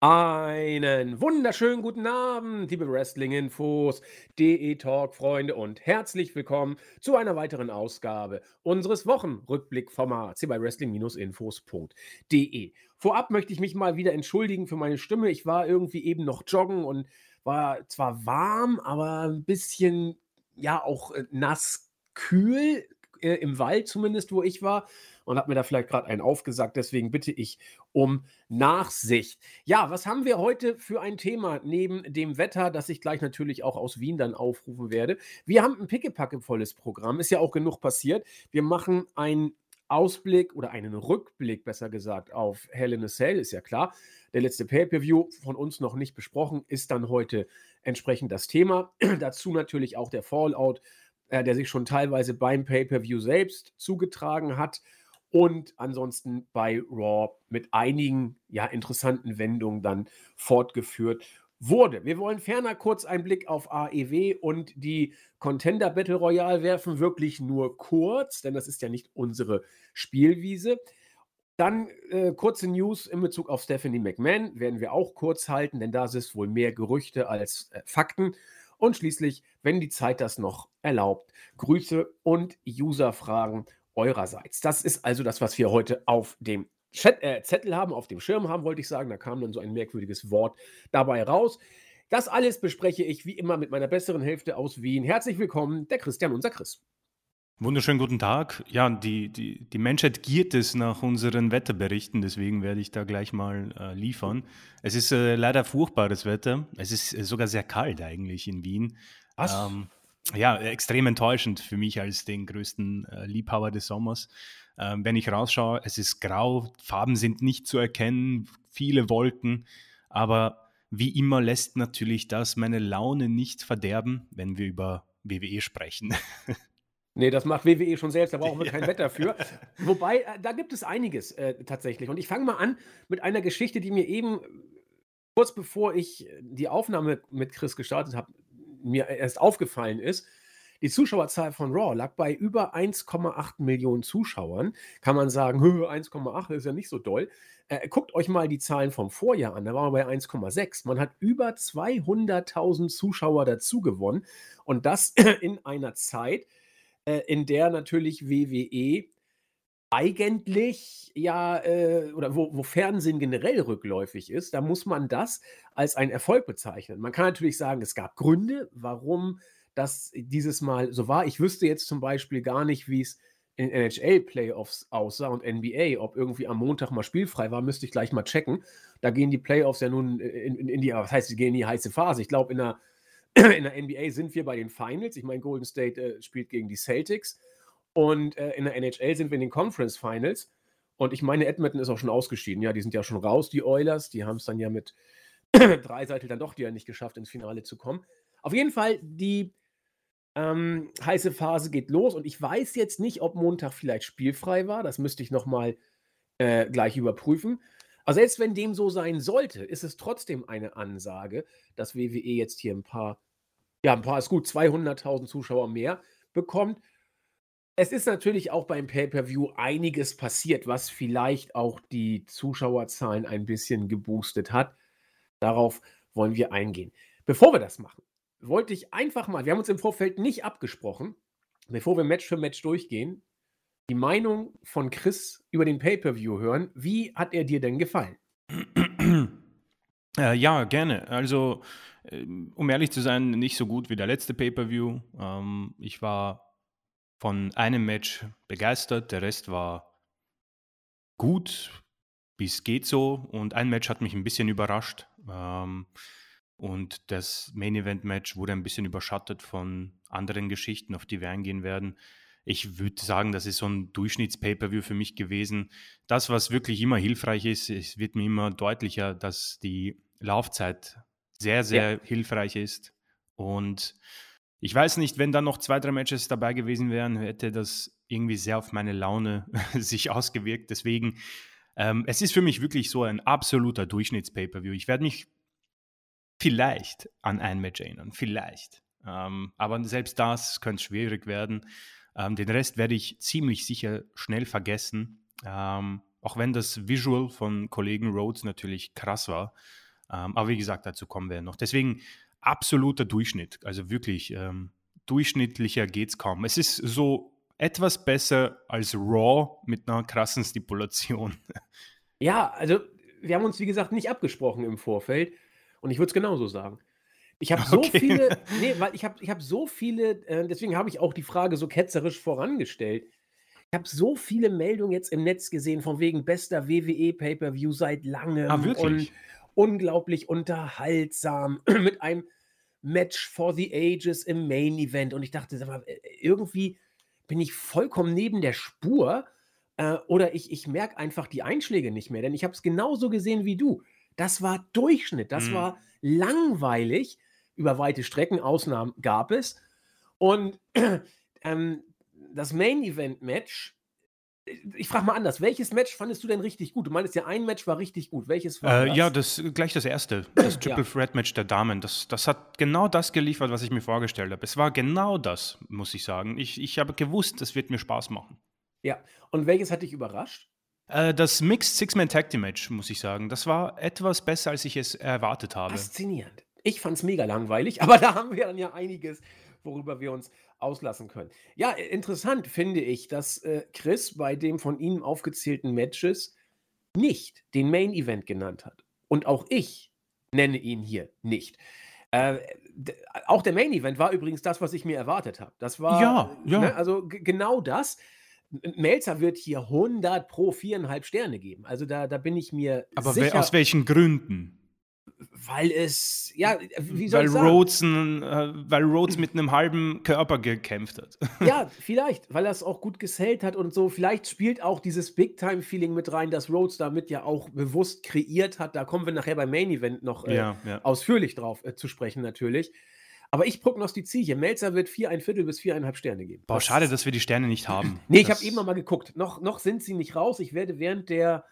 Einen wunderschönen guten Abend, liebe Wrestling-Infos, DE-Talk-Freunde und herzlich willkommen zu einer weiteren Ausgabe unseres Wochenrückblick-Formats hier bei Wrestling-Infos.de. Vorab möchte ich mich mal wieder entschuldigen für meine Stimme. Ich war irgendwie eben noch joggen und war zwar warm, aber ein bisschen, ja, auch äh, nass kühl, äh, im Wald zumindest, wo ich war und habe mir da vielleicht gerade einen aufgesagt. Deswegen bitte ich um Nachsicht. Ja, was haben wir heute für ein Thema neben dem Wetter, das ich gleich natürlich auch aus Wien dann aufrufen werde? Wir haben ein pickepackevolles Programm, ist ja auch genug passiert. Wir machen einen Ausblick oder einen Rückblick, besser gesagt, auf Hell in a Cell, ist ja klar. Der letzte Pay-Per-View von uns noch nicht besprochen, ist dann heute entsprechend das Thema. Dazu natürlich auch der Fallout, äh, der sich schon teilweise beim Pay-Per-View selbst zugetragen hat und ansonsten bei Raw mit einigen ja, interessanten Wendungen dann fortgeführt wurde. Wir wollen ferner kurz einen Blick auf AEW und die Contender Battle Royale werfen, wirklich nur kurz, denn das ist ja nicht unsere Spielwiese. Dann äh, kurze News in Bezug auf Stephanie McMahon werden wir auch kurz halten, denn da ist wohl mehr Gerüchte als äh, Fakten. Und schließlich, wenn die Zeit das noch erlaubt, Grüße und User-Fragen eurerseits. Das ist also das, was wir heute auf dem Chat, äh, Zettel haben, auf dem Schirm haben, wollte ich sagen. Da kam dann so ein merkwürdiges Wort dabei raus. Das alles bespreche ich wie immer mit meiner besseren Hälfte aus Wien. Herzlich willkommen, der Christian, unser Chris. Wunderschönen guten Tag. Ja, die, die, die Menschheit giert es nach unseren Wetterberichten, deswegen werde ich da gleich mal äh, liefern. Es ist äh, leider furchtbares Wetter. Es ist äh, sogar sehr kalt eigentlich in Wien. Was? Ähm, ja, extrem enttäuschend für mich als den größten äh, Liebhaber des Sommers. Ähm, wenn ich rausschaue, es ist grau, Farben sind nicht zu erkennen, viele Wolken, aber wie immer lässt natürlich das meine Laune nicht verderben, wenn wir über WWE sprechen. Nee, das macht WWE schon selbst, da brauchen wir kein Wetter für. Wobei, äh, da gibt es einiges äh, tatsächlich. Und ich fange mal an mit einer Geschichte, die mir eben kurz bevor ich die Aufnahme mit Chris gestartet habe, mir erst aufgefallen ist, die Zuschauerzahl von Raw lag bei über 1,8 Millionen Zuschauern. Kann man sagen, 1,8 ist ja nicht so doll. Äh, guckt euch mal die Zahlen vom Vorjahr an, da waren wir bei 1,6. Man hat über 200.000 Zuschauer dazu gewonnen und das in einer Zeit, äh, in der natürlich WWE eigentlich ja, äh, oder wo, wo Fernsehen generell rückläufig ist, da muss man das als einen Erfolg bezeichnen. Man kann natürlich sagen, es gab Gründe, warum das dieses Mal so war. Ich wüsste jetzt zum Beispiel gar nicht, wie es in NHL-Playoffs aussah und NBA, ob irgendwie am Montag mal spielfrei war, müsste ich gleich mal checken. Da gehen die Playoffs ja nun in, in, in die, was heißt, sie gehen in die heiße Phase. Ich glaube, in der, in der NBA sind wir bei den Finals. Ich meine, Golden State äh, spielt gegen die Celtics. Und äh, in der NHL sind wir in den Conference Finals. Und ich meine, Edmonton ist auch schon ausgeschieden. Ja, die sind ja schon raus, die Oilers. Die haben es dann ja mit drei Seiten dann doch wieder nicht geschafft, ins Finale zu kommen. Auf jeden Fall, die ähm, heiße Phase geht los. Und ich weiß jetzt nicht, ob Montag vielleicht spielfrei war. Das müsste ich nochmal äh, gleich überprüfen. Aber selbst wenn dem so sein sollte, ist es trotzdem eine Ansage, dass WWE jetzt hier ein paar, ja, ein paar ist gut, 200.000 Zuschauer mehr bekommt. Es ist natürlich auch beim Pay-per-View einiges passiert, was vielleicht auch die Zuschauerzahlen ein bisschen geboostet hat. Darauf wollen wir eingehen. Bevor wir das machen, wollte ich einfach mal, wir haben uns im Vorfeld nicht abgesprochen, bevor wir Match für Match durchgehen, die Meinung von Chris über den Pay-per-View hören. Wie hat er dir denn gefallen? Äh, ja, gerne. Also, äh, um ehrlich zu sein, nicht so gut wie der letzte Pay-per-View. Ähm, ich war von einem Match begeistert, der Rest war gut, bis geht so. Und ein Match hat mich ein bisschen überrascht. Ähm, und das Main Event Match wurde ein bisschen überschattet von anderen Geschichten, auf die wir eingehen werden. Ich würde sagen, das ist so ein Durchschnitts-Pay-Per-View für mich gewesen. Das, was wirklich immer hilfreich ist, es wird mir immer deutlicher, dass die Laufzeit sehr, sehr ja. hilfreich ist. Und ich weiß nicht, wenn da noch zwei, drei Matches dabei gewesen wären, hätte das irgendwie sehr auf meine Laune sich ausgewirkt. Deswegen, ähm, es ist für mich wirklich so ein absoluter Durchschnitts-Pay-Per-View. Ich werde mich vielleicht an ein Match erinnern, vielleicht. Ähm, aber selbst das könnte schwierig werden. Ähm, den Rest werde ich ziemlich sicher schnell vergessen. Ähm, auch wenn das Visual von Kollegen Rhodes natürlich krass war. Ähm, aber wie gesagt, dazu kommen wir noch. Deswegen absoluter Durchschnitt. Also wirklich ähm, durchschnittlicher geht es kaum. Es ist so etwas besser als Raw mit einer krassen Stipulation. Ja, also wir haben uns, wie gesagt, nicht abgesprochen im Vorfeld. Und ich würde es genauso sagen. Ich habe so Okay. viele, nee, weil ich habe ich hab so viele, äh, deswegen habe ich auch die Frage so ketzerisch vorangestellt. Ich habe so viele Meldungen jetzt im Netz gesehen, von wegen bester WWE Pay-Per-View seit langem Ah, und wirklich? Unglaublich unterhaltsam mit einem Match for the Ages im Main Event. Und ich dachte, mal, äh, irgendwie bin ich vollkommen neben der Spur äh, oder ich, ich merke einfach die Einschläge nicht mehr, denn ich habe es genauso gesehen wie du. Das war Durchschnitt, das Mhm. war langweilig. Über weite Strecken, Ausnahmen gab es. Und ähm, das Main Event Match, ich frage mal anders, welches Match fandest du denn richtig gut? Du meinst ja, ein Match war richtig gut. Welches war Äh, das? ja, das gleich das erste, das Ja. Triple Threat Match der Damen. Das, das hat genau das geliefert, was ich mir vorgestellt habe. Es war genau das, muss ich sagen. Ich, ich habe gewusst, das wird mir Spaß machen. ja. Und welches hat dich überrascht? Äh, das Mixed Six-Man Tag Team Match, muss ich sagen, das war etwas besser, als ich es erwartet habe. Faszinierend. Ich fand es mega langweilig, aber da haben wir dann ja einiges, worüber wir uns auslassen können. Ja, interessant finde ich, dass äh, Chris bei dem von ihm aufgezählten Matches nicht den Main Event genannt hat. Und auch ich nenne ihn hier nicht. Äh, auch der Main Event war übrigens das, was ich mir erwartet habe. Das war, Ja, ja. Ne, also genau das. Melzer wird hier 100 pro viereinhalb Sterne geben. Also da, da bin ich mir Aber sicher, aus welchen Gründen? Weil es, ja, wie soll Weil ich sagen? Rhodes, ein, äh, weil Rhodes mit einem halben Körper gekämpft hat. Ja, vielleicht, weil er es auch gut gesellt hat und so. Vielleicht spielt auch dieses Big-Time-Feeling mit rein, das Rhodes damit ja auch bewusst kreiert hat. Da kommen wir nachher beim Main-Event noch äh, ja, ja. ausführlich drauf äh, zu sprechen, natürlich. Aber ich prognostiziere hier, Melzer wird vier, ein Viertel bis viereinhalb Sterne geben. Boah, schade, dass wir die Sterne nicht haben. Nee, ich habe eben noch mal geguckt. Noch, noch sind sie nicht raus. Ich werde während der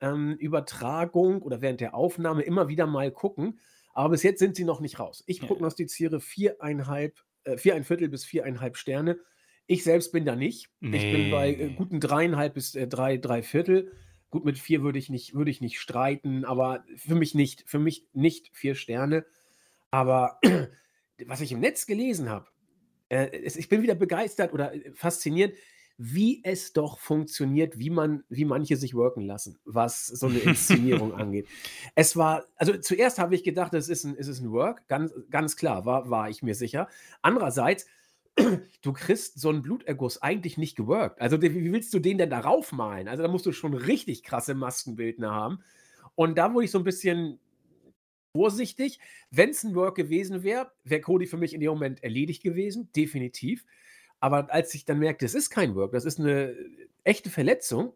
ähm, Übertragung oder während der Aufnahme immer wieder mal gucken. Aber bis jetzt sind sie noch nicht raus. Ich prognostiziere viereinhalb, äh, vier ein Viertel bis viereinhalb Sterne. Ich selbst bin da nicht. ich bin bei äh, Nee. guten dreieinhalb bis äh, drei, drei Viertel. Gut, mit vier würde ich nicht, würde ich nicht streiten, aber für mich nicht. Für mich nicht vier Sterne. Aber was ich im Netz gelesen habe, äh, ich bin wieder begeistert oder äh, fasziniert, wie es doch funktioniert, wie man, wie manche sich worken lassen, was so eine Inszenierung angeht. Es war, also zuerst habe ich gedacht, es ist ein, es ist ein Work, ganz, ganz klar, war, war ich mir sicher. Andererseits, du kriegst so einen Bluterguss eigentlich nicht geworkt. Also wie willst du den denn darauf malen? Also da musst du schon richtig krasse Maskenbildner haben. Und da wurde ich so ein bisschen vorsichtig. Wenn es ein Work gewesen wäre, wäre Cody für mich in dem Moment erledigt gewesen, definitiv. Aber als ich dann merkte, es ist kein Work, das ist eine echte Verletzung,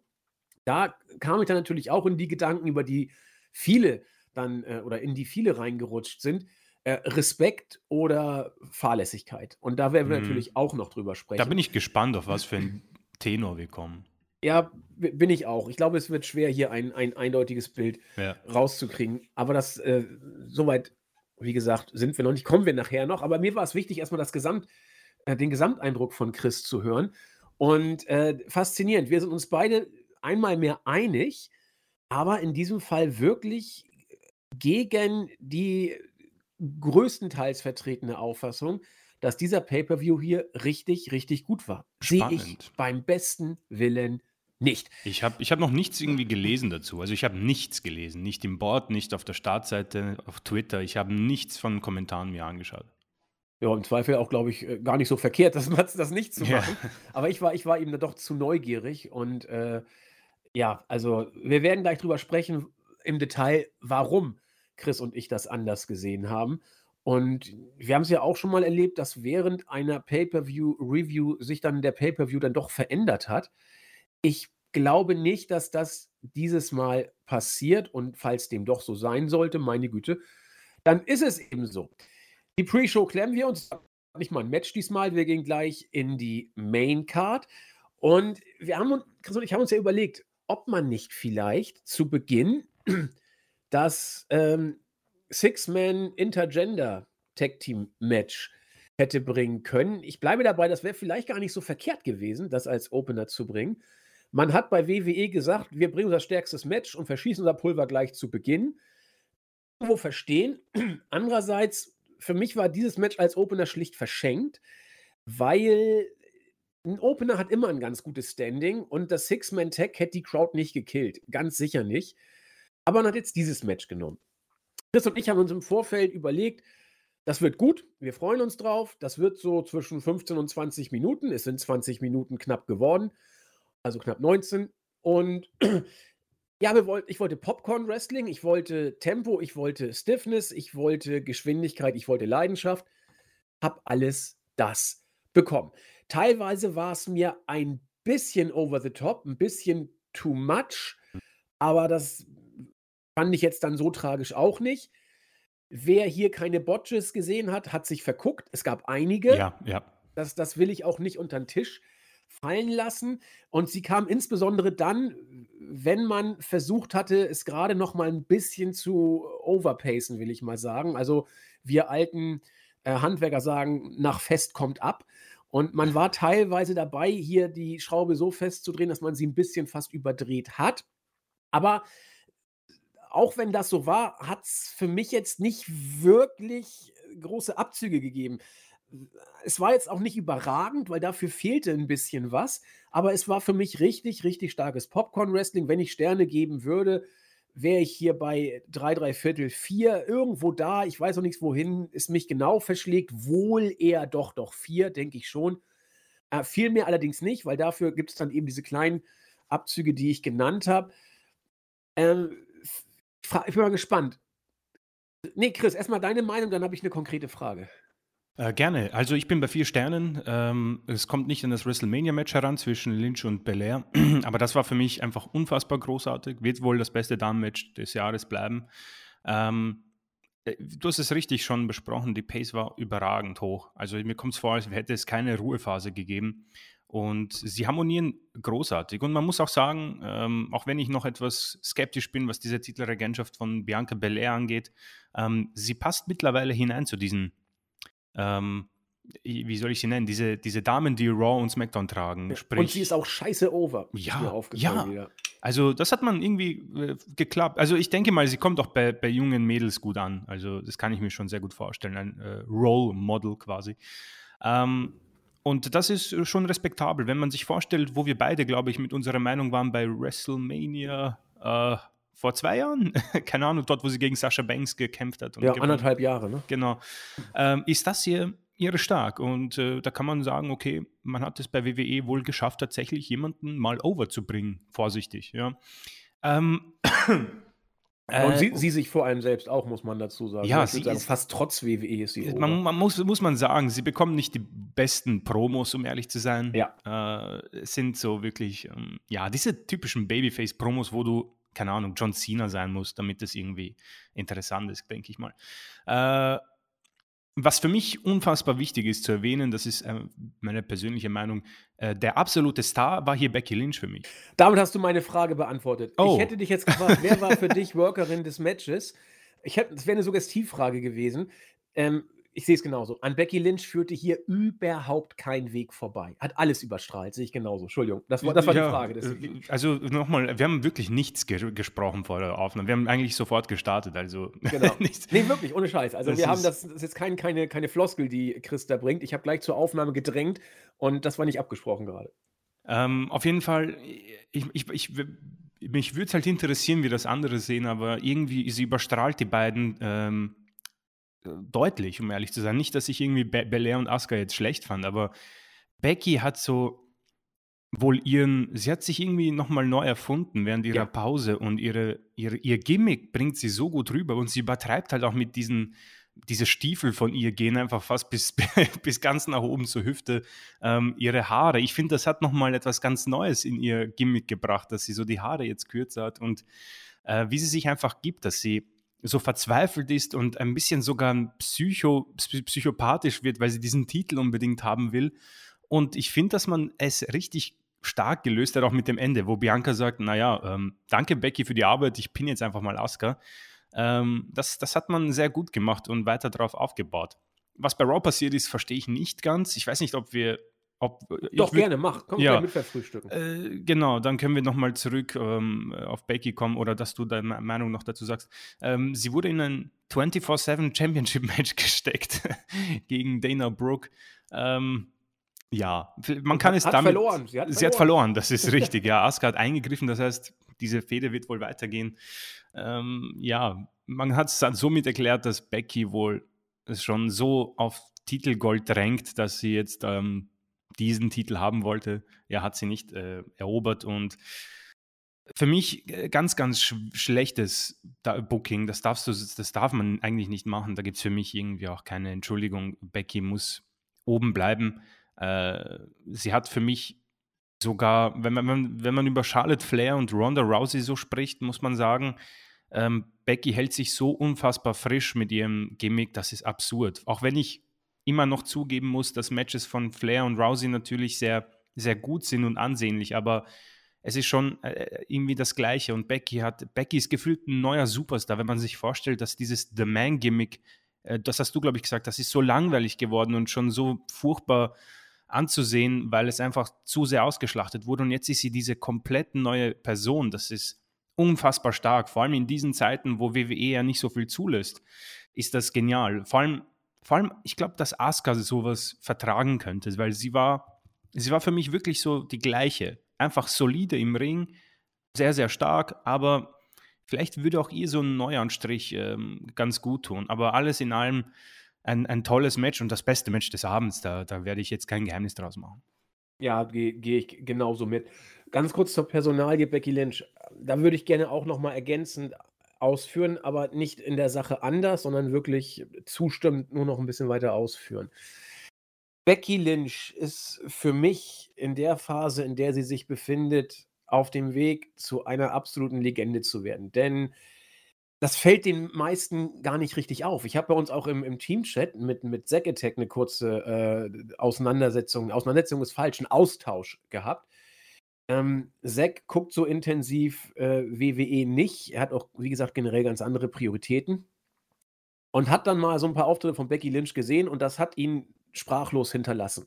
da kam ich dann natürlich auch in die Gedanken, über die viele dann äh, oder in die viele reingerutscht sind. Äh, Respekt oder Fahrlässigkeit. Und da werden wir Mhm. natürlich auch noch drüber sprechen. Da bin ich gespannt, auf was für ein Tenor wir kommen. ja, bin ich auch. Ich glaube, es wird schwer, hier ein, ein eindeutiges Bild Ja. rauszukriegen. Aber das, äh, soweit, wie gesagt, sind wir noch nicht, kommen wir nachher noch. Aber mir war es wichtig, erstmal das Gesamt, äh, den Gesamteindruck von Chris zu hören. Und äh, faszinierend, wir sind uns beide einmal mehr einig, aber in diesem Fall wirklich gegen die größtenteils vertretene Auffassung, dass dieser Pay-per-View hier richtig, richtig gut war. Sehe ich beim besten Willen nicht. Ich habe ich hab noch nichts irgendwie gelesen dazu. Also ich habe nichts gelesen. Nicht im Board, nicht auf der Startseite, auf Twitter. Ich habe nichts von Kommentaren mir angeschaut. Ja, im Zweifel auch, glaube ich, äh, gar nicht so verkehrt, das, das nicht zu Ja. machen. Aber ich war, ich war eben dann doch zu neugierig und äh, ja, also wir werden gleich drüber sprechen im Detail, warum Chris und ich das anders gesehen haben. Und wir haben es ja auch schon mal erlebt, dass während einer Pay-per-view-Review sich dann der Pay-per-view dann doch verändert hat. Ich glaube nicht, dass das dieses Mal passiert und falls dem doch so sein sollte, meine Güte, dann ist es eben so. Die Pre-Show klemmen wir uns. Nicht mal ein Match diesmal. Wir gehen gleich in die Main Card. Und wir haben uns, Chris und ich haben uns ja überlegt, ob man nicht vielleicht zu Beginn das ähm, Six-Man Intergender Tag Team Match hätte bringen können. Ich bleibe dabei, das wäre vielleicht gar nicht so verkehrt gewesen, das als Opener zu bringen. Man hat bei WWE gesagt, wir bringen unser stärkstes Match und verschießen unser Pulver gleich zu Beginn. irgendwo verstehen. Andererseits, für mich war dieses Match als Opener schlicht verschenkt, weil ein Opener hat immer ein ganz gutes Standing und das Six-Man-Tag hätte die Crowd nicht gekillt. Ganz sicher nicht. Aber man hat jetzt dieses Match genommen. Chris und ich haben uns im Vorfeld überlegt, das wird gut, wir freuen uns drauf. Das wird so zwischen 15 und 20 Minuten. Es sind 20 Minuten knapp geworden, also knapp 19. Und ja, wir wollt, ich wollte Popcorn-Wrestling, ich wollte Tempo, ich wollte Stiffness, ich wollte Geschwindigkeit, ich wollte Leidenschaft. Hab alles das bekommen. Teilweise war es mir ein bisschen over the top, ein bisschen too much, aber das fand ich jetzt dann so tragisch auch nicht. Wer hier keine Botches gesehen hat, hat sich verguckt. Es gab einige. Ja, ja. Das, das will ich auch nicht unter den Tisch fallen lassen. Und sie kam insbesondere dann, wenn man versucht hatte, es gerade noch mal ein bisschen zu overpacen, will ich mal sagen. Also wir alten äh, Handwerker sagen, nach Fest kommt ab. Und man war teilweise dabei, hier die Schraube so festzudrehen, dass man sie ein bisschen fast überdreht hat. Aber auch wenn das so war, hat es für mich jetzt nicht wirklich große Abzüge gegeben. Es war jetzt auch nicht überragend, weil dafür fehlte ein bisschen was. Aber es war für mich richtig, richtig starkes Popcorn-Wrestling. Wenn ich Sterne geben würde, wäre ich hier bei drei, drei Viertel, vier, irgendwo da. Ich weiß noch nichts, wohin es mich genau verschlägt. Wohl eher doch, doch vier, denke ich schon. Äh, viel mehr allerdings nicht, weil dafür gibt es dann eben diese kleinen Abzüge, die ich genannt habe. Ähm, ich bin mal gespannt. Nee, Chris, erstmal deine Meinung, dann habe ich eine konkrete Frage. Äh, gerne. Also ich bin bei vier Sternen. Ähm, es kommt nicht an das WrestleMania-Match heran zwischen Lynch und Belair, aber das war für mich einfach unfassbar großartig. Wird wohl das beste Damen-Match des Jahres bleiben. Ähm, äh, du hast es richtig schon besprochen, die Pace war überragend hoch. Also mir kommt es vor, als hätte es keine Ruhephase gegeben. Und sie harmonieren großartig. Und man muss auch sagen, ähm, auch wenn ich noch etwas skeptisch bin, was diese Titelregentschaft von Bianca Belair angeht, ähm, sie passt mittlerweile hinein zu diesen ähm, wie soll ich sie nennen, diese, diese Damen, die Raw und SmackDown tragen. Sprich, und sie ist auch scheiße over. Ja, ja. Wieder. Also das hat man irgendwie äh, geklappt. Also ich denke mal, sie kommt auch bei, bei jungen Mädels gut an. Also das kann ich mir schon sehr gut vorstellen. Ein äh, Role Model quasi. Ähm, und das ist schon respektabel, wenn man sich vorstellt, wo wir beide, glaube ich, mit unserer Meinung waren bei WrestleMania äh, vor zwei Jahren, keine Ahnung, dort, wo sie gegen Sascha Banks gekämpft hat. ja, anderthalb Jahre, ne? Genau. Ähm, ist das hier ihre stark? Und äh, da kann man sagen, okay, man hat es bei WWE wohl geschafft, tatsächlich jemanden mal overzubringen, vorsichtig, ja. Ähm, und äh, sie, sie, sich vor allem selbst auch, muss man dazu sagen. Ja, sie sagen, ist, fast trotz WWE ist sie. Man, man, muss, muss man sagen, sie bekommen nicht die besten Promos, um ehrlich zu sein. Ja. Äh, sind so wirklich, ähm, ja, diese typischen Babyface-Promos, wo du keine Ahnung, John Cena sein muss, damit es irgendwie interessant ist, denke ich mal. Äh, was für mich unfassbar wichtig ist zu erwähnen, das ist äh, meine persönliche Meinung, äh, der absolute Star war hier Becky Lynch für mich. Damit hast du meine Frage beantwortet. Oh. Ich hätte dich jetzt gefragt, wer war für dich Workerin des Matches? Ich hätte, das wäre eine Suggestivfrage gewesen. Ähm, ich sehe es genauso. An Becky Lynch führte hier überhaupt kein Weg vorbei. Hat alles überstrahlt, sehe ich genauso. Entschuldigung, das war, das war ja, die Frage. Deswegen. Äh, also nochmal, wir haben wirklich nichts ge gesprochen vor der Aufnahme. Wir haben eigentlich sofort gestartet. Also genau. nichts. Nee, wirklich, ohne Scheiß. Also das wir haben das, das ist jetzt kein, keine, keine Floskel, die Chris da bringt. Ich habe gleich zur Aufnahme gedrängt und das war nicht abgesprochen gerade. Ähm, auf jeden Fall, ich, ich, ich mich würde es halt interessieren, wie das andere sehen, aber irgendwie, sie überstrahlt die beiden ähm, deutlich, um ehrlich zu sein. Nicht, dass ich irgendwie Be Belair und Asuka jetzt schlecht fand, aber Becky hat so wohl ihren, sie hat sich irgendwie nochmal neu erfunden während ihrer ja. Pause und ihre, ihre, ihr Gimmick bringt sie so gut rüber und sie übertreibt halt auch mit diesen, diese Stiefel von ihr gehen einfach fast bis, bis ganz nach oben zur Hüfte. Ähm, ihre Haare, ich finde, das hat nochmal etwas ganz Neues in ihr Gimmick gebracht, dass sie so die Haare jetzt kürzer hat und äh, wie sie sich einfach gibt, dass sie so verzweifelt ist und ein bisschen sogar psycho, psychopathisch wird, weil sie diesen Titel unbedingt haben will. Und ich finde, dass man es richtig stark gelöst hat, auch mit dem Ende, wo Bianca sagt, naja, ähm, danke Becky für die Arbeit, ich pinne jetzt einfach mal Asuka. Ähm, das, das hat man sehr gut gemacht und weiter darauf aufgebaut. Was bei Raw passiert ist, verstehe ich nicht ganz. Ich weiß nicht, ob wir ob, Doch, würd, gerne, mach. Komm, ja, mit verfrühstücken. Äh, genau, dann können wir nochmal zurück ähm, auf Becky kommen oder dass du deine Meinung noch dazu sagst. Ähm, sie wurde in ein 24-7 Championship-Match gesteckt gegen Dana Brooke. Ähm, ja, man kann hat, es hat damit. Verloren. Sie, hat, sie verloren. hat verloren, das ist richtig. ja, Asuka hat eingegriffen, das heißt, diese Fehde wird wohl weitergehen. Ähm, ja, man hat es somit erklärt, dass Becky wohl schon so auf Titelgold drängt, dass sie jetzt ähm, diesen Titel haben wollte. Er hat sie nicht äh, erobert und für mich äh, ganz, ganz sch schlechtes Booking. Das, darfst du, das darf man eigentlich nicht machen. Da gibt es für mich irgendwie auch keine Entschuldigung. Becky muss oben bleiben. Äh, sie hat für mich sogar, wenn man, wenn man über Charlotte Flair und Ronda Rousey so spricht, muss man sagen, ähm, Becky hält sich so unfassbar frisch mit ihrem Gimmick, das ist absurd. Auch wenn ich immer noch zugeben muss, dass Matches von Flair und Rousey natürlich sehr, sehr gut sind und ansehnlich, aber es ist schon äh, irgendwie das Gleiche. Und Becky hat, Becky ist gefühlt ein neuer Superstar, wenn man sich vorstellt, dass dieses The Man-Gimmick, äh, das hast du, glaube ich, gesagt, das ist so langweilig geworden und schon so furchtbar anzusehen, weil es einfach zu sehr ausgeschlachtet wurde. Und jetzt ist sie diese komplett neue Person. Das ist unfassbar stark. Vor allem in diesen Zeiten, wo WWE ja nicht so viel zulässt, ist das genial. Vor allem, vor allem ich glaube, dass Asuka sowas vertragen könnte, weil sie war, sie war für mich wirklich so die gleiche. Einfach solide im Ring, sehr, sehr stark, aber vielleicht würde auch ihr so ein Neuanstrich ähm, ganz gut tun. Aber alles in allem ein, ein tolles Match und das beste Match des Abends. Da, da werde ich jetzt kein Geheimnis draus machen. Ja, gehe geh ich genauso mit. Ganz kurz zur Personalie Becky Lynch. Da würde ich gerne auch nochmal ergänzend ausführen, aber nicht in der Sache anders, sondern wirklich zustimmend nur noch ein bisschen weiter ausführen. Becky Lynch ist für mich in der Phase, in der sie sich befindet, auf dem Weg zu einer absoluten Legende zu werden. Denn das fällt den meisten gar nicht richtig auf. Ich habe bei uns auch im, im Teamchat mit, mit Zack Attack eine kurze äh, Auseinandersetzung, Auseinandersetzung ist falsch, einen Austausch gehabt. Ähm, Zack guckt so intensiv äh, WWE nicht. Er hat auch, wie gesagt, generell ganz andere Prioritäten. Und hat dann mal so ein paar Auftritte von Becky Lynch gesehen und das hat ihn sprachlos hinterlassen.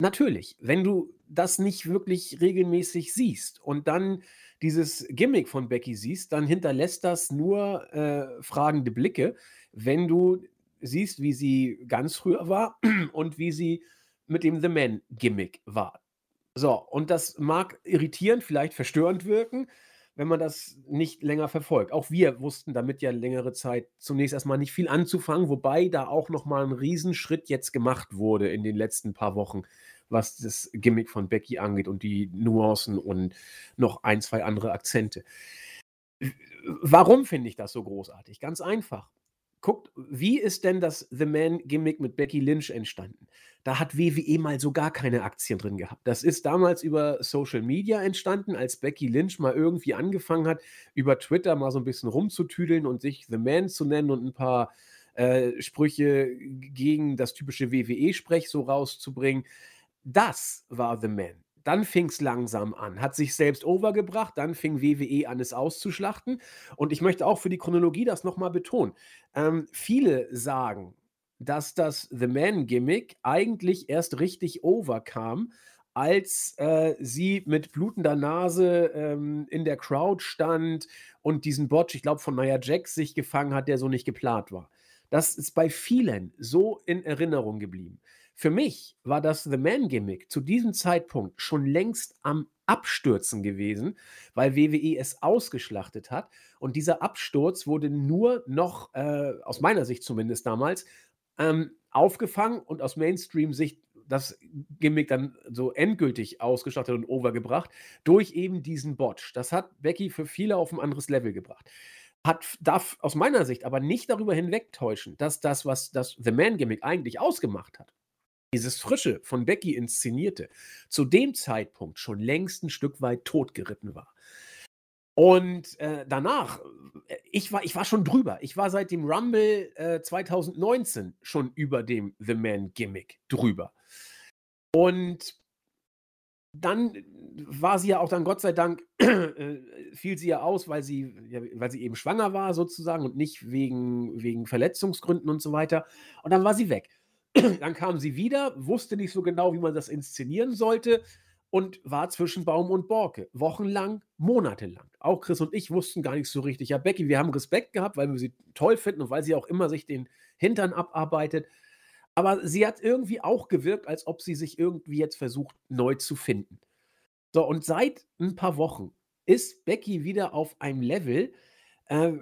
Natürlich, wenn du das nicht wirklich regelmäßig siehst und dann dieses Gimmick von Becky siehst, dann hinterlässt das nur äh, fragende Blicke, wenn du siehst, wie sie ganz früher war und wie sie mit dem The Man-Gimmick war. So, und das mag irritierend, vielleicht verstörend wirken, wenn man das nicht länger verfolgt. Auch wir wussten damit ja längere Zeit zunächst erstmal nicht viel anzufangen, wobei da auch nochmal ein Riesenschritt jetzt gemacht wurde in den letzten paar Wochen was das Gimmick von Becky angeht und die Nuancen und noch ein, zwei andere Akzente. Warum finde ich das so großartig? Ganz einfach. Guckt, wie ist denn das The Man-Gimmick mit Becky Lynch entstanden? Da hat WWE mal so gar keine Aktien drin gehabt. Das ist damals über Social Media entstanden, als Becky Lynch mal irgendwie angefangen hat, über Twitter mal so ein bisschen rumzutüdeln und sich The Man zu nennen und ein paar äh, Sprüche gegen das typische WWE-Sprech so rauszubringen. Das war The Man. Dann fing es langsam an, hat sich selbst overgebracht, dann fing WWE an, es auszuschlachten. Und ich möchte auch für die Chronologie das nochmal betonen. Ähm, viele sagen, dass das The Man-Gimmick eigentlich erst richtig overkam, als äh, sie mit blutender Nase ähm, in der Crowd stand und diesen Botch, ich glaube, von Nia Jax sich gefangen hat, der so nicht geplant war. Das ist bei vielen so in Erinnerung geblieben. Für mich war das The Man-Gimmick zu diesem Zeitpunkt schon längst am Abstürzen gewesen, weil WWE es ausgeschlachtet hat. Und dieser Absturz wurde nur noch, äh, aus meiner Sicht zumindest damals, ähm, aufgefangen und aus Mainstream-Sicht das Gimmick dann so endgültig ausgeschlachtet und overgebracht durch eben diesen Botch. Das hat Becky für viele auf ein anderes Level gebracht. Hat, darf aus meiner Sicht aber nicht darüber hinwegtäuschen, dass das, was das The Man-Gimmick eigentlich ausgemacht hat, dieses Frische von Becky inszenierte, zu dem Zeitpunkt schon längst ein Stück weit totgeritten war. Und äh, danach, äh, ich war, ich war schon drüber. Ich war seit dem Rumble äh, 2019 schon über dem The Man Gimmick drüber. Und dann war sie ja auch dann Gott sei Dank, äh, fiel sie ja aus, weil sie, ja, weil sie eben schwanger war sozusagen und nicht wegen, wegen Verletzungsgründen und so weiter. Und dann war sie weg. Dann kam sie wieder, wusste nicht so genau, wie man das inszenieren sollte und war zwischen Baum und Borke. Wochenlang, monatelang. Auch Chris und ich wussten gar nicht so richtig. Ja, Becky, wir haben Respekt gehabt, weil wir sie toll finden und weil sie auch immer sich den Hintern abarbeitet. Aber sie hat irgendwie auch gewirkt, als ob sie sich irgendwie jetzt versucht, neu zu finden. So, und seit ein paar Wochen ist Becky wieder auf einem Level, äh,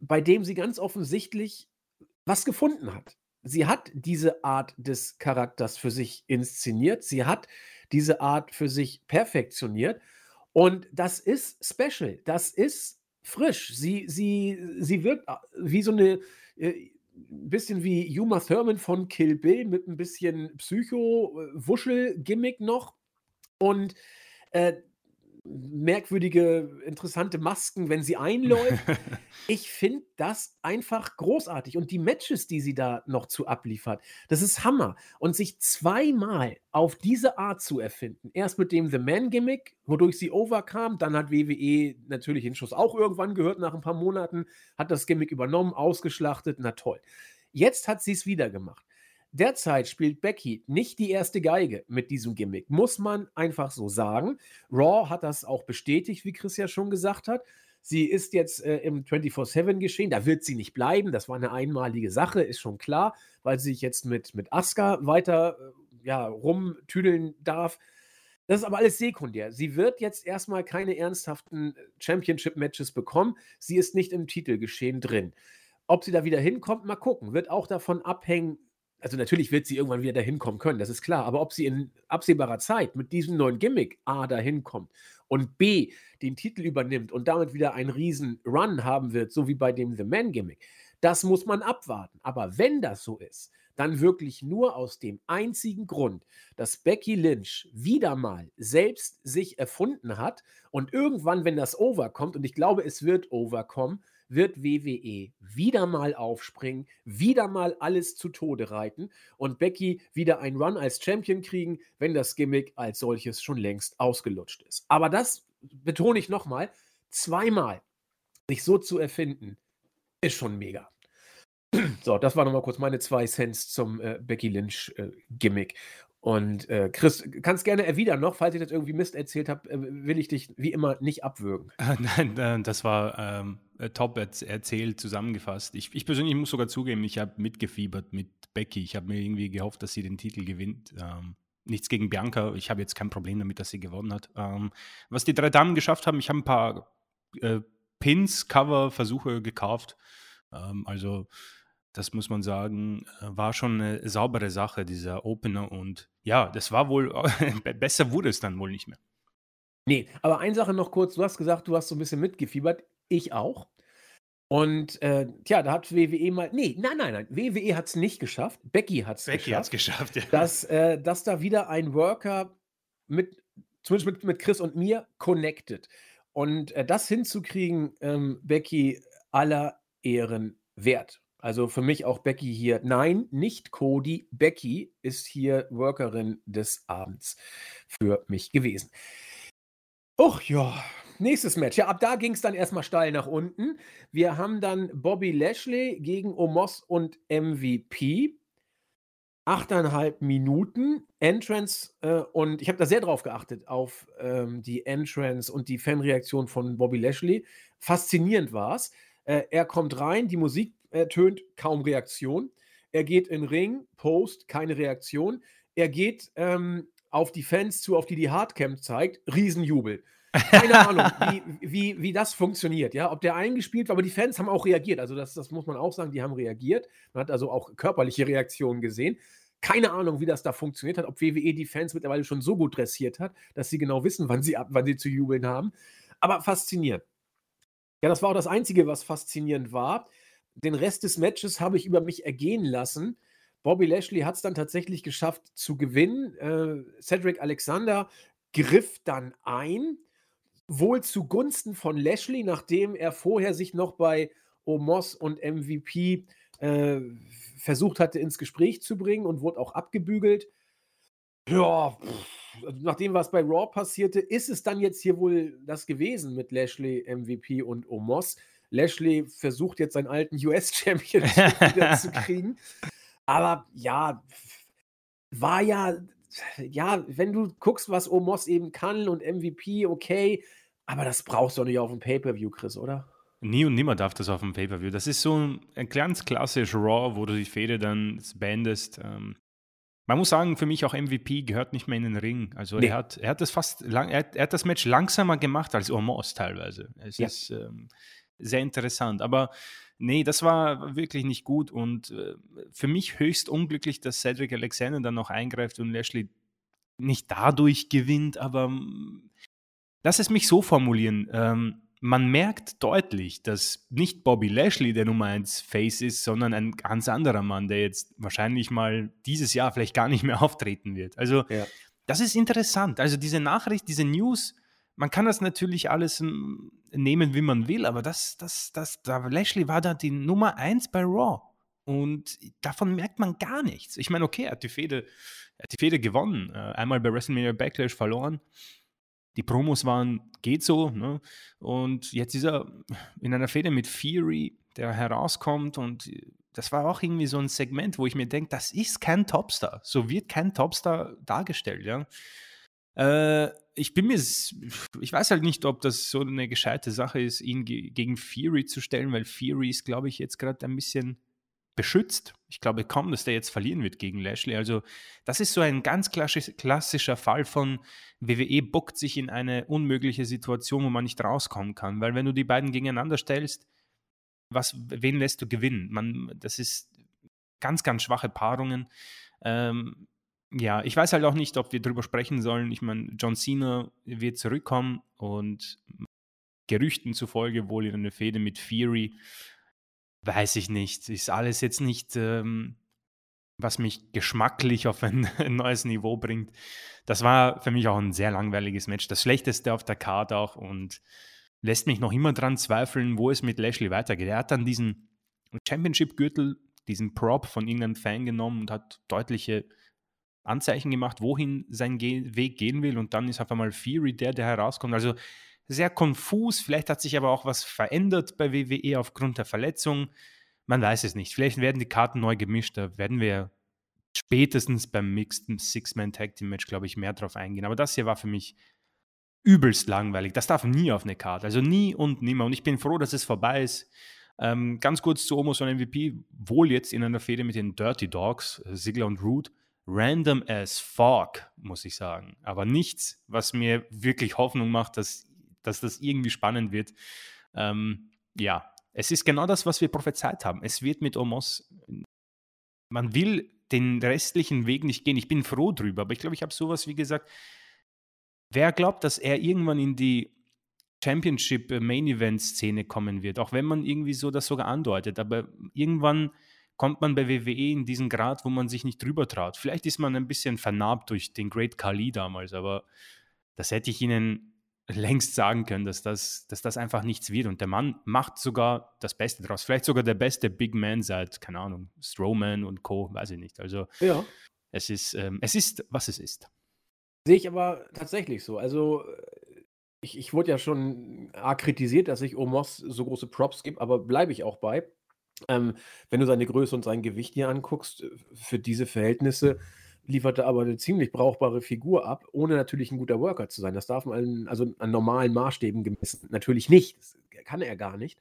bei dem sie ganz offensichtlich was gefunden hat. Sie hat diese Art des Charakters für sich inszeniert. Sie hat diese Art für sich perfektioniert. Und das ist special. Das ist frisch. Sie, sie, sie wirkt äh, wie so eine, äh, bisschen wie Uma Thurman von Kill Bill mit ein bisschen Psycho-Wuschel-Gimmick noch. Und äh, merkwürdige, interessante Masken, wenn sie einläuft. ich finde das einfach großartig. Und die Matches, die sie da noch zu abliefert, das ist Hammer. Und sich zweimal auf diese Art zu erfinden, erst mit dem The Man-Gimmick, wodurch sie overkam, dann hat WWE natürlich den Schuss auch irgendwann gehört, nach ein paar Monaten, hat das Gimmick übernommen, ausgeschlachtet, na toll. Jetzt hat sie es wieder gemacht. Derzeit spielt Becky nicht die erste Geige mit diesem Gimmick, muss man einfach so sagen. Raw hat das auch bestätigt, wie Chris ja schon gesagt hat. Sie ist jetzt äh, im 24-7 geschehen, da wird sie nicht bleiben, das war eine einmalige Sache, ist schon klar, weil sie sich jetzt mit, mit Asuka weiter äh, ja, rumtüdeln darf. Das ist aber alles sekundär. Sie wird jetzt erstmal keine ernsthaften Championship-Matches bekommen. Sie ist nicht im Titelgeschehen drin. Ob sie da wieder hinkommt, mal gucken. Wird auch davon abhängen, also natürlich wird sie irgendwann wieder dahin kommen können, das ist klar, aber ob sie in absehbarer Zeit mit diesem neuen Gimmick A dahin kommt und B den Titel übernimmt und damit wieder einen riesen Run haben wird, so wie bei dem The Man Gimmick, das muss man abwarten. Aber wenn das so ist, dann wirklich nur aus dem einzigen Grund, dass Becky Lynch wieder mal selbst sich erfunden hat und irgendwann, wenn das overkommt, und ich glaube, es wird overkommen, wird WWE wieder mal aufspringen, wieder mal alles zu Tode reiten und Becky wieder einen Run als Champion kriegen, wenn das Gimmick als solches schon längst ausgelutscht ist. Aber das betone ich nochmal, zweimal sich so zu erfinden, ist schon mega. So, das war nochmal kurz meine zwei Cents zum äh, Becky Lynch äh. Und äh, Chris, kannst gerne erwidern noch, falls ich das irgendwie Mist erzählt habe, äh, will ich dich wie immer nicht abwürgen. Nein, äh, das war ähm, äh, top erzählt, zusammengefasst. Ich, ich, persönlich muss sogar zugeben, ich habe mitgefiebert mit Becky. Ich habe mir irgendwie gehofft, dass sie den Titel gewinnt. Ähm, nichts gegen Bianca. Ich habe jetzt kein Problem damit, dass sie gewonnen hat. Ähm, was die drei Damen geschafft haben, ich habe ein paar äh, Pins, Cover, Versuche gekauft. Ähm, also das muss man sagen, äh, war schon eine saubere Sache, dieser Opener. Und ja, das war wohl, besser wurde es dann wohl nicht mehr. Nee, aber eine Sache noch kurz. Du hast gesagt, du hast so ein bisschen mitgefiebert. Ich auch. Und äh, tja, da hat WWE mal. Nee, nein, nein, nein. WWE hat es nicht geschafft. Becky hat es geschafft. Becky hat es geschafft, ja. Dass, äh, dass da wieder ein Worker mit, zumindest mit, mit Chris und mir, connected. Und äh, das hinzukriegen, ähm, Becky, aller Ehren wert. Also für mich auch Becky hier. Nein, nicht Cody. Becky ist hier Workerin des Abends für mich gewesen. Och ja, nächstes Match. Ja, ab da ging es dann erstmal steil nach unten. Wir haben dann Bobby Lashley gegen Omos und MVP. Achteinhalb Minuten Entrance äh, und ich habe da sehr drauf geachtet auf ähm, die Entrance und die Fanreaktion von Bobby Lashley. Faszinierend war es. Äh, er kommt rein, die Musik ertönt, kaum Reaktion. Er geht in Ring, Post, keine Reaktion. Er geht ähm, auf die Fans zu, auf die die Hardcam zeigt, Riesenjubel. Keine Ahnung, wie, wie, wie das funktioniert, ja, ob der eingespielt war, aber die Fans haben auch reagiert, also das, das muss man auch sagen, die haben reagiert, man hat also auch körperliche Reaktionen gesehen. Keine Ahnung, wie das da funktioniert hat, ob WWE die Fans mittlerweile schon so gut dressiert hat, dass sie genau wissen, wann sie, wann sie zu jubeln haben. Aber faszinierend. Ja, das war auch das Einzige, was faszinierend war den Rest des Matches habe ich über mich ergehen lassen. Bobby Lashley hat es dann tatsächlich geschafft zu gewinnen. Äh, Cedric Alexander griff dann ein, wohl zugunsten von Lashley, nachdem er vorher sich noch bei Omos und MVP äh, versucht hatte, ins Gespräch zu bringen und wurde auch abgebügelt. Ja, pff, also nach dem, was bei Raw passierte, ist es dann jetzt hier wohl das gewesen mit Lashley, MVP und Omos. Lashley versucht jetzt seinen alten US-Champion wieder zu kriegen. Aber ja, war ja, ja, wenn du guckst, was Omos eben kann und MVP, okay, aber das brauchst du doch nicht auf dem Pay-Per-View, Chris, oder? Nie und nimmer darf das auf dem Pay-Per-View. Das ist so ein, ein ganz klassisch Raw, wo du die Fehde dann beendest. Ähm, man muss sagen, für mich auch MVP gehört nicht mehr in den Ring. Also nee. er, hat, er hat das fast lang, er, er, hat das Match langsamer gemacht als Omos teilweise. Es ja. ist ähm, sehr interessant. Aber nee, das war wirklich nicht gut. Und äh, für mich höchst unglücklich, dass Cedric Alexander dann noch eingreift und Lashley nicht dadurch gewinnt, aber ähm, lass es mich so formulieren. Ähm, man merkt deutlich, dass nicht Bobby Lashley der Nummer 1 Face ist, sondern ein ganz anderer Mann, der jetzt wahrscheinlich mal dieses Jahr vielleicht gar nicht mehr auftreten wird. Also, ja. das ist interessant. Also, diese Nachricht, diese News, man kann das natürlich alles hm, nehmen, wie man will, aber das, das, das, da Lashley war da die Nummer 1 bei Raw. Und davon merkt man gar nichts. Ich meine, okay, er hat die Fehde, hat die Fehde gewonnen. Äh, einmal bei WrestleMania Backlash verloren die Promos waren, geht so. Ne? Und jetzt ist er in einer Fehde mit Fury, der herauskommt und das war auch irgendwie so ein Segment, wo ich mir denke, das ist kein Topstar. So wird kein Topstar dargestellt, ja. Äh, ich bin mir, ich weiß halt nicht, ob das so eine gescheite Sache ist, ihn ge gegen Fury zu stellen, weil Fury ist, glaube ich, jetzt gerade ein bisschen beschützt. Ich glaube kaum, dass der jetzt verlieren wird gegen Lashley. Also das ist so ein ganz klassischer Fall von WWE bockt sich in eine unmögliche Situation, wo man nicht rauskommen kann. Weil wenn du die beiden gegeneinander stellst, was, wen lässt du gewinnen? Man, das ist ganz, ganz schwache Paarungen. Ähm, ja, ich weiß halt auch nicht, ob wir darüber sprechen sollen. Ich meine, John Cena wird zurückkommen und Gerüchten zufolge wohl in eine Fehde mit Fury. Weiß ich nicht. Ist alles jetzt nicht, ähm, was mich geschmacklich auf ein, ein, neues Niveau bringt. Das war für mich auch ein sehr langweiliges Match. Das schlechteste auf der Karte auch und lässt mich noch immer dran zweifeln, wo es mit Lashley weitergeht. Er hat dann diesen Championship-Gürtel, diesen Prop von irgendeinem Fan genommen und hat deutliche Anzeichen gemacht, wohin sein Ge Weg gehen will. Und dann ist auf einmal Fury der, der herauskommt. Also sehr konfus. Vielleicht hat sich aber auch was verändert bei WWE aufgrund der Verletzung. Man weiß es nicht. Vielleicht werden die Karten neu gemischt. Da werden wir spätestens beim Mixed Six-Man Tag Team Match, glaube ich, mehr drauf eingehen. Aber das hier war für mich übelst langweilig. Das darf nie auf eine Karte. Also nie und nimmer. Und ich bin froh, dass es vorbei ist. Ähm, ganz kurz zu Omos und MVP. Wohl jetzt in einer Fehde mit den Dirty Dogs, Ziggler und Root. Random as fuck, muss ich sagen. Aber nichts, was mir wirklich Hoffnung macht, dass dass das irgendwie spannend wird. Ähm, ja, es ist genau das, was wir prophezeit haben. Es wird mit Omos, man will den restlichen Weg nicht gehen. Ich bin froh drüber, aber ich glaube, ich habe sowas wie gesagt, wer glaubt, dass er irgendwann in die Championship Main Event Szene kommen wird, auch wenn man irgendwie so das sogar andeutet, aber irgendwann kommt man bei WWE in diesen Grad, wo man sich nicht drüber traut. Vielleicht ist man ein bisschen vernarbt durch den Great Kali damals, aber das hätte ich Ihnen längst sagen können, dass das, dass das einfach nichts wird. Und der Mann macht sogar das Beste draus. Vielleicht sogar der beste Big Man seit, keine Ahnung, Strowman und Co., weiß ich nicht. Also ja. es, ist, ähm, es ist, was es ist. Sehe ich aber tatsächlich so. Also ich, ich wurde ja schon kritisiert, dass ich Omos so große Props gebe, aber bleibe ich auch bei. Ähm, wenn du seine Größe und sein Gewicht hier anguckst, für diese Verhältnisse, lieferte aber eine ziemlich brauchbare Figur ab, ohne natürlich ein guter Worker zu sein. Das darf man also an normalen Maßstäben gemessen natürlich nicht. Das kann er gar nicht.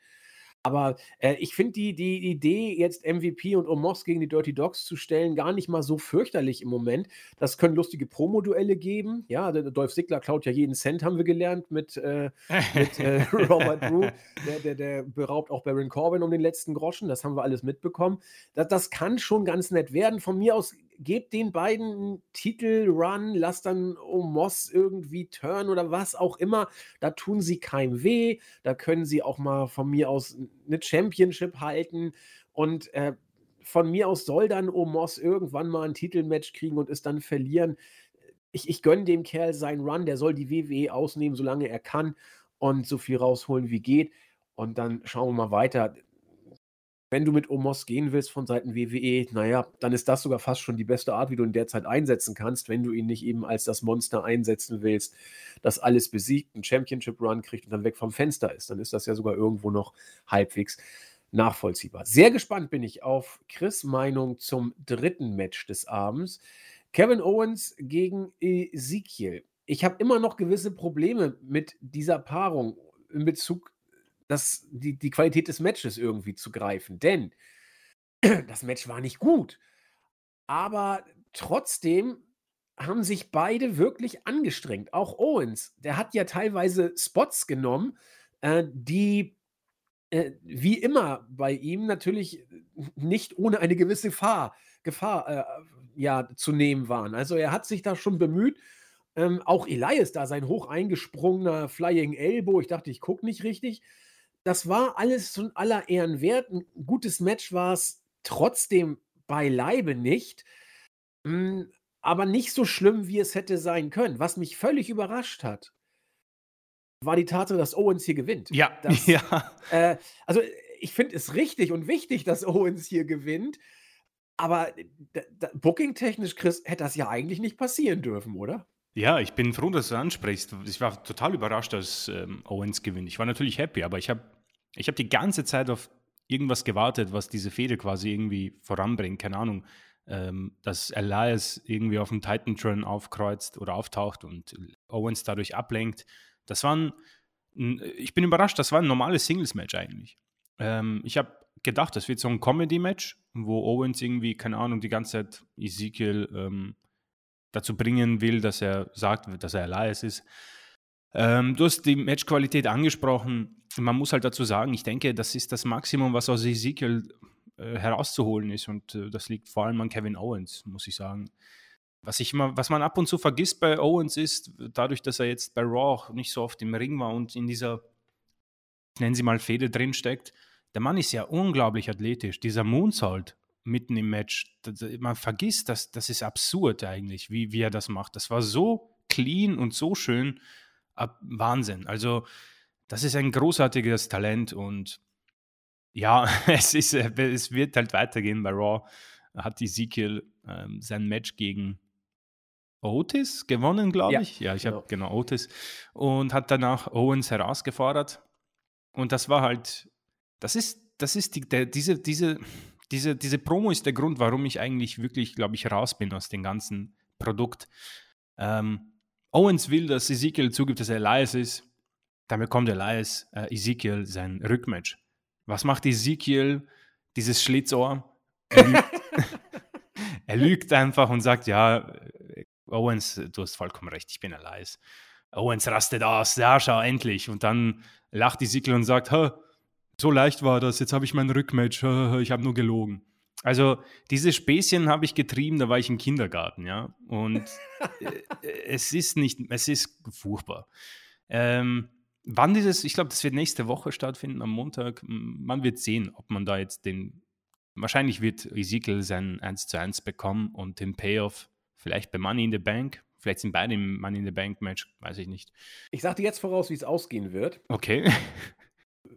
Aber äh, ich finde die, die Idee, jetzt MVP und Omos gegen die Dirty Dogs zu stellen, gar nicht mal so fürchterlich im Moment. Das können lustige Promo-Duelle geben. Ja, der, Dolph Ziggler klaut ja jeden Cent, haben wir gelernt, mit, äh, mit äh, Robert Drew. Der, der, der, beraubt auch Baron Corbin um den letzten Groschen. Das haben wir alles mitbekommen. Das, das kann schon ganz nett werden. Von mir aus gebt den beiden einen Titel-Run, lasst dann Omos irgendwie turn oder was auch immer. Da tun sie keinem weh. Da können sie auch mal von mir aus eine Championship halten. Und äh, von mir aus soll dann Omos irgendwann mal ein Titelmatch kriegen und es dann verlieren. Ich, ich gönne dem Kerl seinen Run, der soll die WWE ausnehmen, solange er kann und so viel rausholen wie geht. Und dann schauen wir mal weiter wenn du mit Omos gehen willst von Seiten WWE, naja, dann ist das sogar fast schon die beste Art, wie du ihn derzeit einsetzen kannst, wenn du ihn nicht eben als das Monster einsetzen willst, das alles besiegt, einen Championship-Run kriegt und dann weg vom Fenster ist. Dann ist das ja sogar irgendwo noch halbwegs nachvollziehbar. Sehr gespannt bin ich auf Chris Meinung zum dritten Match des Abends. Kevin Owens gegen Ezekiel. Ich habe immer noch gewisse Probleme mit dieser Paarung in Bezug, dass die, die Qualität des Matches irgendwie zu greifen. Denn das Match war nicht gut. Aber trotzdem haben sich beide wirklich angestrengt. Auch Owens, der hat ja teilweise Spots genommen, äh, die äh, wie immer bei ihm natürlich nicht ohne eine gewisse Gefahr, Gefahr äh, ja, zu nehmen waren. Also er hat sich da schon bemüht. Ähm, auch Elias da, sein hoch eingesprungener Flying Elbow. Ich dachte, ich gucke nicht richtig. Das war alles von aller Ehren wert. Ein gutes Match war es trotzdem beileibe nicht. Hm, aber nicht so schlimm, wie es hätte sein können. Was mich völlig überrascht hat, war die Tatsache, dass Owens hier gewinnt. Ja, das, ja. Äh, also ich finde es richtig und wichtig, dass Owens hier gewinnt. Aber booking-technisch, Chris, hätte das ja eigentlich nicht passieren dürfen, oder? Ja, ich bin froh, dass du ansprichst. Ich war total überrascht, dass ähm, Owens gewinnt. Ich war natürlich happy, aber ich habe ich hab die ganze Zeit auf irgendwas gewartet, was diese Fehde quasi irgendwie voranbringt. Keine Ahnung, ähm, dass Elias irgendwie auf dem Titan-Tron aufkreuzt oder auftaucht und Owens dadurch ablenkt. Das war ein, ich bin überrascht, das war ein normales Singles-Match eigentlich. Ähm, ich habe gedacht, das wird so ein Comedy-Match, wo Owens irgendwie, keine Ahnung, die ganze Zeit Ezekiel ähm, dazu bringen will, dass er sagt, dass er Elias ist. Ähm, du hast die Matchqualität angesprochen. Man muss halt dazu sagen, ich denke, das ist das Maximum, was aus Ezekiel äh, herauszuholen ist. Und äh, das liegt vor allem an Kevin Owens, muss ich sagen. Was, ich immer, was man ab und zu vergisst bei Owens ist, dadurch, dass er jetzt bei Raw nicht so oft im Ring war und in dieser, nennen Sie mal, Fehde drinsteckt, der Mann ist ja unglaublich athletisch. Dieser Moonsault mitten im Match, man vergisst, das, das ist absurd eigentlich, wie, wie er das macht. Das war so clean und so schön. Wahnsinn. Also, das ist ein großartiges Talent und ja, es, ist, es wird halt weitergehen bei Raw. Hat Ezekiel ähm, sein Match gegen Otis gewonnen, glaube ich. Ja, ich genau. habe genau Otis. Und hat danach Owens herausgefordert. Und das war halt, das ist, das ist die, der, diese, diese, diese, diese Promo ist der Grund, warum ich eigentlich wirklich, glaube ich, raus bin aus dem ganzen Produkt. Ähm, Owens will, dass Ezekiel zugibt, dass er Elias ist. Dann bekommt Elias äh, Ezekiel sein Rückmatch. Was macht Ezekiel, dieses Schlitzohr? Er lügt, er lügt einfach und sagt, ja, Owens, du hast vollkommen recht, ich bin Elias. Owens rastet aus, ja, schau, endlich. Und dann lacht Ezekiel und sagt, so leicht war das, jetzt habe ich mein Rückmatch, ich habe nur gelogen. Also diese Späßchen habe ich getrieben, da war ich im Kindergarten, ja. Und äh, es ist nicht, es ist furchtbar. Ähm, Wann dieses, ich glaube, das wird nächste Woche stattfinden, am Montag. Man wird sehen, ob man da jetzt den, wahrscheinlich wird Ezekiel sein 1 zu 1 bekommen und den Payoff vielleicht bei Money in the Bank. Vielleicht sind beide im Money in the Bank Match, weiß ich nicht. Ich sage dir jetzt voraus, wie es ausgehen wird. Okay.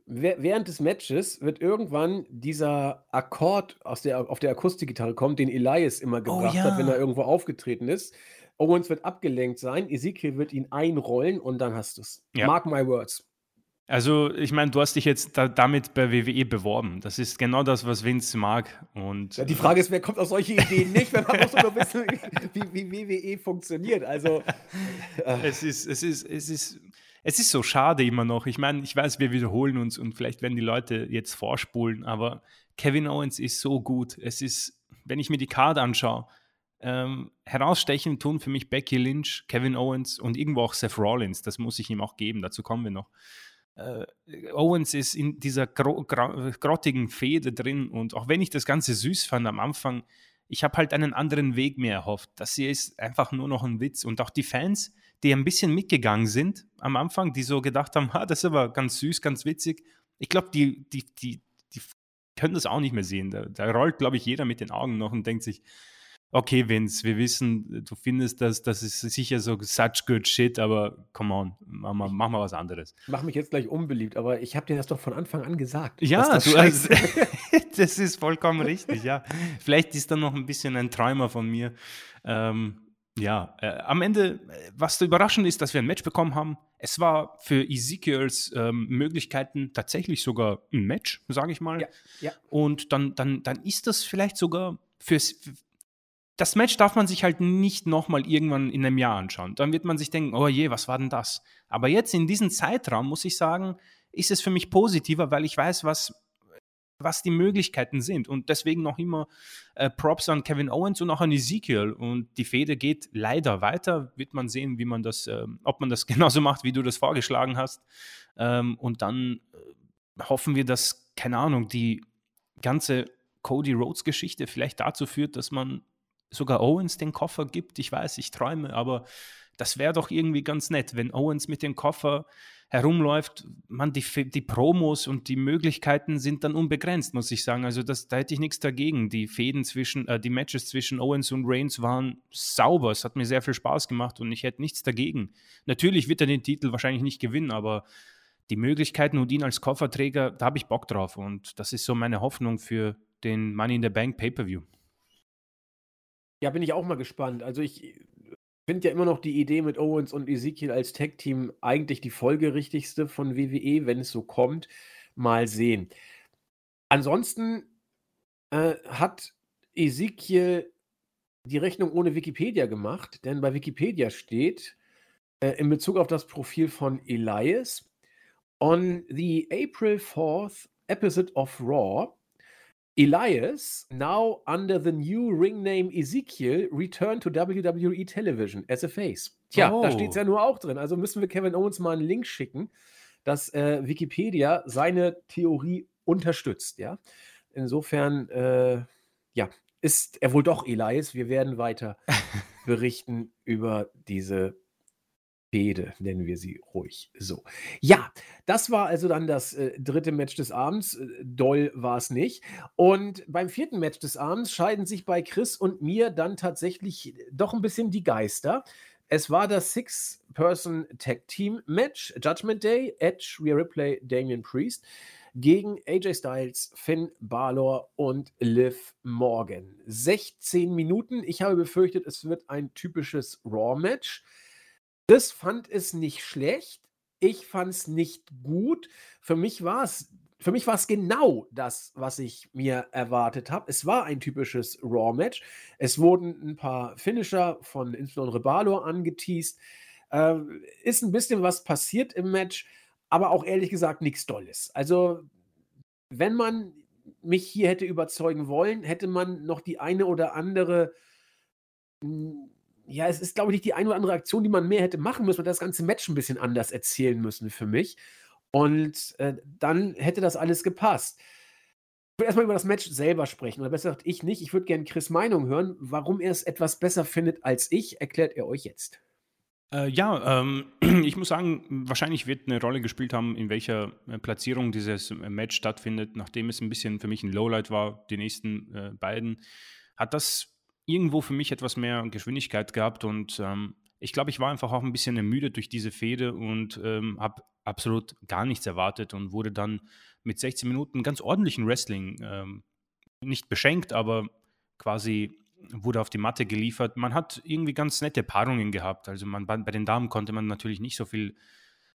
Während des Matches wird irgendwann dieser Akkord aus der, auf der Akustikgitarre kommen, den Elias immer oh gebracht oh, ja. hat, wenn er irgendwo aufgetreten ist. Owens wird abgelenkt sein, Ezekiel wird ihn einrollen und dann hast du es. Ja. Mark my words. Also, ich meine, du hast dich jetzt da, damit bei WWE beworben. Das ist genau das, was Vince mag. Und, ja, die Frage ist, wer kommt auf solche Ideen nicht, wenn man muss nur wissen, wie, wie, WWE funktioniert. Also, äh. es, ist, es, ist, es, ist, es ist so schade immer noch. Ich meine, ich weiß, wir wiederholen uns und vielleicht werden die Leute jetzt vorspulen, aber Kevin Owens ist so gut. Es ist, wenn ich mir die Karte anschaue, ähm, herausstechen tun für mich Becky Lynch, Kevin Owens und irgendwo auch Seth Rollins. Das muss ich ihm auch geben, dazu kommen wir noch. Äh, Owens ist in dieser gro grottigen Fehde drin und auch wenn ich das Ganze süß fand am Anfang, ich habe halt einen anderen Weg mehr erhofft. Das hier ist einfach nur noch ein Witz. Und auch die Fans, die ein bisschen mitgegangen sind am Anfang, die so gedacht haben, ha, das ist aber ganz süß, ganz witzig. Ich glaube, die, die, die, die können das auch nicht mehr sehen. Da, da rollt, glaube ich, jeder mit den Augen noch und denkt sich, okay, Vince, wir wissen, du findest das, das ist sicher so such good shit, aber come on, mach mal, mach mal was anderes. Ich mach mich jetzt gleich unbeliebt, aber ich habe dir das doch von Anfang an gesagt. Ja, das, du hast, das ist vollkommen richtig, ja. Vielleicht ist da noch ein bisschen ein Träumer von mir. Ähm, ja, äh, am Ende, was so überraschend ist, dass wir ein Match bekommen haben. es war für Ezekiels ähm, Möglichkeiten tatsächlich sogar ein Match, sage ich mal. Ja, ja. Und dann, dann, dann ist das vielleicht sogar fürs. Das Match darf man sich halt nicht nochmal irgendwann in einem Jahr anschauen. Dann wird man sich denken, oh je, was war denn das? Aber jetzt in diesem Zeitraum, muss ich sagen, ist es für mich positiver, weil ich weiß, was was die Möglichkeiten sind. Und deswegen noch immer äh, Props an Kevin Owens und auch an Ezekiel. Und die Fehde geht leider weiter. Wird man sehen, wie man das, äh, ob man das genauso macht, wie du das vorgeschlagen hast. Ähm, und dann äh, hoffen wir, dass, keine Ahnung, die ganze Cody Rhodes Geschichte vielleicht dazu führt, dass man sogar Owens den Koffer gibt. Ich weiß, ich träume, aber das wäre doch irgendwie ganz nett, wenn Owens mit dem Koffer herumläuft, man, die, die Promos und die Möglichkeiten sind dann unbegrenzt, muss ich sagen. Also das, da hätte ich nichts dagegen. Die Fäden zwischen, äh, die Matches zwischen Owens und Reigns waren sauber. Es hat mir sehr viel Spaß gemacht und ich hätte nichts dagegen. Natürlich wird er den Titel wahrscheinlich nicht gewinnen, aber die Möglichkeiten und ihn als Kofferträger, da habe ich Bock drauf. Und das ist so meine Hoffnung für den Money in the Bank Pay-Per-View. Ja, bin ich auch mal gespannt. Also ich finde ja immer noch die Idee mit Owens und Ezekiel als Tag-Team eigentlich die folgerichtigste von WWE, wenn es so kommt. Mal sehen. Ansonsten äh, hat Ezekiel die Rechnung ohne Wikipedia gemacht, denn bei Wikipedia steht äh, in Bezug auf das Profil von Elias, on the April 4th episode of Raw, Elias, now under the new ring name Ezekiel, returned to WWE Television as a face. Tja, oh. da steht es ja nur auch drin. Also müssen wir Kevin Owens mal einen Link schicken, dass äh, Wikipedia seine Theorie unterstützt. Ja, insofern, äh, ja, ist er wohl doch Elias. Wir werden weiter berichten über diese Fehde, nennen wir sie ruhig so. Ja, das war also dann das äh, dritte Match des Abends. Äh, doll war es nicht. Und beim vierten Match des Abends scheiden sich bei Chris und mir dann tatsächlich doch ein bisschen die Geister. Es war das Six-Person-Tag-Team-Match, Judgment Day, Edge, Rhea Ripley, Damian Priest gegen AJ Styles, Finn Balor und Liv Morgan. 16 Minuten. Ich habe befürchtet, es wird ein typisches Raw-Match. Das fand es nicht schlecht. Ich fand es nicht gut. Für mich war es für mich war es genau das, was ich mir erwartet habe. Es war ein typisches Raw-Match. Es wurden ein paar Finisher von insbesondere Balor angeteased. Äh, ist ein bisschen was passiert im Match, aber auch ehrlich gesagt nichts Dolles. Also, wenn man mich hier hätte überzeugen wollen, hätte man noch die eine oder andere ja, es ist, glaube ich, nicht die eine oder andere Aktion, die man mehr hätte machen müssen und das ganze Match ein bisschen anders erzählen müssen für mich. Und äh, dann hätte das alles gepasst. Ich würde erstmal über das Match selber sprechen, oder besser gesagt, ich nicht. Ich würde gerne Chris Meinung hören. Warum er es etwas besser findet als ich, erklärt er euch jetzt. Äh, ja, ähm, ich muss sagen, wahrscheinlich wird eine Rolle gespielt haben, in welcher äh, Platzierung dieses äh, Match stattfindet. Nachdem es ein bisschen für mich ein Lowlight war, die nächsten äh, beiden, hat das irgendwo für mich etwas mehr Geschwindigkeit gehabt und ähm, ich glaube, ich war einfach auch ein bisschen ermüdet durch diese Fehde und ähm, habe absolut gar nichts erwartet und wurde dann mit 16 Minuten ganz ordentlichen Wrestling ähm, nicht beschenkt, aber quasi wurde auf die Matte geliefert. Man hat irgendwie ganz nette Paarungen gehabt. Also man, bei den Damen konnte man natürlich nicht so viel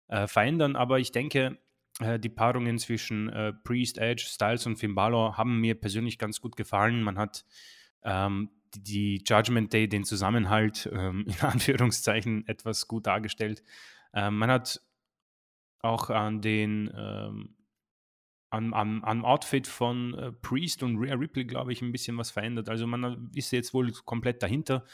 äh, verändern, aber ich denke, äh, die Paarungen zwischen äh, Priest, Edge, Styles und Finn Balor haben mir persönlich ganz gut gefallen. Man hat ähm, die Judgment Day, den Zusammenhalt ähm, in Anführungszeichen etwas gut dargestellt. Ähm, man hat auch an den ähm, an, an, an Outfit von äh, Priest und Rhea Ripley, glaube ich, ein bisschen was verändert. Also man ist jetzt wohl komplett dahinter.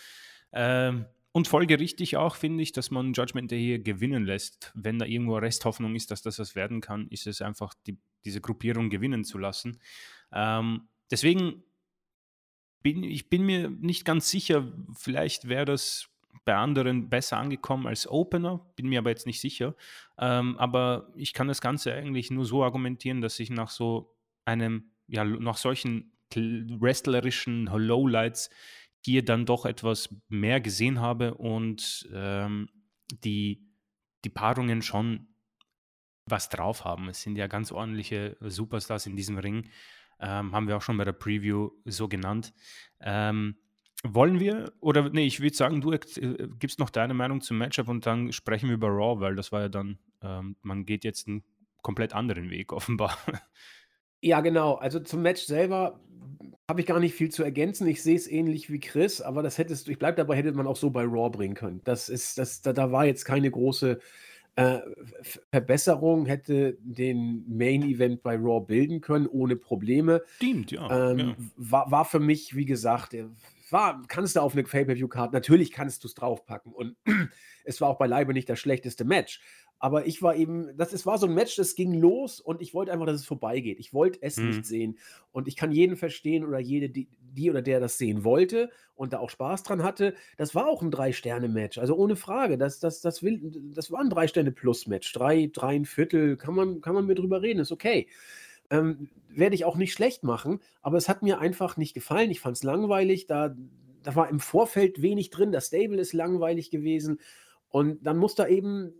Ähm, und folgerichtig auch, finde ich, dass man Judgment Day hier gewinnen lässt. Wenn da irgendwo Resthoffnung ist, dass das was werden kann, ist es einfach, die, diese Gruppierung gewinnen zu lassen. Ähm, deswegen bin, ich bin mir nicht ganz sicher, vielleicht wäre das bei anderen besser angekommen als Opener, bin mir aber jetzt nicht sicher. Ähm, aber ich kann das Ganze eigentlich nur so argumentieren, dass ich nach so einem, ja, nach solchen wrestlerischen Lowlights hier dann doch etwas mehr gesehen habe und ähm, die, die Paarungen schon was drauf haben. Es sind ja ganz ordentliche Superstars in diesem Ring. Ähm, haben wir auch schon bei der Preview so genannt. Ähm, Wollen wir, oder nee, ich würde sagen, du äh, gibst noch deine Meinung zum Matchup und dann sprechen wir über Raw, weil das war ja dann, ähm, man geht jetzt einen komplett anderen Weg offenbar. Ja, genau. Also zum Match selber habe ich gar nicht viel zu ergänzen. Ich sehe es ähnlich wie Chris, aber das hättest du, ich bleibe dabei, hätte man auch so bei Raw bringen können. Das ist, das, da, da war jetzt keine große äh, Verbesserung, hätte den Main Event bei Raw bilden können, ohne Probleme. Stimmt, ja. Ähm, ja. War, war für mich, wie gesagt, äh, war, kannst du auf eine Pay-Per-View-Card, natürlich kannst du es draufpacken. Und es war auch beileibe nicht das schlechteste Match. Aber ich war eben, das es war so ein Match, das ging los und ich wollte einfach, dass es vorbeigeht. Ich wollte es Mhm. nicht sehen. Und ich kann jeden verstehen oder jede, die, die oder der das sehen wollte und da auch Spaß dran hatte. Das war auch ein Drei-Sterne-Match. Also ohne Frage. Das, das, das, will, das war ein Drei-Sterne-Plus-Match. Drei, drei, ein Viertel, kann man, kann man mir drüber reden, ist okay. Ähm, werde ich auch nicht schlecht machen, aber es hat mir einfach nicht gefallen. Ich fand es langweilig. Da, da war im Vorfeld wenig drin. Das Stable ist langweilig gewesen. Und dann muss da eben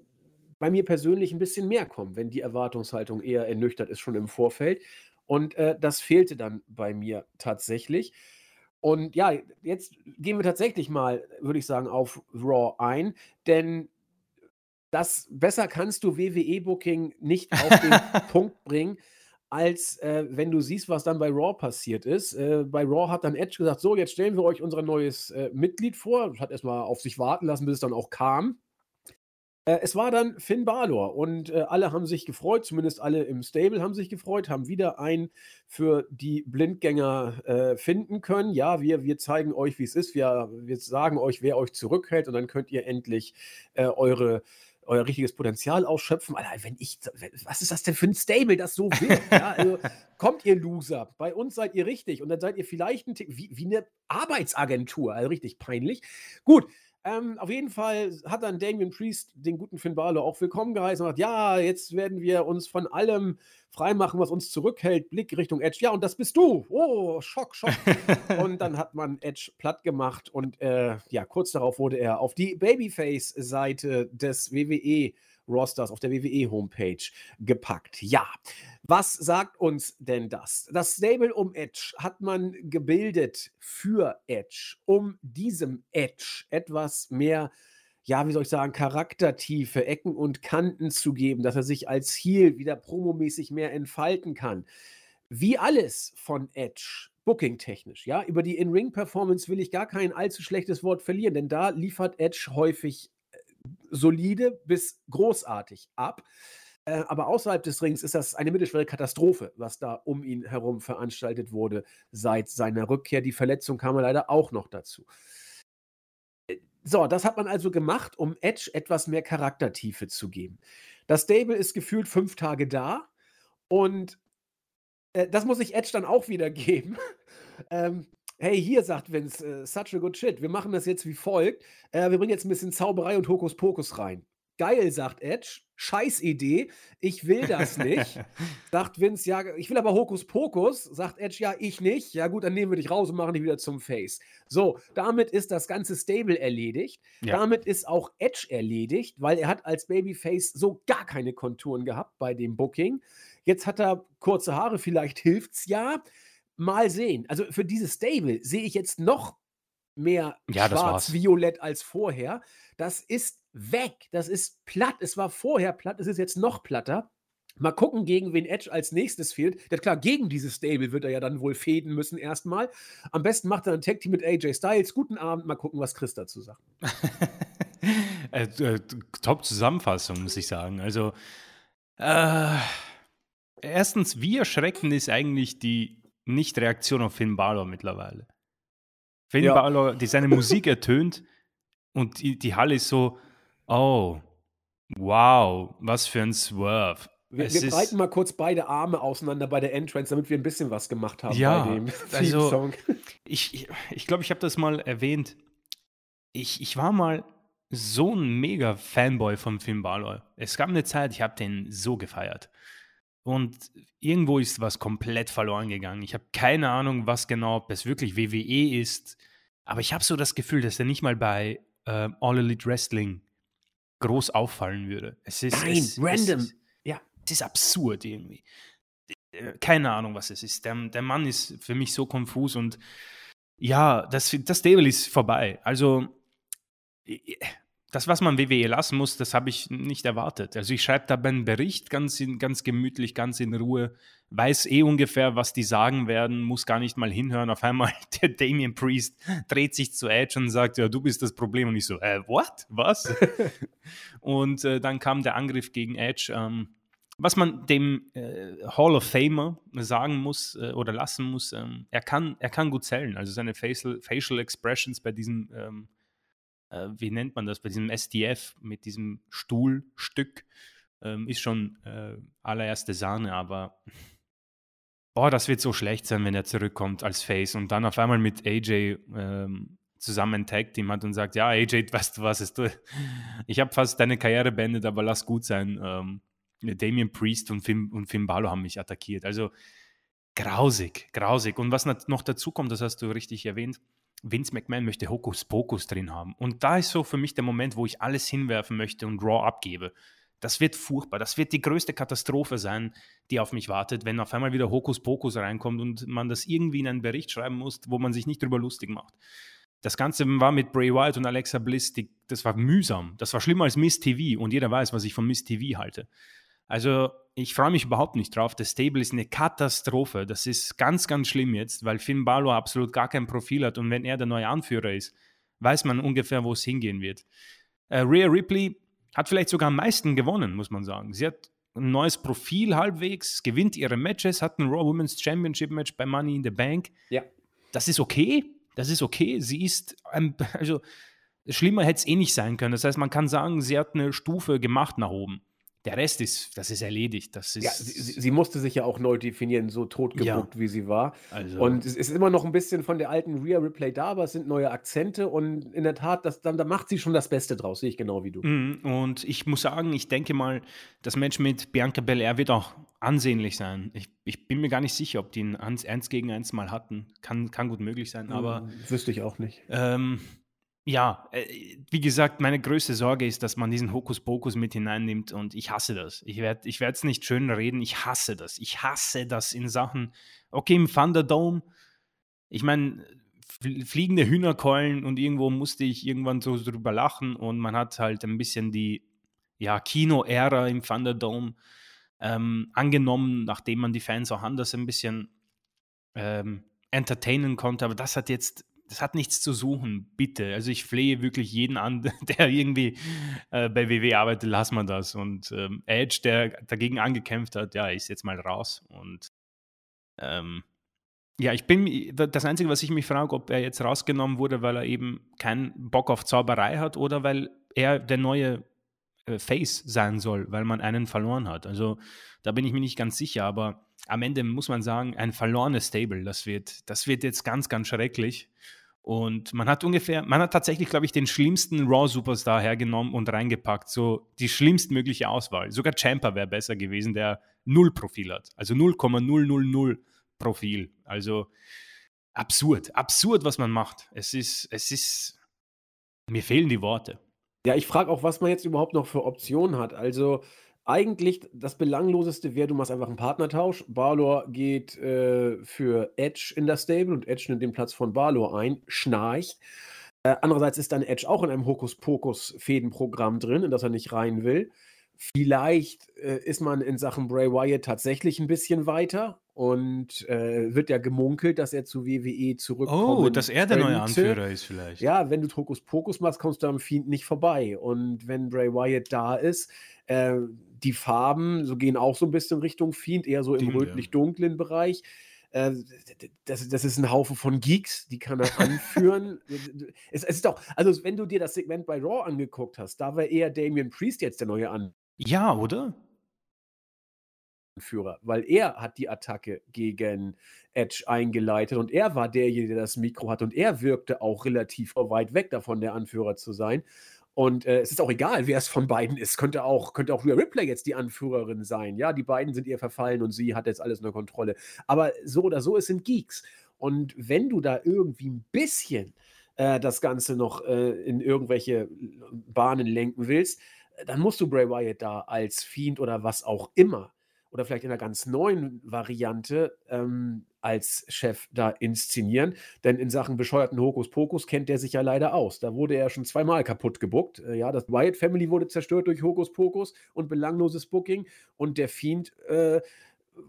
bei mir persönlich ein bisschen mehr kommen, wenn die Erwartungshaltung eher ernüchtert ist schon im Vorfeld. Und äh, das fehlte dann bei mir tatsächlich. Und ja, jetzt gehen wir tatsächlich mal, würde ich sagen, auf Raw ein, denn das besser kannst du WWE-Booking nicht auf den Punkt bringen, als äh, wenn du siehst, was dann bei Raw passiert ist. Äh, bei Raw hat dann Edge gesagt: So, jetzt stellen wir euch unser neues äh, Mitglied vor. Hat erstmal auf sich warten lassen, bis es dann auch kam. Äh, es war dann Finn Balor und äh, alle haben sich gefreut, zumindest alle im Stable haben sich gefreut, haben wieder einen für die Blindgänger äh, finden können. Ja, wir, wir zeigen euch, wie es ist. Wir, wir sagen euch, wer euch zurückhält und dann könnt ihr endlich eure euer richtiges Potenzial ausschöpfen. Alter, wenn ich, was ist das denn für ein Stable, das so will? Ja, also, kommt ihr Loser, bei uns seid ihr richtig und dann seid ihr vielleicht ein Tick, wie, wie eine Arbeitsagentur, also richtig peinlich. Gut, ähm, auf jeden Fall hat dann Damien Priest den guten Finn Balor auch willkommen geheißen und sagt, ja, jetzt werden wir uns von allem freimachen, was uns zurückhält. Blick Richtung Edge. Ja, und das bist du. Oh, Schock, Schock. und dann hat man Edge platt gemacht und äh, ja, kurz darauf wurde er auf die Babyface-Seite des WWE Rosters auf der WWE-Homepage gepackt. Ja, was sagt uns denn das? Das Stable um Edge hat man gebildet für Edge, um diesem Edge etwas mehr, ja, wie soll ich sagen, Charaktertiefe, Ecken und Kanten zu geben, dass er sich als Heel wieder promomäßig mehr entfalten kann. Wie alles von Edge, booking-technisch, ja, über die In-Ring-Performance will ich gar kein allzu schlechtes Wort verlieren, denn da liefert Edge häufig solide bis großartig ab. Äh, aber außerhalb des Rings ist das eine mittelschwere Katastrophe, was da um ihn herum veranstaltet wurde seit seiner Rückkehr. Die Verletzung kam leider auch noch dazu. So, das hat man also gemacht, um Edge etwas mehr Charaktertiefe zu geben. Das Stable ist gefühlt fünf Tage da und äh, das muss ich Edge dann auch wieder geben. ähm, Hey, hier sagt Vince, äh, such a good shit. Wir machen das jetzt wie folgt. Äh, wir bringen jetzt ein bisschen Zauberei und Hokuspokus rein. Geil, sagt Edge. Scheiß Idee. Ich will das nicht. sagt Vince, ja, ich will aber Hokuspokus. Sagt Edge, ja, ich nicht. Ja, gut, dann nehmen wir dich raus und machen dich wieder zum Face. So, damit ist das ganze Stable erledigt. Ja. Damit ist auch Edge erledigt, weil er hat als Babyface so gar keine Konturen gehabt bei dem Booking. Jetzt hat er kurze Haare, vielleicht hilft's ja. Mal sehen. Also für dieses Stable sehe ich jetzt noch mehr Ja, schwarz-violett als vorher. Das ist weg. Das ist platt. Es war vorher platt, es ist jetzt noch platter. Mal gucken, gegen wen Edge als nächstes fehlt. Ja, klar, gegen dieses Stable wird er ja dann wohl fäden müssen erstmal. Am besten macht er ein Tag Team mit AJ Styles. Guten Abend, mal gucken, was Chris dazu sagt. äh, äh, Top-Zusammenfassung, muss ich sagen. Also, äh, erstens, wie erschreckend ist eigentlich die Nicht-Reaktion auf Finn Balor mittlerweile? Finn Ja. Balor, die seine Musik ertönt und die, die Halle ist so, oh, wow, was für ein Swerve. Wir, wir breiten mal kurz beide Arme auseinander bei der Entrance, damit wir ein bisschen was gemacht haben Ja, bei dem also- Theme-Song. Ich ich, ich, glaube, ich habe das mal erwähnt. Ich, ich war mal so ein mega Fanboy von Finn Balor. Es gab eine Zeit, ich habe den so gefeiert. Und irgendwo ist was komplett verloren gegangen. Ich habe keine Ahnung, was genau, ob es wirklich WWE ist. Aber ich habe so das Gefühl, dass er nicht mal bei äh, All Elite Wrestling groß auffallen würde. Es ist Nein, es, random. Es, Ja. es ist absurd irgendwie. Äh, Keine Ahnung, was es ist. Der, der Mann ist für mich so konfus und Ja, das, das Stable ist vorbei. Also, das, was man WWE lassen muss, das habe ich nicht erwartet. Also ich schreibe da einen Bericht ganz, in, ganz gemütlich, ganz in Ruhe, weiß eh ungefähr, was die sagen werden, muss gar nicht mal hinhören. Auf einmal der Damien Priest dreht sich zu Edge und sagt, ja, du bist das Problem. Und ich so, äh, what? Was? und äh, dann kam der Angriff gegen Edge. Ähm, was man dem äh, Hall of Famer sagen muss äh, oder lassen muss, ähm, er, kann, er kann gut zählen. Also seine Facial, Facial Expressions bei diesem ähm, äh, wie nennt man das, bei diesem SDF mit diesem Stuhlstück, ähm, ist schon äh, allererste Sahne, aber boah, das wird so schlecht sein, wenn er zurückkommt als Face und dann auf einmal mit AJ ähm, zusammen Tag Team hat und sagt, ja, AJ, weißt du was, ist ich habe fast deine Karriere beendet, aber lass gut sein. Ähm, Damien Priest und Finn, und Finn Balor haben mich attackiert. Also grausig, grausig. Und was noch dazu kommt, das hast du richtig erwähnt, Vince McMahon möchte Hokuspokus drin haben. Und da ist so für mich der Moment, wo ich alles hinwerfen möchte und Raw abgebe. Das wird furchtbar. Das wird die größte Katastrophe sein, die auf mich wartet, wenn auf einmal wieder Hokuspokus reinkommt und man das irgendwie in einen Bericht schreiben muss, wo man sich nicht drüber lustig macht. Das Ganze war mit Bray Wyatt und Alexa Bliss, die, das war mühsam. Das war schlimmer als Miss TV und jeder weiß, was ich von Miss TV halte. Also ich freue mich überhaupt nicht drauf. Das Stable ist eine Katastrophe. Das ist ganz, ganz schlimm jetzt, weil Finn Balor absolut gar kein Profil hat und wenn er der neue Anführer ist, weiß man ungefähr, wo es hingehen wird. Äh, Rhea Ripley hat vielleicht sogar am meisten gewonnen, muss man sagen. Sie hat ein neues Profil halbwegs, gewinnt ihre Matches, hat ein Raw Women's Championship Match bei Money in the Bank. Ja. Das ist okay. Das ist okay. Sie ist, ein, also schlimmer hätte es eh nicht sein können. Das heißt, man kann sagen, sie hat eine Stufe gemacht nach oben der Rest ist, das ist erledigt. Das ist ja, sie, sie, musste sich ja auch neu definieren, so totgebuckt, ja. wie sie war. Also. Und es ist immer noch ein bisschen von der alten Rear Replay da, aber es sind neue Akzente und in der Tat, das, dann, da macht sie schon das Beste draus, sehe ich genau wie du. Mhm. Und ich muss sagen, ich denke mal, das Match mit Bianca Belair wird auch ansehnlich sein. Ich, ich bin mir gar nicht sicher, ob die ein 1 gegen 1 mal hatten. Kann, kann gut möglich sein, aber. Mhm, wüsste ich auch nicht. Ähm, ja, äh, wie gesagt, meine größte Sorge ist, dass man diesen Hokuspokus mit hineinnimmt und ich hasse das. Ich werde ich es nicht schön reden, ich hasse das. Ich hasse das in Sachen, okay, im Thunderdome, ich meine, fliegende Hühnerkeulen und irgendwo musste ich irgendwann so drüber lachen und man hat halt ein bisschen die ja, Kino-Ära im Thunderdome ähm, angenommen, nachdem man die Fans auch anders ein bisschen ähm, entertainen konnte, aber das hat jetzt das hat nichts zu suchen, bitte. Also ich flehe wirklich jeden an, der irgendwie äh, bei WW arbeitet, lass mal das. Und ähm, Edge, der dagegen angekämpft hat, ja, ist jetzt mal raus. Und ähm, ja, ich bin, das Einzige, was ich mich frage, ob er jetzt rausgenommen wurde, weil er eben keinen Bock auf Zauberei hat oder weil er der neue äh, Face sein soll, weil man einen verloren hat. Also da bin ich mir nicht ganz sicher, aber am Ende muss man sagen, ein verlorenes Stable, das wird, das wird jetzt ganz, ganz schrecklich. Und man hat ungefähr, man hat tatsächlich, glaube ich, den schlimmsten Raw-Superstar hergenommen und reingepackt. So die schlimmstmögliche Auswahl. Sogar Champa wäre besser gewesen, der null Profil hat. Also 0,000 Profil. Also absurd, absurd, was man macht. Es ist, es ist, mir fehlen die Worte. Ja, ich frage auch, was man jetzt überhaupt noch für Optionen hat. Also eigentlich das Belangloseste wäre, du machst einfach einen Partnertausch. Balor geht äh, für Edge in das Stable und Edge nimmt den Platz von Balor ein. Schnarch. Äh, andererseits ist dann Edge auch in einem Hokuspokus-Fädenprogramm drin, in das er nicht rein will. Vielleicht äh, ist man in Sachen Bray Wyatt tatsächlich ein bisschen weiter und äh, wird ja gemunkelt, dass er zu WWE zurückkommt. Oh, dass er der neue Anführer ist vielleicht. Ja, wenn du Hokuspokus machst, kommst du am Fiend nicht vorbei. Und wenn Bray Wyatt da ist, äh, die Farben so gehen auch so ein bisschen Richtung Fiend, eher so im rötlich-dunklen Bereich. Äh, das, das, ist ein Haufen von Geeks, die kann er anführen. es, es, ist doch, also wenn du dir das Segment bei Raw angeguckt hast, da war eher Damien Priest jetzt der neue Anführer. Ja, oder? Führer, weil er hat die Attacke gegen Edge eingeleitet und er war derjenige, der das Mikro hat und er wirkte auch relativ weit weg davon, der Anführer zu sein. Und äh, es ist auch egal, wer es von beiden ist. Könnte auch, könnte auch Rhea Ripley jetzt die Anführerin sein. Ja, die beiden sind ihr verfallen und sie hat jetzt alles unter Kontrolle. Aber so oder so, es sind Geeks. Und wenn du da irgendwie ein bisschen äh, das Ganze noch äh, in irgendwelche Bahnen lenken willst, dann musst du Bray Wyatt da als Fiend oder was auch immer oder vielleicht in einer ganz neuen Variante ähm, als Chef da inszenieren. Denn in Sachen bescheuerten Hokuspokus kennt der sich ja leider aus. Da wurde er schon zweimal kaputt gebuckt. Äh, ja, das Wyatt Family wurde zerstört durch Hokuspokus und belangloses Booking. Und der Fiend äh,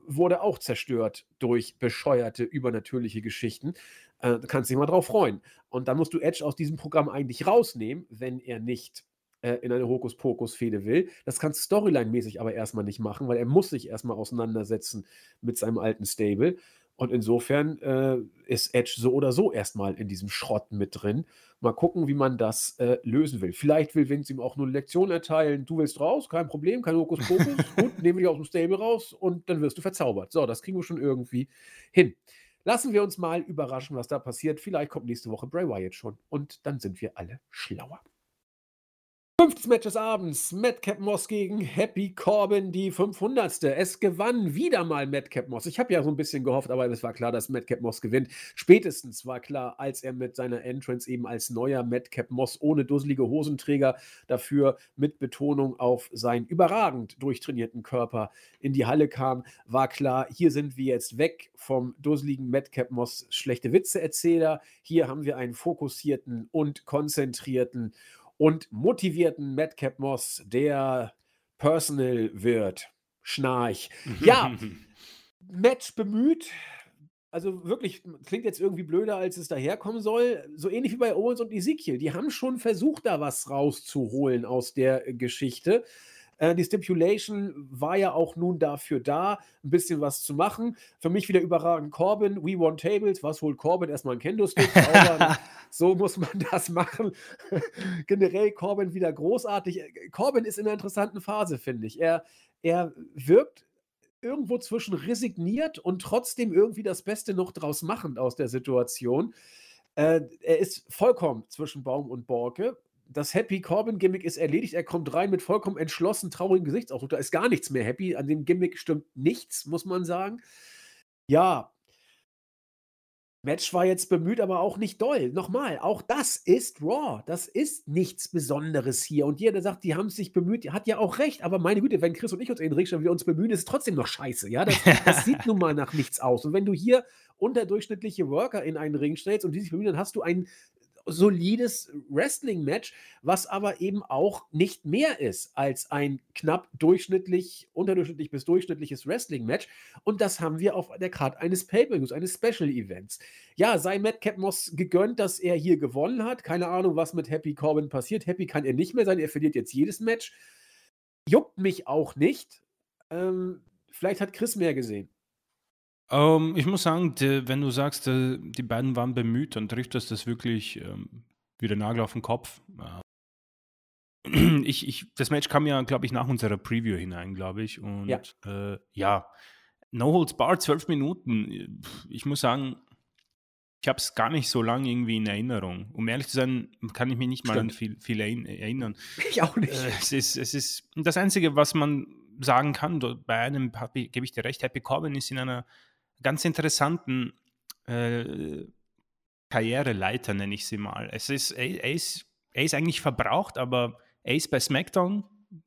wurde auch zerstört durch bescheuerte, übernatürliche Geschichten. Äh, kannst dich mal drauf freuen. Und dann musst du Edge aus diesem Programm eigentlich rausnehmen, wenn er nicht äh, in eine Hokuspokus-Fehde will. Das kannst du Storyline-mäßig aber erstmal nicht machen, weil er muss sich erstmal auseinandersetzen mit seinem alten Stable. Und insofern äh, ist Edge so oder so erstmal in diesem Schrott mit drin. Mal gucken, wie man das äh, lösen will. Vielleicht will Vince ihm auch nur eine Lektion erteilen. Du willst raus, kein Problem, kein Hokuspokus. Gut, nehmen wir dich aus dem Stable raus und dann wirst du verzaubert. So, das kriegen wir schon irgendwie hin. Lassen wir uns mal überraschen, was da passiert. Vielleicht kommt nächste Woche Bray Wyatt schon und dann sind wir alle schlauer. Fünftes Match des Abends. Madcap Moss gegen Happy Corbin, die 500. Es gewann wieder mal Madcap Moss. Ich habe ja so ein bisschen gehofft, aber es war klar, dass Madcap Moss gewinnt. Spätestens war klar, als er mit seiner Entrance eben als neuer Madcap Moss ohne dusselige Hosenträger dafür mit Betonung auf seinen überragend durchtrainierten Körper in die Halle kam, war klar, hier sind wir jetzt weg vom dusseligen Madcap Moss schlechte Witze-Erzähler. Hier haben wir einen fokussierten und konzentrierten und motivierten Madcap Moss, der Personal wird. Schnarch. Ja, Match bemüht. Also wirklich, klingt jetzt irgendwie blöder, als es daherkommen soll. So ähnlich wie bei Owens und Ezekiel. Die haben schon versucht, da was rauszuholen aus der Geschichte. Äh, die Stipulation war ja auch nun dafür da, ein bisschen was zu machen. Für mich wieder überragend Corbin, We Want Tables, was holt Corbin? Erstmal ein Kendo-Stick. so muss man das machen. Generell Corbin wieder großartig. Corbin ist in einer interessanten Phase, finde ich. Er, er wirkt irgendwo zwischen resigniert und trotzdem irgendwie das Beste noch draus machend aus der Situation. Äh, er ist vollkommen zwischen Baum und Borke das Happy Corbin-Gimmick ist erledigt. Er kommt rein mit vollkommen entschlossen, traurigem Gesichtsausdruck. Da ist gar nichts mehr happy. An dem Gimmick stimmt nichts, muss man sagen. Ja. Match war jetzt bemüht, aber auch nicht doll. Nochmal, auch das ist Raw. Das ist nichts Besonderes hier. Und jeder, der sagt, die haben sich bemüht, hat ja auch recht. Aber meine Güte, wenn Chris und ich uns in den Ring stellen, wir uns bemühen, ist es trotzdem noch scheiße. Ja, das, das sieht nun mal nach nichts aus. Und wenn du hier unterdurchschnittliche Worker in einen Ring stellst und die sich bemühen, dann hast du ein solides Wrestling-Match, was aber eben auch nicht mehr ist als ein knapp durchschnittlich, unterdurchschnittlich bis durchschnittliches Wrestling-Match. Und das haben wir auf der Karte eines Pay-Per-Views, eines Special-Events. Ja, sei Matt Moss gegönnt, dass er hier gewonnen hat. Keine Ahnung, was mit Happy Corbin passiert. Happy kann er nicht mehr sein. Er verliert jetzt jedes Match. Juckt mich auch nicht. Ähm, vielleicht hat Chris mehr gesehen. Um, ähm, ich muss sagen, die, wenn du sagst, die, die, beiden waren bemüht, dann trifft das das wirklich ähm, wie der Nagel auf den Kopf. Äh, ich, ich, das Match kam ja, glaube ich, nach unserer Preview hinein, glaube ich. Und ja, äh, ja. No Holds Bar, zwölf Minuten. Ich muss sagen, ich habe es gar nicht so lange irgendwie in Erinnerung. Um ehrlich zu sein, kann ich mich nicht mal Stimmt. an viel, viel erinnern. Ich auch nicht. Äh, es, ist, es ist das Einzige, was man sagen kann, bei einem gebe ich dir recht, Happy Corbin ist in einer ganz interessanten äh, Karriereleiter, nenne ich sie mal. Es ist, er, ist, er ist eigentlich verbraucht, aber er ist bei SmackDown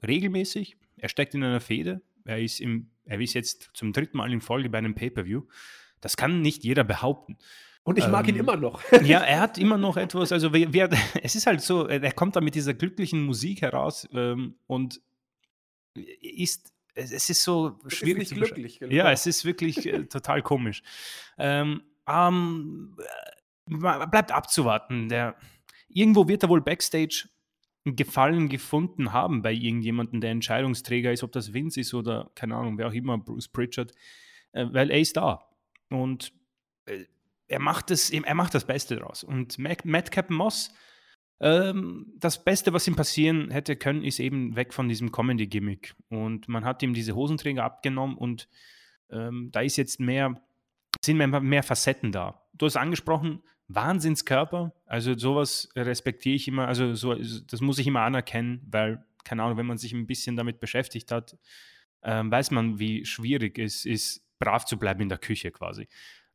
regelmäßig. Er steckt in einer Fehde. Er ist, im, er ist jetzt zum dritten Mal in Folge bei einem Pay-Per-View. Das kann nicht jeder behaupten. Und ich mag ähm, ihn immer noch. ja, er hat immer noch etwas, also wer, wer, es ist halt so, er kommt da mit dieser glücklichen Musik heraus ähm, und ist es ist so schwierig ist zu glücklich. Genau. Ja, es ist wirklich äh, total komisch. Ähm, ähm, bleibt abzuwarten. Der, irgendwo wird er wohl Backstage einen Gefallen gefunden haben bei irgendjemandem, der Entscheidungsträger ist, ob das Vince ist oder keine Ahnung, wer auch immer, Bruce Pritchard, äh, weil er ist da. Und äh, er, macht das, er macht das Beste draus. Und Madcap Moss ähm, das Beste, was ihm passieren hätte können, ist eben weg von diesem Comedy-Gimmick. Und man hat ihm diese Hosenträger abgenommen und ähm, da ist jetzt mehr, sind mehr, mehr Facetten da. Du hast angesprochen, Wahnsinnskörper, also sowas respektiere ich immer, also so, das muss ich immer anerkennen, weil, keine Ahnung, wenn man sich ein bisschen damit beschäftigt hat, ähm, weiß man, wie schwierig es ist, brav zu bleiben in der Küche quasi.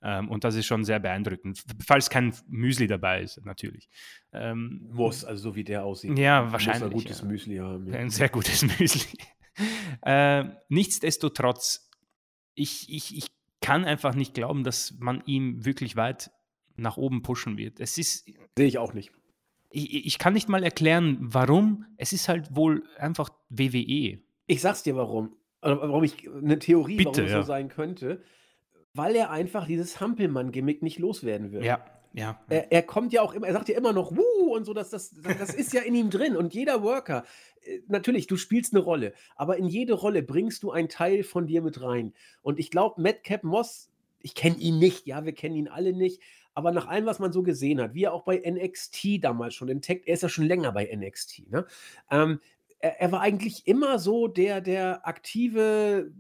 Ähm, und das ist schon sehr beeindruckend. Falls kein Müsli dabei ist, natürlich. Ähm, Muss, also so wie der aussieht. Ja, wahrscheinlich. Muss ein gutes ja. Müsli haben. Ja. Ein sehr gutes Müsli. äh, nichtsdestotrotz, ich, ich, ich kann einfach nicht glauben, dass man ihm wirklich weit nach oben pushen wird. Es ist. Sehe ich auch nicht. Ich, ich kann nicht mal erklären, warum. Es ist halt wohl einfach WWE. Ich sag's dir warum. Oder warum ich eine Theorie, Bitte, warum es ja. so sein könnte. Weil er einfach dieses Hampelmann-Gimmick nicht loswerden wird. Ja, ja. Er, er kommt ja auch immer, er sagt ja immer noch Wuh und so, dass das, das, ist ja in ihm drin. Und jeder Worker, äh, natürlich, du spielst eine Rolle, aber in jede Rolle bringst du einen Teil von dir mit rein. Und ich glaube, Madcap Moss, ich kenne ihn nicht, ja, wir kennen ihn alle nicht, aber nach allem, was man so gesehen hat, wie er auch bei NXT damals schon entdeckt, er ist ja schon länger bei NXT, ne? Ähm, er, er war eigentlich immer so der, der aktive,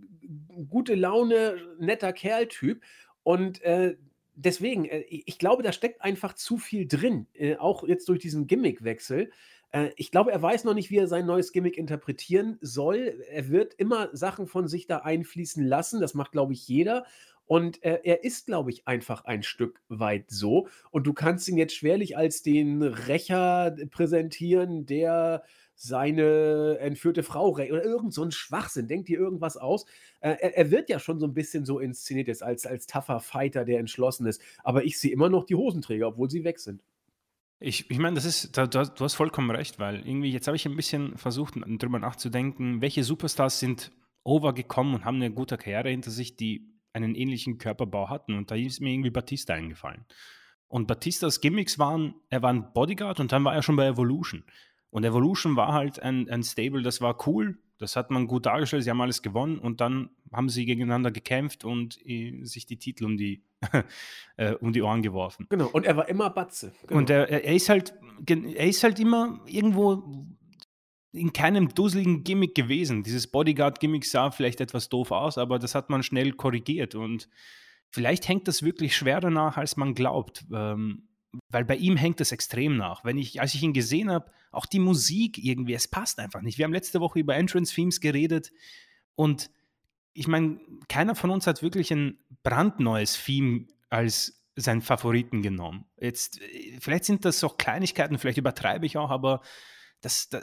gute Laune, netter Kerl-Typ. Und äh, deswegen, äh, ich glaube, da steckt einfach zu viel drin, äh, auch jetzt durch diesen Gimmickwechsel. Äh, ich glaube, er weiß noch nicht, wie er sein neues Gimmick interpretieren soll. Er wird immer Sachen von sich da einfließen lassen. Das macht, glaube ich, jeder. Und äh, er ist, glaube ich, einfach ein Stück weit so. Und du kannst ihn jetzt schwerlich als den Rächer präsentieren, der seine entführte Frau oder irgend so ein Schwachsinn. Denkt dir irgendwas aus? Äh, er, er wird ja schon so ein bisschen so inszeniert jetzt als, als tougher Fighter, der entschlossen ist. Aber ich sehe immer noch die Hosenträger, obwohl sie weg sind. Ich, ich meine, das ist, da, hast, du hast vollkommen recht, weil irgendwie, jetzt habe ich ein bisschen versucht, drüber nachzudenken, welche Superstars sind overgekommen und haben eine gute Karriere hinter sich, die einen ähnlichen Körperbau hatten. Und da ist mir irgendwie Batista eingefallen. Und Batistas Gimmicks waren, er war ein Bodyguard und dann war er schon bei Evolution. Und Evolution war halt ein, ein Stable, das war cool, das hat man gut dargestellt, sie haben alles gewonnen und dann haben sie gegeneinander gekämpft und äh, sich die Titel um die, äh, um die Ohren geworfen. Genau. Und er war immer Batze. Genau. Und er, er, ist halt, er ist halt immer irgendwo in keinem dusseligen Gimmick gewesen. Dieses Bodyguard-Gimmick sah vielleicht etwas doof aus, aber das hat man schnell korrigiert. Und vielleicht hängt das wirklich schwerer nach, als man glaubt. Ähm, weil bei ihm hängt es extrem nach. Wenn ich, als ich ihn gesehen habe, auch die Musik irgendwie, es passt einfach nicht. Wir haben letzte Woche über Entrance-Themes geredet und ich meine, keiner von uns hat wirklich ein brandneues Theme als seinen Favoriten genommen. Jetzt, äh, vielleicht sind das auch Kleinigkeiten, vielleicht übertreibe ich auch, aber das, da-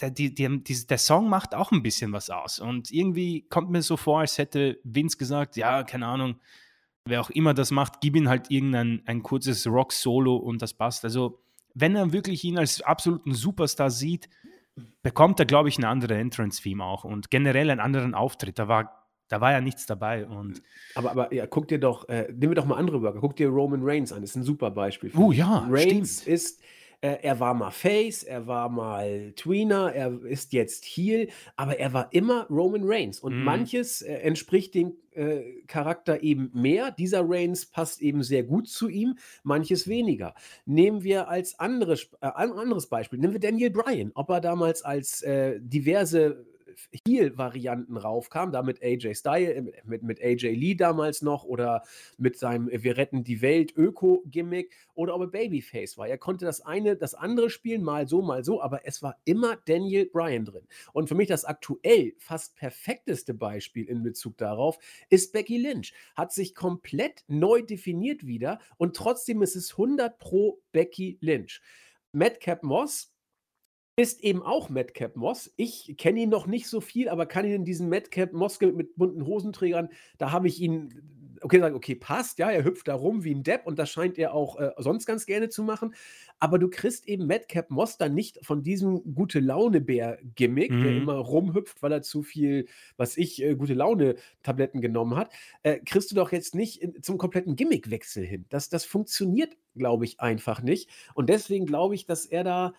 der, die, die, der Song macht auch ein bisschen was aus. Und irgendwie kommt mir so vor, als hätte Vince gesagt, ja, keine Ahnung, wer auch immer das macht, gib ihm halt irgendein ein kurzes Rock-Solo und das passt. Also, wenn er wirklich ihn als absoluten Superstar sieht, bekommt er, glaube ich, eine andere Entrance-Theme auch und generell einen anderen Auftritt. Da war, da war ja nichts dabei. Und Aber, aber ja, guck dir doch, äh, nehmen wir doch mal andere Worker. Guck dir Roman Reigns an, das ist ein super Beispiel. Oh mich. ja, Reigns stimmt. ist, er war mal Face, er war mal Tweener, er ist jetzt Heel, aber er war immer Roman Reigns. Und Mhm. manches äh, entspricht dem äh, Charakter eben mehr. Dieser Reigns passt eben sehr gut zu ihm, manches weniger. Nehmen wir als anderes, äh, ein anderes Beispiel, nehmen wir Daniel Bryan, ob er damals als äh, diverse Heel-Varianten raufkam, da mit AJ Style, äh, mit, mit AJ Lee damals noch oder mit seinem äh, Wir retten die Welt Öko-Gimmick oder ob er Babyface war. Er konnte das eine, das andere spielen, mal so, mal so, aber es war immer Daniel Bryan drin. Und für mich das aktuell fast perfekteste Beispiel in Bezug darauf ist Becky Lynch. Hat sich komplett neu definiert wieder und trotzdem ist es 100 pro Becky Lynch. Madcap Moss ist eben auch Madcap Moss. Ich kenne ihn noch nicht so viel, aber kann ihn in diesen Madcap Moss mit bunten Hosenträgern, da habe ich ihn, okay, sagen, okay, passt, ja, er hüpft da rum wie ein Depp und das scheint er auch äh, sonst ganz gerne zu machen. Aber du kriegst eben Madcap Moss dann nicht von diesem gute Laune-Bär-Gimmick, der Mhm. immer rumhüpft, weil er zu viel, was ich, äh, gute Laune-Tabletten genommen hat, äh, kriegst du doch jetzt nicht in, zum kompletten Gimmickwechsel hin. Das, das funktioniert, glaube ich, einfach nicht. Und deswegen glaube ich, dass er da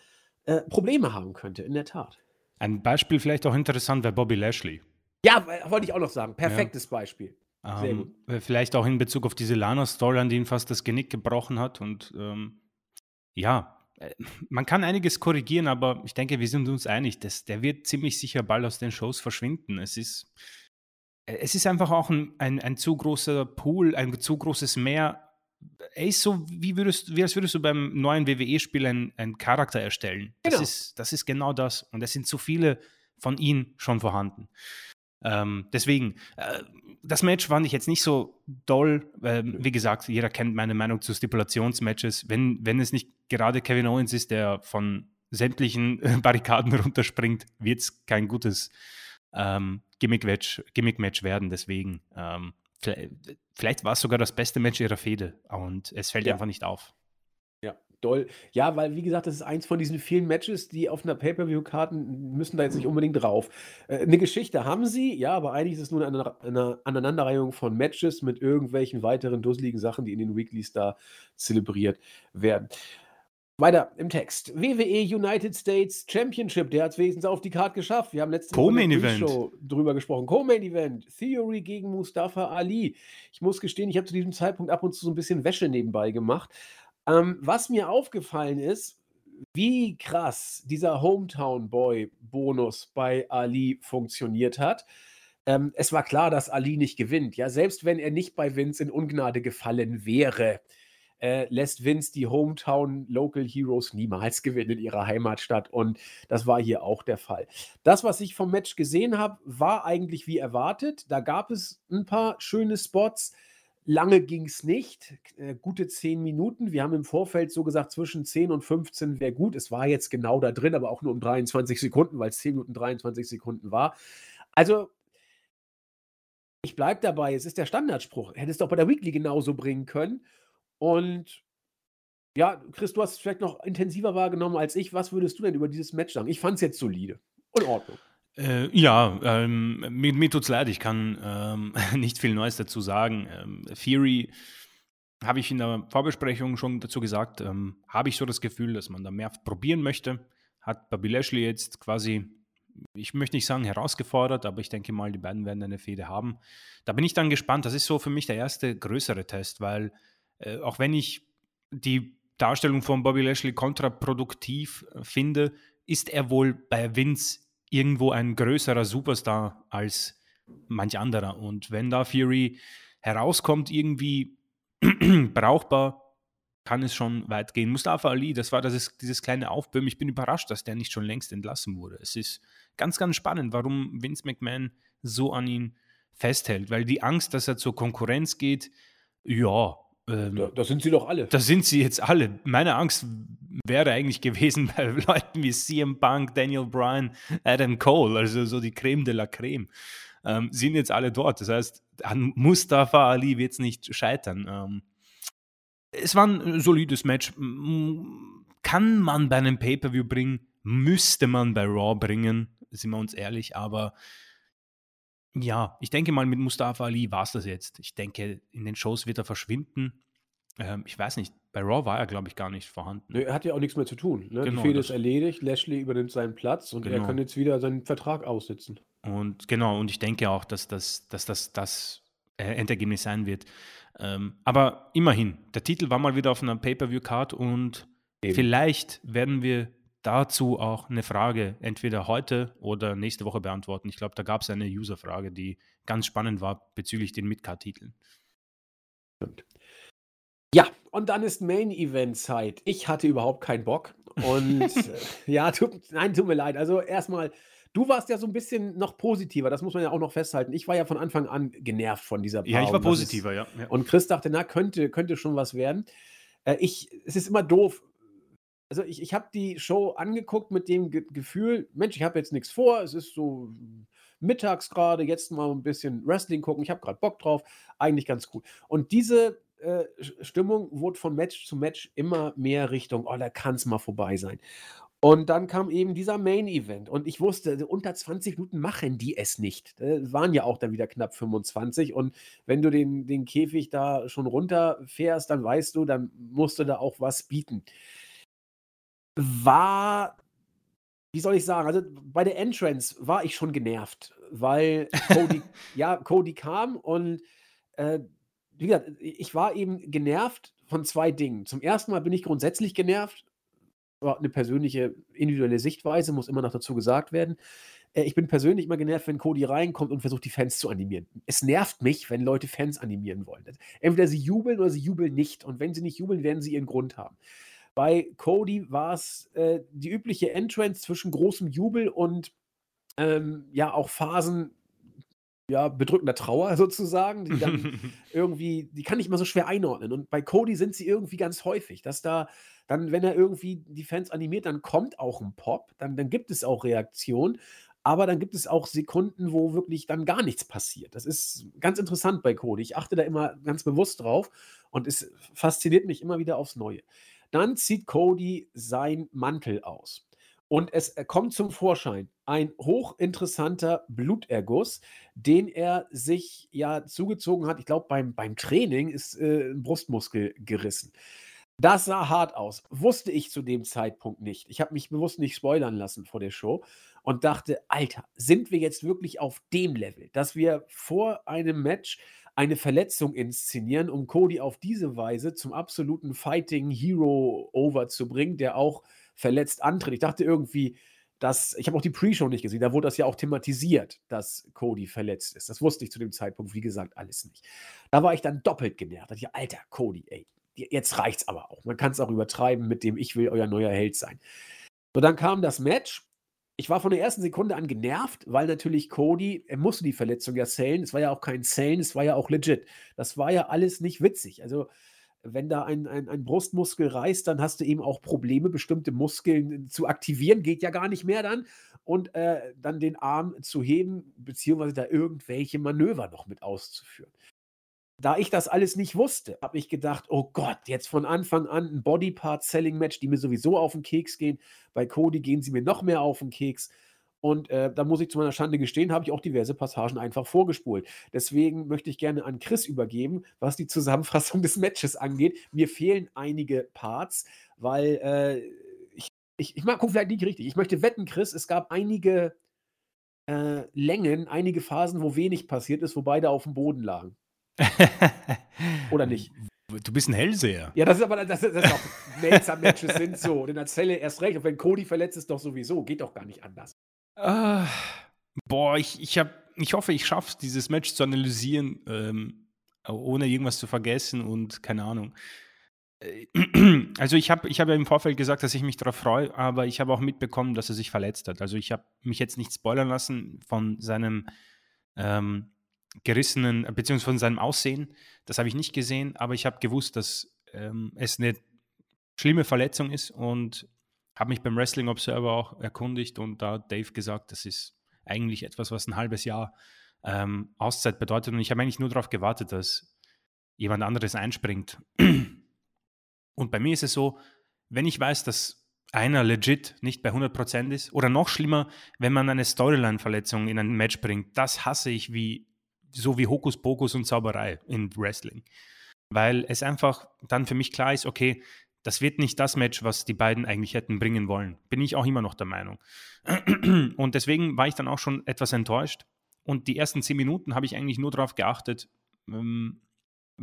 äh, Probleme haben könnte, in der Tat. ein Beispiel vielleicht auch interessant wäre Bobby Lashley. Ja, wollte ich auch noch sagen. Perfektes Beispiel. Sehr Ähm, äh, vielleicht auch in Bezug auf diese Lana-Story, an die ihn fast das Genick gebrochen hat. Und ähm, ja, äh, man kann einiges korrigieren, aber ich denke, wir sind uns einig, dass der wird ziemlich sicher bald aus den Shows verschwinden. Es ist, es ist einfach auch ein, ein, ein zu großer Pool, ein zu großes Meer. Ist so, wie, würdest, wie als würdest du beim neuen WWE-Spiel einen, einen Charakter erstellen. Das, Genau. ist, das ist genau das. Und es sind zu viele von ihnen schon vorhanden. Ähm, deswegen, äh, das Match fand ich jetzt nicht so doll. Ähm, wie gesagt, jeder kennt meine Meinung zu Stipulationsmatches. Wenn, wenn es nicht gerade Kevin Owens ist, der von sämtlichen äh, Barrikaden runterspringt, wird es kein gutes ähm, Gimmick-Match Gimmick werden. Deswegen, ähm, vielleicht, war es sogar das beste Match ihrer Fehde und es fällt ja. einfach nicht auf doll. Ja, weil, wie gesagt, das ist eins von diesen vielen Matches, die auf einer Pay-Per-View-Karten müssen da jetzt nicht unbedingt drauf. Äh, 'ne Geschichte haben sie, ja, aber eigentlich ist es nur eine, eine Aneinanderreihung von Matches mit irgendwelchen weiteren dusseligen Sachen, die in den Weeklies da zelebriert werden. Weiter im Text. WWE United States Championship, der hat es wenigstens auf die Karte geschafft. Wir haben letzte Woche drüber gesprochen. Co-Main Event, Theory gegen Mustafa Ali. Ich muss gestehen, ich habe zu diesem Zeitpunkt ab und zu so ein bisschen Wäsche nebenbei gemacht. Ähm, was mir aufgefallen ist, wie krass dieser Hometown Boy Bonus bei Ali funktioniert hat. Ähm, es war klar, dass Ali nicht gewinnt. Ja, selbst wenn er nicht bei Vince in Ungnade gefallen wäre, äh, lässt Vince die Hometown Local Heroes niemals gewinnen in ihrer Heimatstadt. Und das war hier auch der Fall. Das, was ich vom Match gesehen habe, war eigentlich wie erwartet. Da gab es ein paar schöne Spots. Lange ging es nicht, äh, gute 10 Minuten. Wir haben im Vorfeld so gesagt, zwischen 10 und 15 wäre gut. Es war jetzt genau da drin, aber auch nur um 23 Sekunden, weil es 10 Minuten 23 Sekunden war. Also, ich bleibe dabei, es ist der Standardspruch. Hättest du auch bei der Weekly genauso bringen können. Und ja, Chris, du hast es vielleicht noch intensiver wahrgenommen als ich. Was würdest du denn über dieses Match sagen? Ich fand es jetzt solide. In Ordnung. Äh, ja, ähm, mir, mir tut's leid, ich kann ähm, nicht viel Neues dazu sagen. Ähm, Theory habe ich in der Vorbesprechung schon dazu gesagt, ähm, habe ich so das Gefühl, dass man da mehr probieren möchte. Hat Bobby Lashley jetzt quasi, ich möchte nicht sagen herausgefordert, aber ich denke mal, die beiden werden eine Fehde haben. Da bin ich dann gespannt. Das ist so für mich der erste größere Test, weil äh, auch wenn ich die Darstellung von Bobby Lashley kontraproduktiv äh, finde, ist er wohl bei Vince irgendwo ein größerer Superstar als manch anderer. Und wenn da Fury herauskommt, irgendwie brauchbar, kann es schon weit gehen. Mustafa Ali, das war das, dieses kleine Aufbäumen. Ich bin überrascht, dass der nicht schon längst entlassen wurde. Es ist ganz, ganz spannend, warum Vince McMahon so an ihn festhält, weil die Angst, dass er zur Konkurrenz geht, ja, ähm, da, das sind sie doch alle. Das sind sie jetzt alle. Meine Angst wäre eigentlich gewesen bei Leuten wie CM Punk, Daniel Bryan, Adam Cole, also so die Creme de la Creme, ähm, sind jetzt alle dort. Das heißt, an Mustafa Ali wird es nicht scheitern. Ähm, es war ein solides Match. Kann man bei einem Pay-Per-View bringen, müsste man bei Raw bringen, sind wir uns ehrlich, aber ja, ich denke mal, mit Mustafa Ali war es das jetzt. Ich denke, in den Shows wird er verschwinden. Ähm, ich weiß nicht, bei Raw war er, glaube ich, gar nicht vorhanden. Er hat ja auch nichts mehr zu tun. Ne? Genau, Die Fehde ist erledigt, Lashley übernimmt seinen Platz und genau. er kann jetzt wieder seinen Vertrag aussitzen. Und genau, und ich denke auch, dass das, dass das, das äh, Endergebnis sein wird. Ähm, aber immerhin, der Titel war mal wieder auf einer Pay-Per-View-Card und Eben. vielleicht werden wir dazu auch eine Frage entweder heute oder nächste Woche beantworten. Ich glaube, da gab es eine User-Frage, die ganz spannend war bezüglich den Midcard-Titeln. Ja, und dann ist Main-Event-Zeit. Ich hatte überhaupt keinen Bock. Und äh, ja, tut, nein, tut mir leid. Also erstmal, du warst ja so ein bisschen noch positiver, das muss man ja auch noch festhalten. Ich war ja von Anfang an genervt von dieser Paarung. Ja, ich war positiver, ist, ja, ja, Und Chris dachte, na, könnte, könnte schon was werden. Äh, ich, es ist immer doof, also ich, ich habe die Show angeguckt mit dem Ge Gefühl, Mensch, ich habe jetzt nichts vor, es ist so mittags gerade, jetzt mal ein bisschen Wrestling gucken, ich habe gerade Bock drauf, eigentlich ganz gut. Und diese äh, Stimmung wurde von Match zu Match immer mehr Richtung, oh, da kann es mal vorbei sein. Und dann kam eben dieser Main Event und ich wusste, unter 20 Minuten machen die es nicht. Das waren ja auch dann wieder knapp 25 und wenn du den, den Käfig da schon runterfährst, dann weißt du, dann musst du da auch was bieten war, wie soll ich sagen, also bei der Entrance war ich schon genervt, weil Cody, ja, Cody kam und äh, wie gesagt, ich war eben genervt von zwei Dingen. Zum ersten Mal bin ich grundsätzlich genervt, aber eine persönliche, individuelle Sichtweise muss immer noch dazu gesagt werden. Äh, ich bin persönlich immer genervt, wenn Cody reinkommt und versucht, die Fans zu animieren. Es nervt mich, wenn Leute Fans animieren wollen. Entweder sie jubeln oder sie jubeln nicht. Und wenn sie nicht jubeln, werden sie ihren Grund haben. Bei Cody war es äh, die übliche Entrance zwischen großem Jubel und ähm, ja auch Phasen ja, bedrückender Trauer sozusagen, die dann irgendwie, die kann ich mal so schwer einordnen. Und bei Cody sind sie irgendwie ganz häufig, dass da dann, wenn er irgendwie die Fans animiert, dann kommt auch ein Pop, dann, dann gibt es auch Reaktion. Aber dann gibt es auch Sekunden, wo wirklich dann gar nichts passiert. Das ist ganz interessant bei Cody. Ich achte da immer ganz bewusst drauf und es fasziniert mich immer wieder aufs Neue. Dann zieht Cody sein Mantel aus. Und es kommt zum Vorschein ein hochinteressanter Bluterguss, den er sich ja zugezogen hat. Ich glaube, beim, beim Training ist äh, ein Brustmuskel gerissen. Das sah hart aus. Wusste ich zu dem Zeitpunkt nicht. Ich habe mich bewusst nicht spoilern lassen vor der Show und dachte, Alter, sind wir jetzt wirklich auf dem Level, dass wir vor einem Match eine Verletzung inszenieren, um Cody auf diese Weise zum absoluten Fighting Hero over zu bringen, der auch verletzt antritt. Ich dachte irgendwie, dass, ich habe auch die Pre-Show nicht gesehen, da wurde das ja auch thematisiert, dass Cody verletzt ist. Das wusste ich zu dem Zeitpunkt, wie gesagt, alles nicht. Da war ich dann doppelt genervt. Da dachte ich, Alter, Cody, ey, jetzt reicht's aber auch. Man kann es auch übertreiben mit dem Ich will euer neuer Held sein. So, dann kam das Match. Ich war von der ersten Sekunde an genervt, weil natürlich Cody, er musste die Verletzung ja zählen. Es war ja auch kein Zählen, es war ja auch legit. Das war ja alles nicht witzig. Also, wenn da ein, ein, ein Brustmuskel reißt, dann hast du eben auch Probleme, bestimmte Muskeln zu aktivieren. Geht ja gar nicht mehr dann. Und äh, dann den Arm zu heben, beziehungsweise da irgendwelche Manöver noch mit auszuführen da ich das alles nicht wusste, habe ich gedacht, oh Gott, jetzt von Anfang an ein Bodypart-Selling-Match, die mir sowieso auf den Keks gehen. Bei Cody gehen sie mir noch mehr auf den Keks. Und äh, da muss ich zu meiner Schande gestehen, habe ich auch diverse Passagen einfach vorgespult. Deswegen möchte ich gerne an Chris übergeben, was die Zusammenfassung des Matches angeht. Mir fehlen einige Parts, weil äh, ich, ich, ich guck vielleicht nicht richtig. Ich möchte wetten, Chris, es gab einige äh, Längen, einige Phasen, wo wenig passiert ist, wo beide auf dem Boden lagen. Oder nicht? Du bist ein Hellseher. Ja, das ist aber das, das ist auch Melzer-Matches sind so. Und in der Zelle erst recht. Und wenn Cody verletzt ist, doch sowieso. Geht doch gar nicht anders. Uh, boah, ich, ich, hab, ich hoffe, ich schaffe es, dieses Match zu analysieren, ähm, ohne irgendwas zu vergessen und keine Ahnung. Äh, also ich habe ich hab ja im Vorfeld gesagt, dass ich mich darauf freue, aber ich habe auch mitbekommen, dass er sich verletzt hat. Also ich habe mich jetzt nicht spoilern lassen von seinem ähm, gerissenen, beziehungsweise von seinem Aussehen. Das habe ich nicht gesehen, aber ich habe gewusst, dass ähm, es eine schlimme Verletzung ist und habe mich beim Wrestling Observer auch erkundigt und da Dave gesagt, das ist eigentlich etwas, was ein halbes Jahr ähm, Auszeit bedeutet. Und ich habe eigentlich nur darauf gewartet, dass jemand anderes einspringt. Und bei mir ist es so, wenn ich weiß, dass einer legit nicht bei 100% ist, oder noch schlimmer, wenn man eine Storyline-Verletzung in ein Match bringt, das hasse ich wie so wie Hokuspokus und Zauberei in Wrestling. Weil es einfach dann für mich klar ist, okay, das wird nicht das Match, was die beiden eigentlich hätten bringen wollen. Bin ich auch immer noch der Meinung. Und deswegen war ich dann auch schon etwas enttäuscht. Und die ersten zehn Minuten habe ich eigentlich nur darauf geachtet, ähm,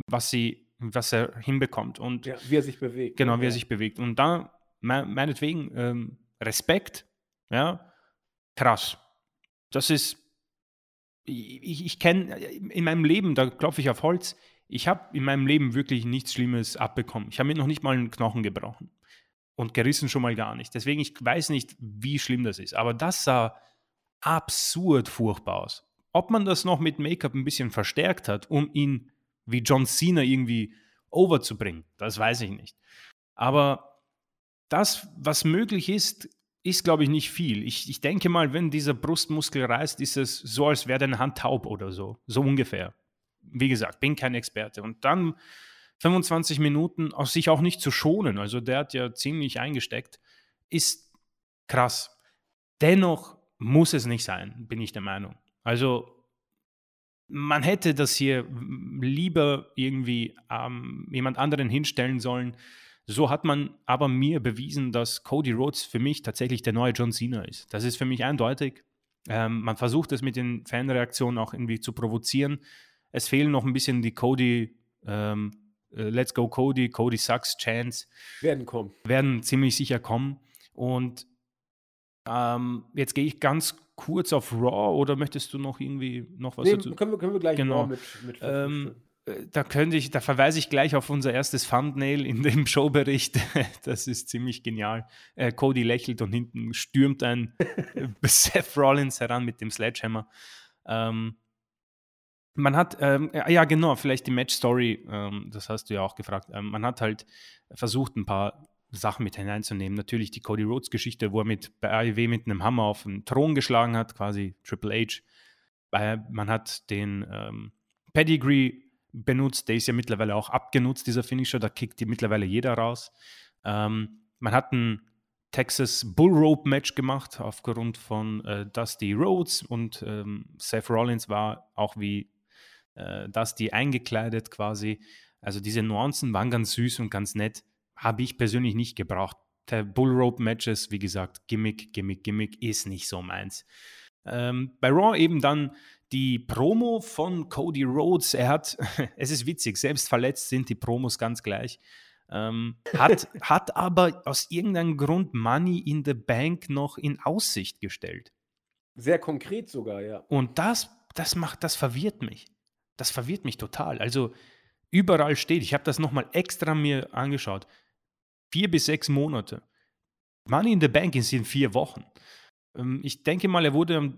was, sie, was er hinbekommt. Und ja, wie er sich bewegt. Genau, wie er sich bewegt. Und da, meinetwegen, ähm, Respekt, ja, krass. Das ist ich, ich kenne in meinem Leben, da klopfe ich auf Holz, ich habe in meinem Leben wirklich nichts Schlimmes abbekommen. Ich habe mir noch nicht mal einen Knochen gebrochen und gerissen schon mal gar nicht. Deswegen, ich weiß nicht, wie schlimm das ist. Aber das sah absurd furchtbar aus. Ob man das noch mit Make-up ein bisschen verstärkt hat, um ihn wie John Cena irgendwie overzubringen, das weiß ich nicht. Aber das, was möglich ist, ist, glaube ich, nicht viel. Ich, ich denke mal, wenn dieser Brustmuskel reißt, ist es so, als wäre deine Hand taub oder so. So ungefähr. Wie gesagt, bin kein Experte. Und dann 25 Minuten aus sich auch nicht zu schonen, also der hat ja ziemlich eingesteckt, ist krass. Dennoch muss es nicht sein, bin ich der Meinung. Also man hätte das hier lieber irgendwie ähm, jemand anderen hinstellen sollen, so hat man aber mir bewiesen, dass Cody Rhodes für mich tatsächlich der neue John Cena ist. Das ist für mich eindeutig. Ähm, man versucht es mit den Fanreaktionen auch irgendwie zu provozieren. Es fehlen noch ein bisschen die Cody, ähm, äh, Let's Go Cody, Cody Sucks Chance. Werden kommen. Werden ziemlich sicher kommen. Und ähm, jetzt gehe ich ganz kurz auf Raw oder möchtest du noch irgendwie noch was nee, dazu? Können wir, können wir gleich genau. mit, mit ähm, äh, da könnte ich, da verweise ich gleich auf unser erstes Thumbnail in dem Showbericht. Das ist ziemlich genial. Äh, Cody lächelt und hinten stürmt ein Seth Rollins heran mit dem Sledgehammer. Ähm, man hat, ähm, ja genau, vielleicht die Match-Story, ähm, das hast du ja auch gefragt. Ähm, man hat halt versucht, ein paar Sachen mit hineinzunehmen. Natürlich die Cody Rhodes-Geschichte, wo er mit, bei AEW mit einem Hammer auf den Thron geschlagen hat, quasi Triple H. Man hat den ähm, Pedigree benutzt, der ist ja mittlerweile auch abgenutzt, dieser Finisher, da kickt die mittlerweile jeder raus. Ähm, man hat ein Texas Bull Rope Match gemacht aufgrund von äh, Dusty Rhodes und ähm, Seth Rollins war auch wie äh, Dusty eingekleidet quasi. Also diese Nuancen waren ganz süß und ganz nett. Habe ich persönlich nicht gebraucht. Der Bull Rope Matches, wie gesagt, Gimmick, Gimmick, Gimmick ist nicht so meins. Ähm, bei Raw eben dann die Promo von Cody Rhodes. Er hat, es ist witzig, selbst verletzt sind die Promos ganz gleich. Ähm, hat, hat aber aus irgendeinem Grund Money in the Bank noch in Aussicht gestellt. Sehr konkret sogar, ja. Und das, das macht, das verwirrt mich. Das verwirrt mich total. Also überall steht, ich habe das nochmal extra mir angeschaut, vier bis sechs Monate. Money in the Bank ist in vier Wochen. Ähm, ich denke mal, er wurde,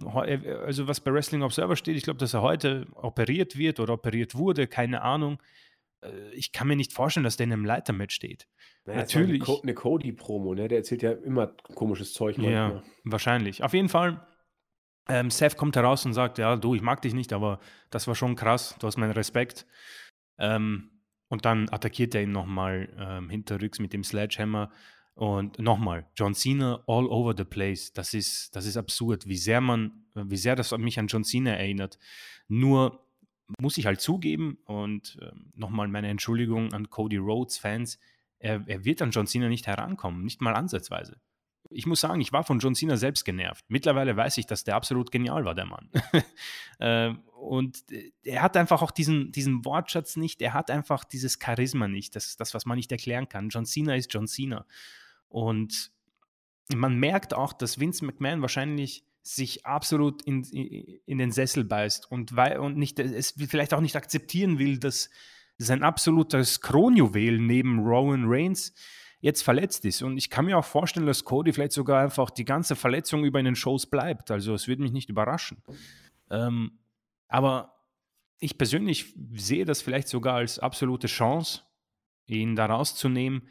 also was bei Wrestling Observer steht, ich glaube, dass er heute operiert wird oder operiert wurde, keine Ahnung. Äh, ich kann mir nicht vorstellen, dass der in einem Leitermatch steht. Naja, Natürlich. Eine, eine Cody-Promo, ne? Der erzählt ja immer komisches Zeug. Manchmal. Ja, wahrscheinlich. Auf jeden Fall, ähm, Seth kommt heraus und sagt: Ja, du, ich mag dich nicht, aber das war schon krass, du hast meinen Respekt. Ähm, und dann attackiert er ihn nochmal ähm, hinterrücks mit dem Sledgehammer. Und nochmal, John Cena all over the place. Das ist, das ist absurd, wie sehr man, wie sehr das mich an John Cena erinnert. Nur muss ich halt zugeben und äh, nochmal meine Entschuldigung an Cody Rhodes Fans, er, er, wird an John Cena nicht herankommen, nicht mal ansatzweise. Ich muss sagen, ich war von John Cena selbst genervt. Mittlerweile weiß ich, dass der absolut genial war, der Mann. äh, und er hat einfach auch diesen, diesen Wortschatz nicht, er hat einfach dieses Charisma nicht, das ist das, was man nicht erklären kann. John Cena ist John Cena. Und man merkt auch, dass Vince McMahon wahrscheinlich sich absolut in, in den Sessel beißt und, weil, und nicht, es vielleicht auch nicht akzeptieren will, dass sein absolutes Kronjuwel neben Rowan Reigns jetzt verletzt ist. Und ich kann mir auch vorstellen, dass Cody vielleicht sogar einfach die ganze Verletzung über in den Shows bleibt. Also es würde mich nicht überraschen. Ähm, aber ich persönlich sehe das vielleicht sogar als absolute Chance, ihn da rauszunehmen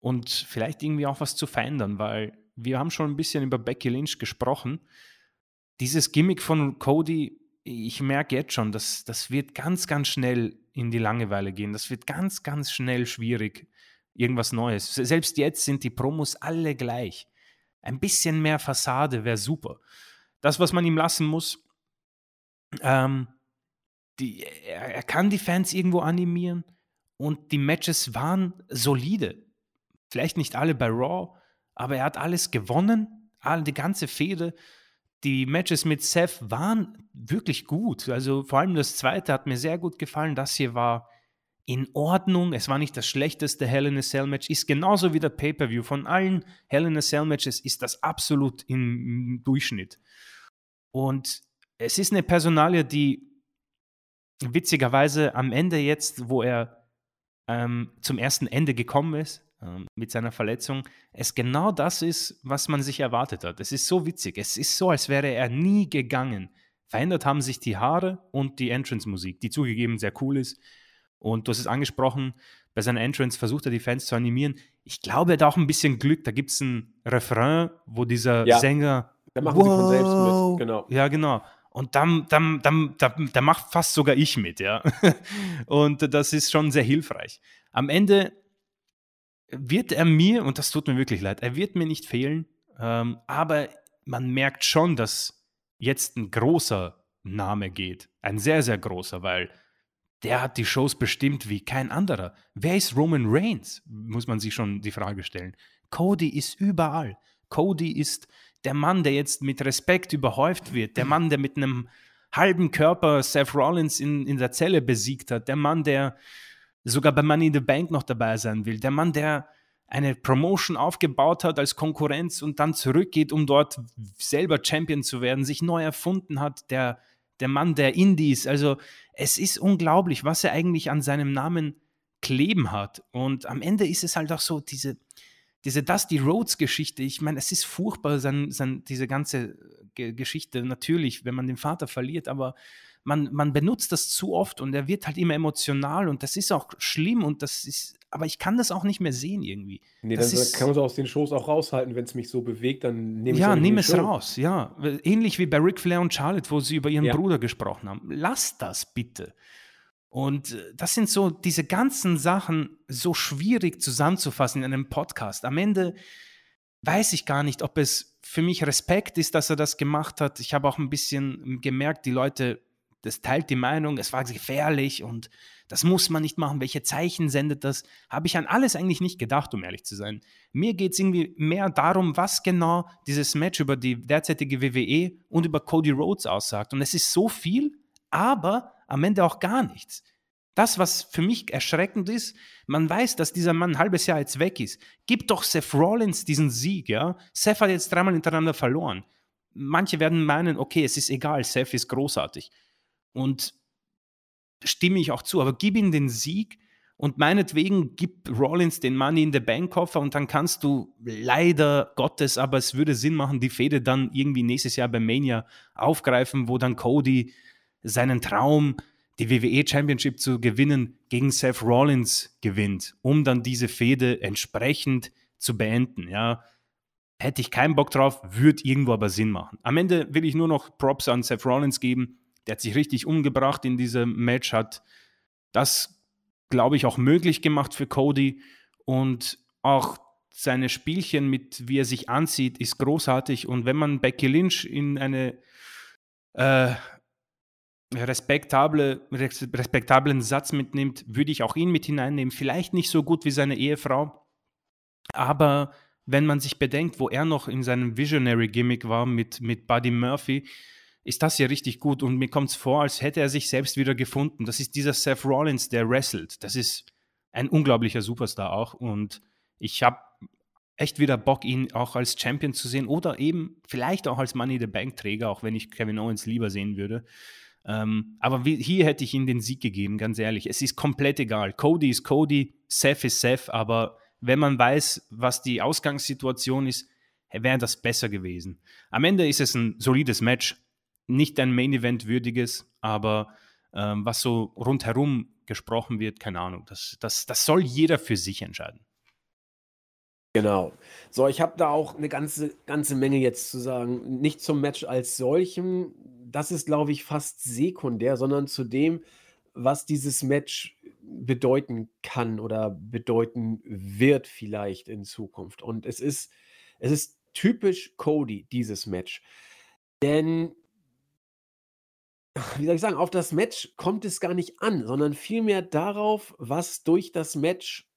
und vielleicht irgendwie auch was zu verändern, weil wir haben schon ein bisschen über Becky Lynch gesprochen. Dieses Gimmick von Cody, ich merke jetzt schon, dass das wird ganz, ganz schnell in die Langeweile gehen. Das wird ganz, ganz schnell schwierig, irgendwas Neues. Selbst jetzt sind die Promos alle gleich. Ein bisschen mehr Fassade wäre super. Das, was man ihm lassen muss, ähm, die, er, er kann die Fans irgendwo animieren und die Matches waren solide. Vielleicht nicht alle bei Raw, aber er hat alles gewonnen, all, die ganze Fehde. Die Matches mit Seth waren wirklich gut. Also vor allem das zweite hat mir sehr gut gefallen. Das hier war in Ordnung. Es war nicht das schlechteste Hell in a Cell Match. Ist genauso wie der Pay-Per-View. Von allen Hell in a Cell Matches ist das absolut im Durchschnitt. Und es ist eine Personalie, die witzigerweise am Ende jetzt, wo er ähm, zum ersten Ende gekommen ist, mit seiner Verletzung, es genau das ist, was man sich erwartet hat. Es ist so witzig. Es ist so, als wäre er nie gegangen. Verändert haben sich die Haare und die Entrance-Musik, die zugegeben sehr cool ist. Und du hast es angesprochen, bei seiner Entrance versucht er die Fans zu animieren. Ich glaube, er hat auch ein bisschen Glück. Da gibt es ein Refrain, wo dieser ja, Sänger. Da machen wow, sie von selbst mit, genau. Ja, genau. Und dann, dann, dann, da, da macht fast sogar ich mit, ja. und das ist schon sehr hilfreich. Am Ende wird er mir, und das tut mir wirklich leid, er wird mir nicht fehlen, ähm, aber man merkt schon, dass jetzt ein großer Name geht. Ein sehr, sehr großer, weil der hat die Shows bestimmt wie kein anderer. Wer ist Roman Reigns? Muss man sich schon die Frage stellen. Cody ist überall. Cody ist der Mann, der jetzt mit Respekt überhäuft wird. Der Mann, der mit einem halben Körper Seth Rollins in, in der Zelle besiegt hat. Der Mann, der sogar bei Money in the Bank noch dabei sein will. Der Mann, der eine Promotion aufgebaut hat als Konkurrenz und dann zurückgeht, um dort selber Champion zu werden, sich neu erfunden hat, der, der Mann der Indies. Also es ist unglaublich, was er eigentlich an seinem Namen kleben hat. Und am Ende ist es halt auch so, diese, diese Dusty Rhodes Geschichte, ich meine, es ist furchtbar, sein, sein, diese ganze Geschichte, natürlich, wenn man den Vater verliert, aber man, man benutzt das zu oft und er wird halt immer emotional und das ist auch schlimm und das ist, aber ich kann das auch nicht mehr sehen irgendwie. Nee, das dann ist, kann man es aus den Shows auch raushalten, wenn es mich so bewegt, dann nehme ich ja, die es raus, ja. Ähnlich wie bei Ric Flair und Charlotte, wo sie über ihren Ja. Bruder gesprochen haben. Lass das bitte. Und äh, das sind so diese ganzen Sachen so schwierig zusammenzufassen in einem Podcast. Am Ende weiß ich gar nicht, ob es für mich Respekt ist, dass er das gemacht hat. Ich habe auch ein bisschen gemerkt, die Leute, das teilt die Meinung, es war gefährlich und das muss man nicht machen. Welche Zeichen sendet das? Habe ich an alles eigentlich nicht gedacht, um ehrlich zu sein. Mir geht es irgendwie mehr darum, was genau dieses Match über die derzeitige WWE und über Cody Rhodes aussagt. Und es ist so viel, aber am Ende auch gar nichts. Das, was für mich erschreckend ist, man weiß, dass dieser Mann ein halbes Jahr jetzt weg ist. Gib doch Seth Rollins diesen Sieg, ja. Seth hat jetzt dreimal hintereinander verloren. Manche werden meinen, okay, es ist egal, Seth ist großartig. Und stimme ich auch zu, aber gib ihm den Sieg und meinetwegen gib Rollins den Money in the Bank Koffer und dann kannst du leider Gottes, aber es würde Sinn machen, die Fehde dann irgendwie nächstes Jahr bei Mania aufgreifen, wo dann Cody seinen Traum, die WWE Championship zu gewinnen, gegen Seth Rollins gewinnt, um dann diese Fehde entsprechend zu beenden, ja. Hätte ich keinen Bock drauf, würde irgendwo aber Sinn machen. Am Ende will ich nur noch Props an Seth Rollins geben. Der hat sich richtig umgebracht in diesem Match, hat das, glaube ich, auch möglich gemacht für Cody und auch seine Spielchen mit, wie er sich anzieht, ist großartig. Und wenn man Becky Lynch in eine äh, respektable, res- respektablen Satz mitnimmt, würde ich auch ihn mit hineinnehmen. Vielleicht nicht so gut wie seine Ehefrau, aber wenn man sich bedenkt, wo er noch in seinem Visionary-Gimmick war mit, mit Buddy Murphy, ist das ja richtig gut und mir kommt es vor, als hätte er sich selbst wieder gefunden. Das ist dieser Seth Rollins, der wrestelt. Das ist ein unglaublicher Superstar auch und ich habe echt wieder Bock, ihn auch als Champion zu sehen oder eben vielleicht auch als Money the Bank Träger, auch wenn ich Kevin Owens lieber sehen würde. Ähm, aber wie, hier hätte ich ihm den Sieg gegeben, ganz ehrlich. Es ist komplett egal. Cody ist Cody, Seth ist Seth, aber wenn man weiß, was die Ausgangssituation ist, wäre das besser gewesen. Am Ende ist es ein solides Match, nicht ein Main Event würdiges, aber ähm, was so rundherum gesprochen wird, keine Ahnung. Das, das, das soll jeder für sich entscheiden. Genau. So, ich habe da auch eine ganze, ganze Menge jetzt zu sagen. Nicht zum Match als solchem, das ist, glaube ich, fast sekundär, sondern zu dem, was dieses Match bedeuten kann oder bedeuten wird vielleicht in Zukunft. Und es ist, es ist typisch Cody, dieses Match. Denn, wie soll ich sagen, auf das Match kommt es gar nicht an, sondern vielmehr darauf, was durch das Match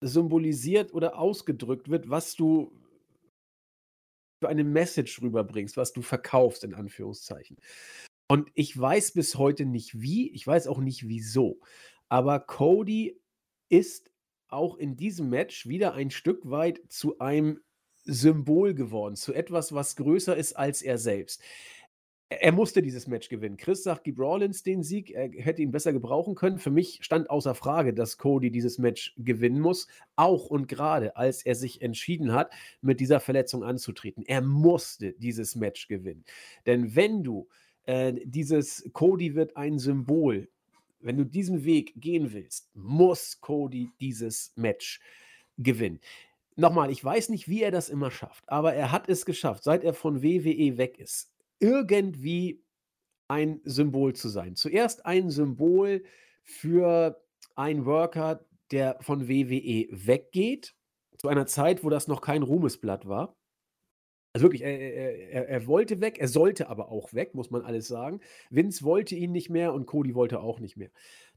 symbolisiert oder ausgedrückt wird, was du für eine Message rüberbringst, was du verkaufst, in Anführungszeichen. Und ich weiß bis heute nicht wie, ich weiß auch nicht wieso, aber Cody ist auch in diesem Match wieder ein Stück weit zu einem Symbol geworden, zu etwas, was größer ist als er selbst. Er musste dieses Match gewinnen. Chris sagt, gib Rollins den Sieg. Er hätte ihn besser gebrauchen können. Für mich stand außer Frage, dass Cody dieses Match gewinnen muss. Auch und gerade, als er sich entschieden hat, mit dieser Verletzung anzutreten. Er musste dieses Match gewinnen. Denn wenn du äh, dieses Cody wird ein Symbol, wenn du diesen Weg gehen willst, muss Cody dieses Match gewinnen. Nochmal, ich weiß nicht, wie er das immer schafft, aber er hat es geschafft, seit er von WWE weg ist, irgendwie ein Symbol zu sein. Zuerst ein Symbol für einen Worker, der von WWE weggeht, zu einer Zeit, wo das noch kein Ruhmesblatt war. Also wirklich, er, er, er, wollte weg, er sollte aber auch weg, muss man alles sagen. Vince wollte ihn nicht mehr und Cody wollte auch nicht mehr.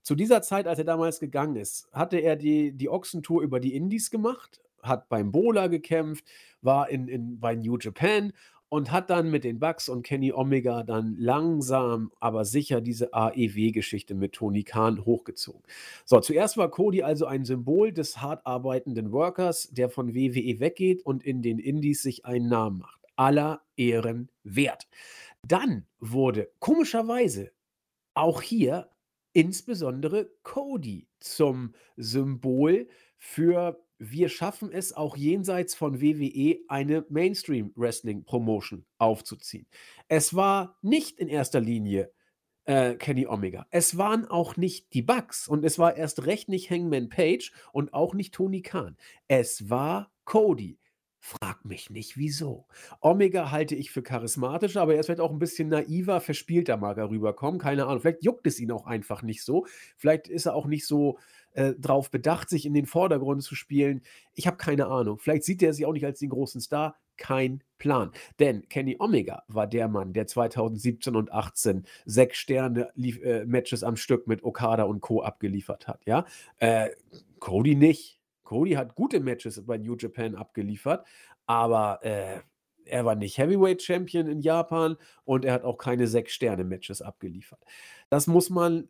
Zu dieser Zeit, als er damals gegangen ist, hatte er die, die Ochsentour über die Indies gemacht, hat beim Bola gekämpft, war in, in, bei New Japan und hat dann mit den Bucks und Kenny Omega dann langsam, aber sicher diese AEW-Geschichte mit Tony Khan hochgezogen. So, zuerst war Cody also ein Symbol des hart arbeitenden Workers, der von WWE weggeht und in den Indies sich einen Namen macht. Aller Ehren wert. Dann wurde komischerweise auch hier insbesondere Cody zum Symbol für wir schaffen es auch jenseits von WWE eine Mainstream-Wrestling-Promotion aufzuziehen. Es war nicht in erster Linie äh, Kenny Omega. Es waren auch nicht die Bugs und es war erst recht nicht Hangman Page und auch nicht Tony Khan. Es war Cody. Frag mich nicht, wieso. Omega halte ich für charismatisch, aber er ist vielleicht auch ein bisschen naiver, verspielter mag er rüberkommen. Keine Ahnung. Vielleicht juckt es ihn auch einfach nicht so. Vielleicht ist er auch nicht so äh, drauf bedacht, sich in den Vordergrund zu spielen. Ich habe keine Ahnung. Vielleicht sieht er sich auch nicht als den großen Star. Kein Plan. Denn Kenny Omega war der Mann, der 2017 und 18 sechs Sterne äh, Matches am Stück mit Okada und Co. abgeliefert hat. Ja, äh, Cody nicht. Cody hat gute Matches bei New Japan abgeliefert, aber äh, er war nicht Heavyweight Champion in Japan und er hat auch keine sechs Sterne Matches abgeliefert. Das muss man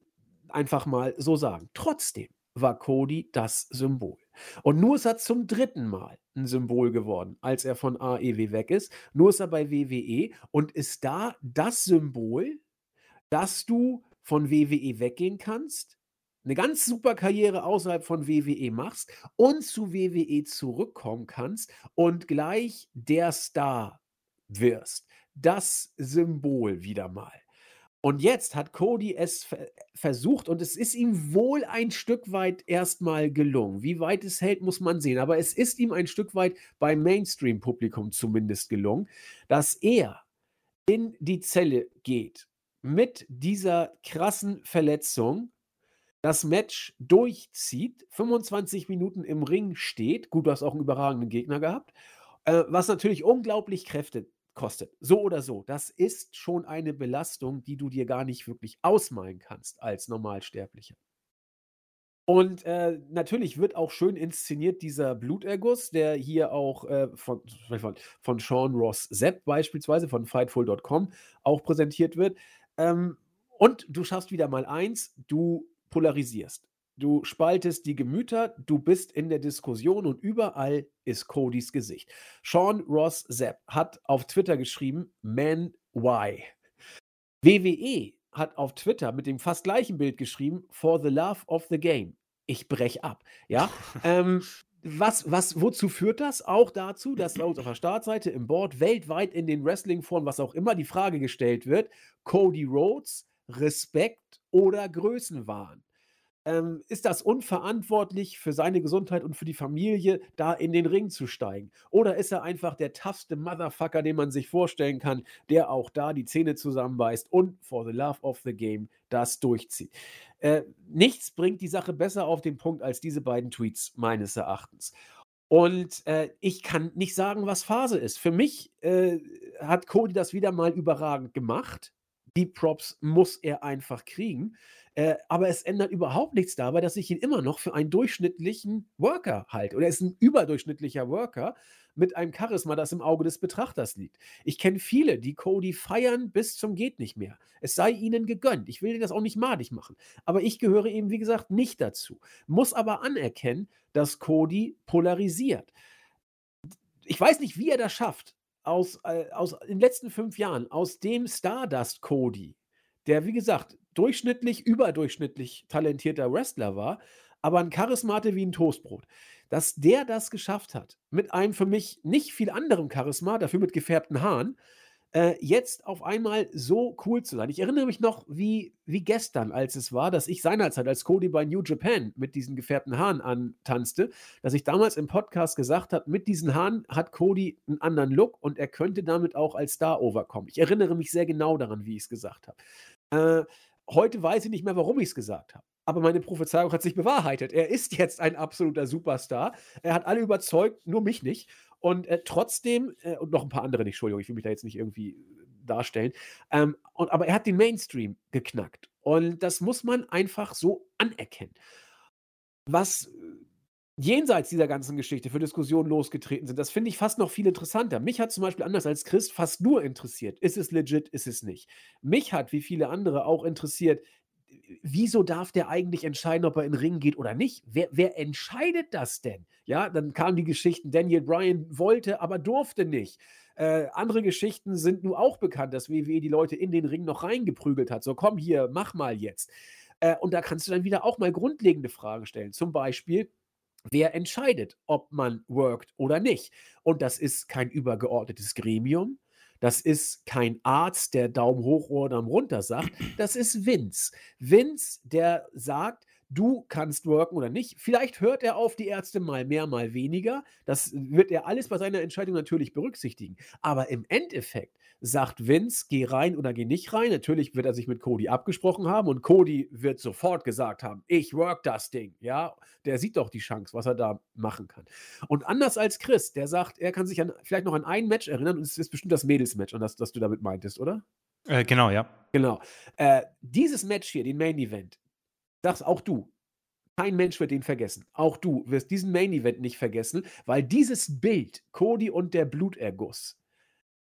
einfach mal so sagen. Trotzdem war Cody das Symbol. Und nur ist er zum dritten Mal ein Symbol geworden, als er von AEW weg ist. Nur ist er bei WWE und ist da das Symbol, dass du von WWE weggehen kannst, eine ganz super Karriere außerhalb von WWE machst und zu WWE zurückkommen kannst und gleich der Star wirst. Das Symbol wieder mal. Und jetzt hat Cody es versucht und es ist ihm wohl ein Stück weit erstmal gelungen. Wie weit es hält, muss man sehen. Aber es ist ihm ein Stück weit beim Mainstream-Publikum zumindest gelungen, dass er in die Zelle geht mit dieser krassen Verletzung das Match durchzieht, 25 Minuten im Ring steht. Gut, du hast auch einen überragenden Gegner gehabt. Äh, was natürlich unglaublich Kräfte kostet. So oder so. Das ist schon eine Belastung, die du dir gar nicht wirklich ausmalen kannst als Normalsterblicher. Und äh, natürlich wird auch schön inszeniert dieser Bluterguss, der hier auch äh, von, von, Sean Ross Sepp beispielsweise von Fightful.com auch präsentiert wird. Ähm, und du schaffst wieder mal eins, du polarisierst. Du spaltest die Gemüter, du bist in der Diskussion und überall ist Codys Gesicht. Sean Ross Zapp hat auf Twitter geschrieben, Man, why? WWE hat auf Twitter mit dem fast gleichen Bild geschrieben, For the love of the game. Ich brech ab. Ja. ähm, was, was, wozu führt das? Auch dazu, dass bei uns auf der Startseite im Board weltweit in den Wrestling-Foren, was auch immer, die Frage gestellt wird: Cody Rhodes, Respekt oder Größenwahn? Ähm, ist das unverantwortlich für seine Gesundheit und für die Familie, da in den Ring zu steigen? Oder ist er einfach der toughste Motherfucker, den man sich vorstellen kann, der auch da die Zähne zusammenbeißt und for the love of the game das durchzieht? Äh, nichts bringt die Sache besser auf den Punkt als diese beiden Tweets, meines Erachtens. Und äh, ich kann nicht sagen, was Phase ist. Für mich äh, hat Cody das wieder mal überragend gemacht. Die Props muss er einfach kriegen. Äh, aber es ändert überhaupt nichts dabei, dass ich ihn immer noch für einen durchschnittlichen Worker halte. Oder er ist ein überdurchschnittlicher Worker mit einem Charisma, das im Auge des Betrachters liegt. Ich kenne viele, die Cody feiern bis zum geht nicht mehr. Es sei ihnen gegönnt. Ich will das auch nicht madig machen. Aber ich gehöre eben, wie gesagt, nicht dazu. Muss aber anerkennen, dass Cody polarisiert. Ich weiß nicht, wie er das schafft, aus, äh, aus in den letzten fünf Jahren, aus dem Stardust Cody, der, wie gesagt, durchschnittlich, überdurchschnittlich talentierter Wrestler war, aber ein Charisma hatte wie ein Toastbrot. Dass der das geschafft hat, mit einem für mich nicht viel anderem Charisma, dafür mit gefärbten Haaren, äh, jetzt auf einmal so cool zu sein. Ich erinnere mich noch wie, wie gestern, als es war, dass ich seinerzeit als Cody bei New Japan mit diesen gefärbten Haaren antanzte, dass ich damals im Podcast gesagt habe, mit diesen Haaren hat Cody einen anderen Look und er könnte damit auch als Star overkommen. Ich erinnere mich sehr genau daran, wie ich es gesagt habe. Äh, heute weiß ich nicht mehr, warum ich es gesagt habe. Aber meine Prophezeiung hat sich bewahrheitet. Er ist jetzt ein absoluter Superstar. Er hat alle überzeugt, nur mich nicht. Und äh, trotzdem, äh, und noch ein paar andere nicht, Entschuldigung, ich will mich da jetzt nicht irgendwie darstellen. Ähm, und, aber er hat den Mainstream geknackt. Und das muss man einfach so anerkennen. Was äh, jenseits dieser ganzen Geschichte für Diskussionen losgetreten sind, das finde ich fast noch viel interessanter. Mich hat zum Beispiel anders als Christ fast nur interessiert, ist es legit, ist es nicht. Mich hat, wie viele andere, auch interessiert, wieso darf der eigentlich entscheiden, ob er in den Ring geht oder nicht? Wer, wer, entscheidet das denn? Ja, dann kamen die Geschichten, Daniel Bryan wollte, aber durfte nicht. Äh, andere Geschichten sind nun auch bekannt, dass WWE die Leute in den Ring noch reingeprügelt hat. So, komm hier, mach mal jetzt. Äh, und da kannst du dann wieder auch mal grundlegende Fragen stellen. Zum Beispiel, wer entscheidet, ob man worked oder nicht. Und das ist kein übergeordnetes Gremium. Das ist kein Arzt, der Daumen hoch oder Daumen runter sagt. Das ist Vince. Vince, der sagt, du kannst worken oder nicht. Vielleicht hört er auf die Ärzte mal mehr, mal weniger. Das wird er alles bei seiner Entscheidung natürlich berücksichtigen. Aber im Endeffekt sagt Vince, geh rein oder geh nicht rein. Natürlich wird er sich mit Cody abgesprochen haben und Cody wird sofort gesagt haben, ich work das Ding. Ja, der sieht doch die Chance, was er da machen kann. Und anders als Chris, der sagt, er kann sich an, vielleicht noch an ein Match erinnern und es ist bestimmt das Mädelsmatch, und das, das du damit meintest, oder? Äh, genau, ja. Genau. Äh, dieses Match hier, den Main Event, sagst auch du. Kein Mensch wird den vergessen. Auch du wirst diesen Main Event nicht vergessen, weil dieses Bild, Cody und der Bluterguss,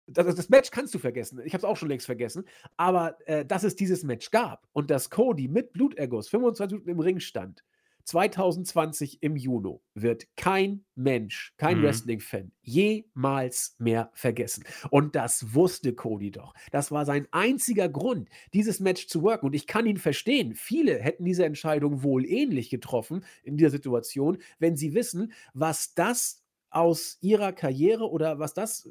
das, das Match kannst du vergessen. Ich habe es auch schon längst vergessen. Aber äh, dass es dieses Match gab und dass Cody mit Bluterguss 25 Minuten im Ring stand, 2020 im Juni wird kein Mensch, kein mhm. Wrestling-Fan jemals mehr vergessen. Und das wusste Cody doch. Das war sein einziger Grund, dieses Match zu worken. Und ich kann ihn verstehen. Viele hätten diese Entscheidung wohl ähnlich getroffen in dieser Situation, wenn sie wissen, was das aus ihrer Karriere oder was das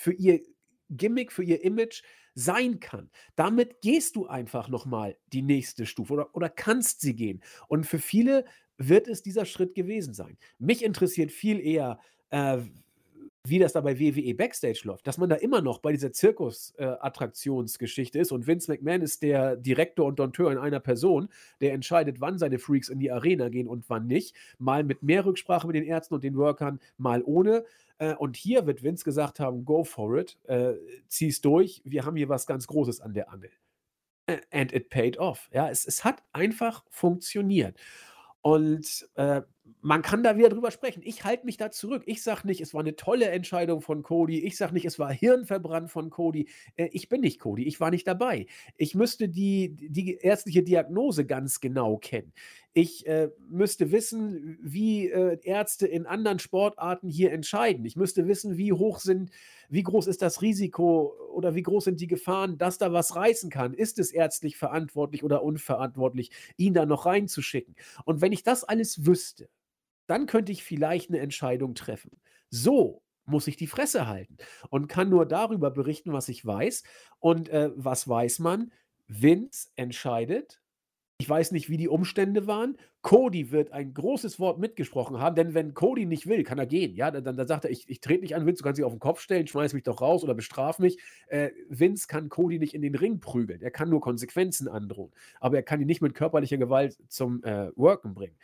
für ihr Gimmick, für ihr Image sein kann. Damit gehst du einfach nochmal die nächste Stufe oder, oder kannst sie gehen. Und für viele wird es dieser Schritt gewesen sein. Mich interessiert viel eher, äh, wie das da bei WWE Backstage läuft, dass man da immer noch bei dieser Zirkus-Attraktionsgeschichte äh, ist und Vince McMahon ist der Direktor und Donteur in einer Person, der entscheidet, wann seine Freaks in die Arena gehen und wann nicht. Mal mit mehr Rücksprache mit den Ärzten und den Workern, mal ohne. Äh, und hier wird Vince gesagt haben: Go for it, äh, zieh's durch, wir haben hier was ganz Großes an der Angel. And it paid off. Ja, es, es hat einfach funktioniert. Und äh, man kann da wieder drüber sprechen. Ich halte mich da zurück. Ich sage nicht, es war eine tolle Entscheidung von Cody. Ich sage nicht, es war hirnverbrannt von Cody. Äh, ich bin nicht Cody. Ich war nicht dabei. Ich müsste die, die ärztliche Diagnose ganz genau kennen. Ich äh, müsste wissen, wie äh, Ärzte in anderen Sportarten hier entscheiden. Ich müsste wissen, wie hoch sind, wie groß ist das Risiko oder wie groß sind die Gefahren, dass da was reißen kann. Ist es ärztlich verantwortlich oder unverantwortlich, ihn da noch reinzuschicken? Und wenn ich das alles wüsste, dann könnte ich vielleicht eine Entscheidung treffen. So muss ich die Fresse halten und kann nur darüber berichten, was ich weiß. Und äh, was weiß man? Vince entscheidet. Ich weiß nicht, wie die Umstände waren. Cody wird ein großes Wort mitgesprochen haben, denn wenn Cody nicht will, kann er gehen. Ja, dann, dann sagt er, ich, ich trete nicht an Vince, du kannst dich auf den Kopf stellen, schmeiß mich doch raus oder bestraf mich. Äh, Vince kann Cody nicht in den Ring prügeln. Er kann nur Konsequenzen androhen. Aber er kann ihn nicht mit körperlicher Gewalt zum äh, Worken bringen.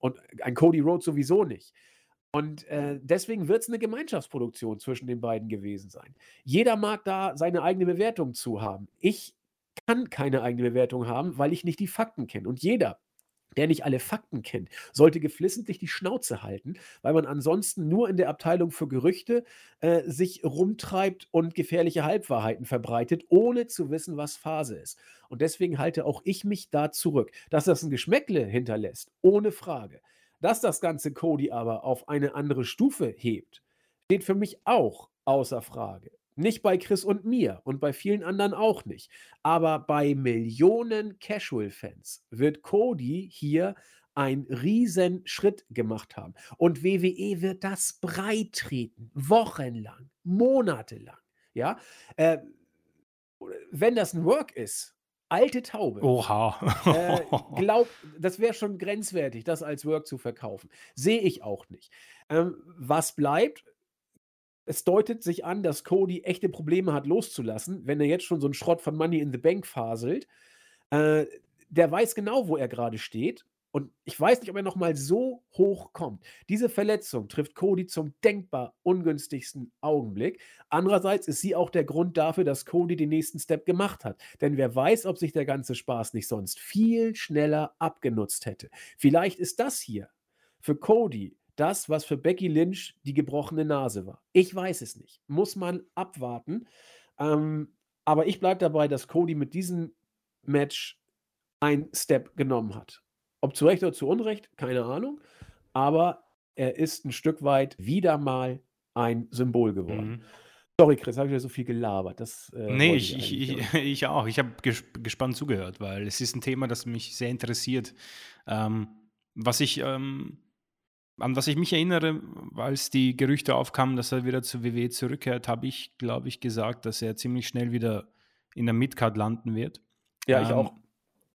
Und ein Cody Rhodes sowieso nicht. Und äh, deswegen wird es eine Gemeinschaftsproduktion zwischen den beiden gewesen sein. Jeder mag da seine eigene Bewertung zu haben. Ich kann keine eigene Bewertung haben, weil ich nicht die Fakten kenne. Und jeder, der nicht alle Fakten kennt, sollte geflissentlich die Schnauze halten, weil man ansonsten nur in der Abteilung für Gerüchte äh, sich rumtreibt und gefährliche Halbwahrheiten verbreitet, ohne zu wissen, was Phase ist. Und deswegen halte auch ich mich da zurück. Dass das ein Geschmäckle hinterlässt, ohne Frage. Dass das ganze Cody aber auf eine andere Stufe hebt, steht für mich auch außer Frage. Nicht bei Chris und mir und bei vielen anderen auch nicht. Aber bei Millionen Casual-Fans wird Cody hier einen riesen Schritt gemacht haben. Und WWE wird das breit treten, wochenlang, monatelang. Ja, äh, wenn das ein Work ist, alte Taube. Oha. äh, glaub, das wäre schon grenzwertig, das als Work zu verkaufen. Sehe ich auch nicht. Ähm, was bleibt? Es deutet sich an, dass Cody echte Probleme hat loszulassen, wenn er jetzt schon so einen Schrott von Money in the Bank faselt. Äh, der weiß genau, wo er gerade steht. Und ich weiß nicht, ob er nochmal so hoch kommt. Diese Verletzung trifft Cody zum denkbar ungünstigsten Augenblick. Andererseits ist sie auch der Grund dafür, dass Cody den nächsten Step gemacht hat. Denn wer weiß, ob sich der ganze Spaß nicht sonst viel schneller abgenutzt hätte. Vielleicht ist das hier für Cody das, was für Becky Lynch die gebrochene Nase war. Ich weiß es nicht. Muss man abwarten. Ähm, aber ich bleibe dabei, dass Cody mit diesem Match ein Step genommen hat. Ob zu Recht oder zu Unrecht, keine Ahnung. Aber er ist ein Stück weit wieder mal ein Symbol geworden. Mhm. Sorry, Chris, habe ich ja so viel gelabert. Das, äh, nee, ich, ich, ich, ich, auch. Ich habe gespannt zugehört, weil es ist ein Thema, das mich sehr interessiert. Ähm, was ich ähm, an was ich mich erinnere, als die Gerüchte aufkamen, dass er wieder zur WWE zurückkehrt, habe ich, glaube ich, gesagt, dass er ziemlich schnell wieder in der Midcard landen wird. Ja, ähm, ich auch.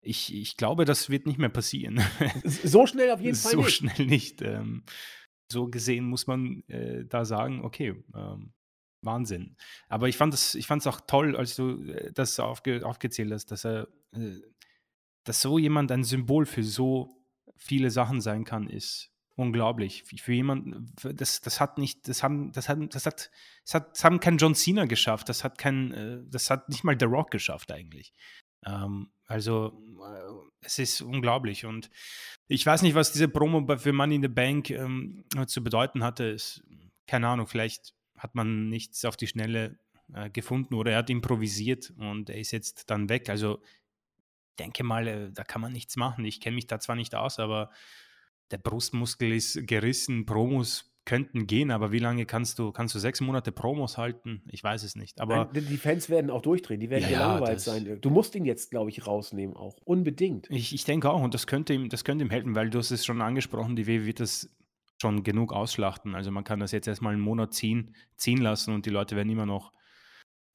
Ich, ich glaube, das wird nicht mehr passieren. So schnell auf jeden Fall so nicht. So schnell nicht. Ähm, so gesehen muss man äh, da sagen, okay, ähm, Wahnsinn. Aber ich fand es ich auch toll, als du äh, das aufge, aufgezählt hast, dass er, äh, dass so jemand ein Symbol für so viele Sachen sein kann, ist unglaublich. Für jemanden, das, das hat nicht, das haben, das hat, das hat, das hat, das haben kein John Cena geschafft, das hat kein, äh, das hat nicht mal The Rock geschafft eigentlich. Ähm, also es ist unglaublich und ich weiß nicht, was diese Promo für Money in the Bank ähm, zu bedeuten hatte. Ist, keine Ahnung, vielleicht hat man nichts auf die Schnelle äh, gefunden oder er hat improvisiert und er ist jetzt dann weg. Also denke mal, äh, da kann man nichts machen. Ich kenne mich da zwar nicht aus, aber der Brustmuskel ist gerissen, Promos könnten gehen, aber wie lange kannst du, kannst du sechs Monate Promos halten? Ich weiß es nicht. Aber Nein, die Fans werden auch durchdrehen, die werden ja, gelangweilt sein. Du musst ihn jetzt, glaube ich, rausnehmen, auch unbedingt. Ich, ich denke auch, und das könnte ihm, das könnte ihm helfen, weil du hast es schon angesprochen, die WWE wird das schon genug ausschlachten. Also man kann das jetzt erstmal einen Monat ziehen, ziehen lassen und die Leute werden immer noch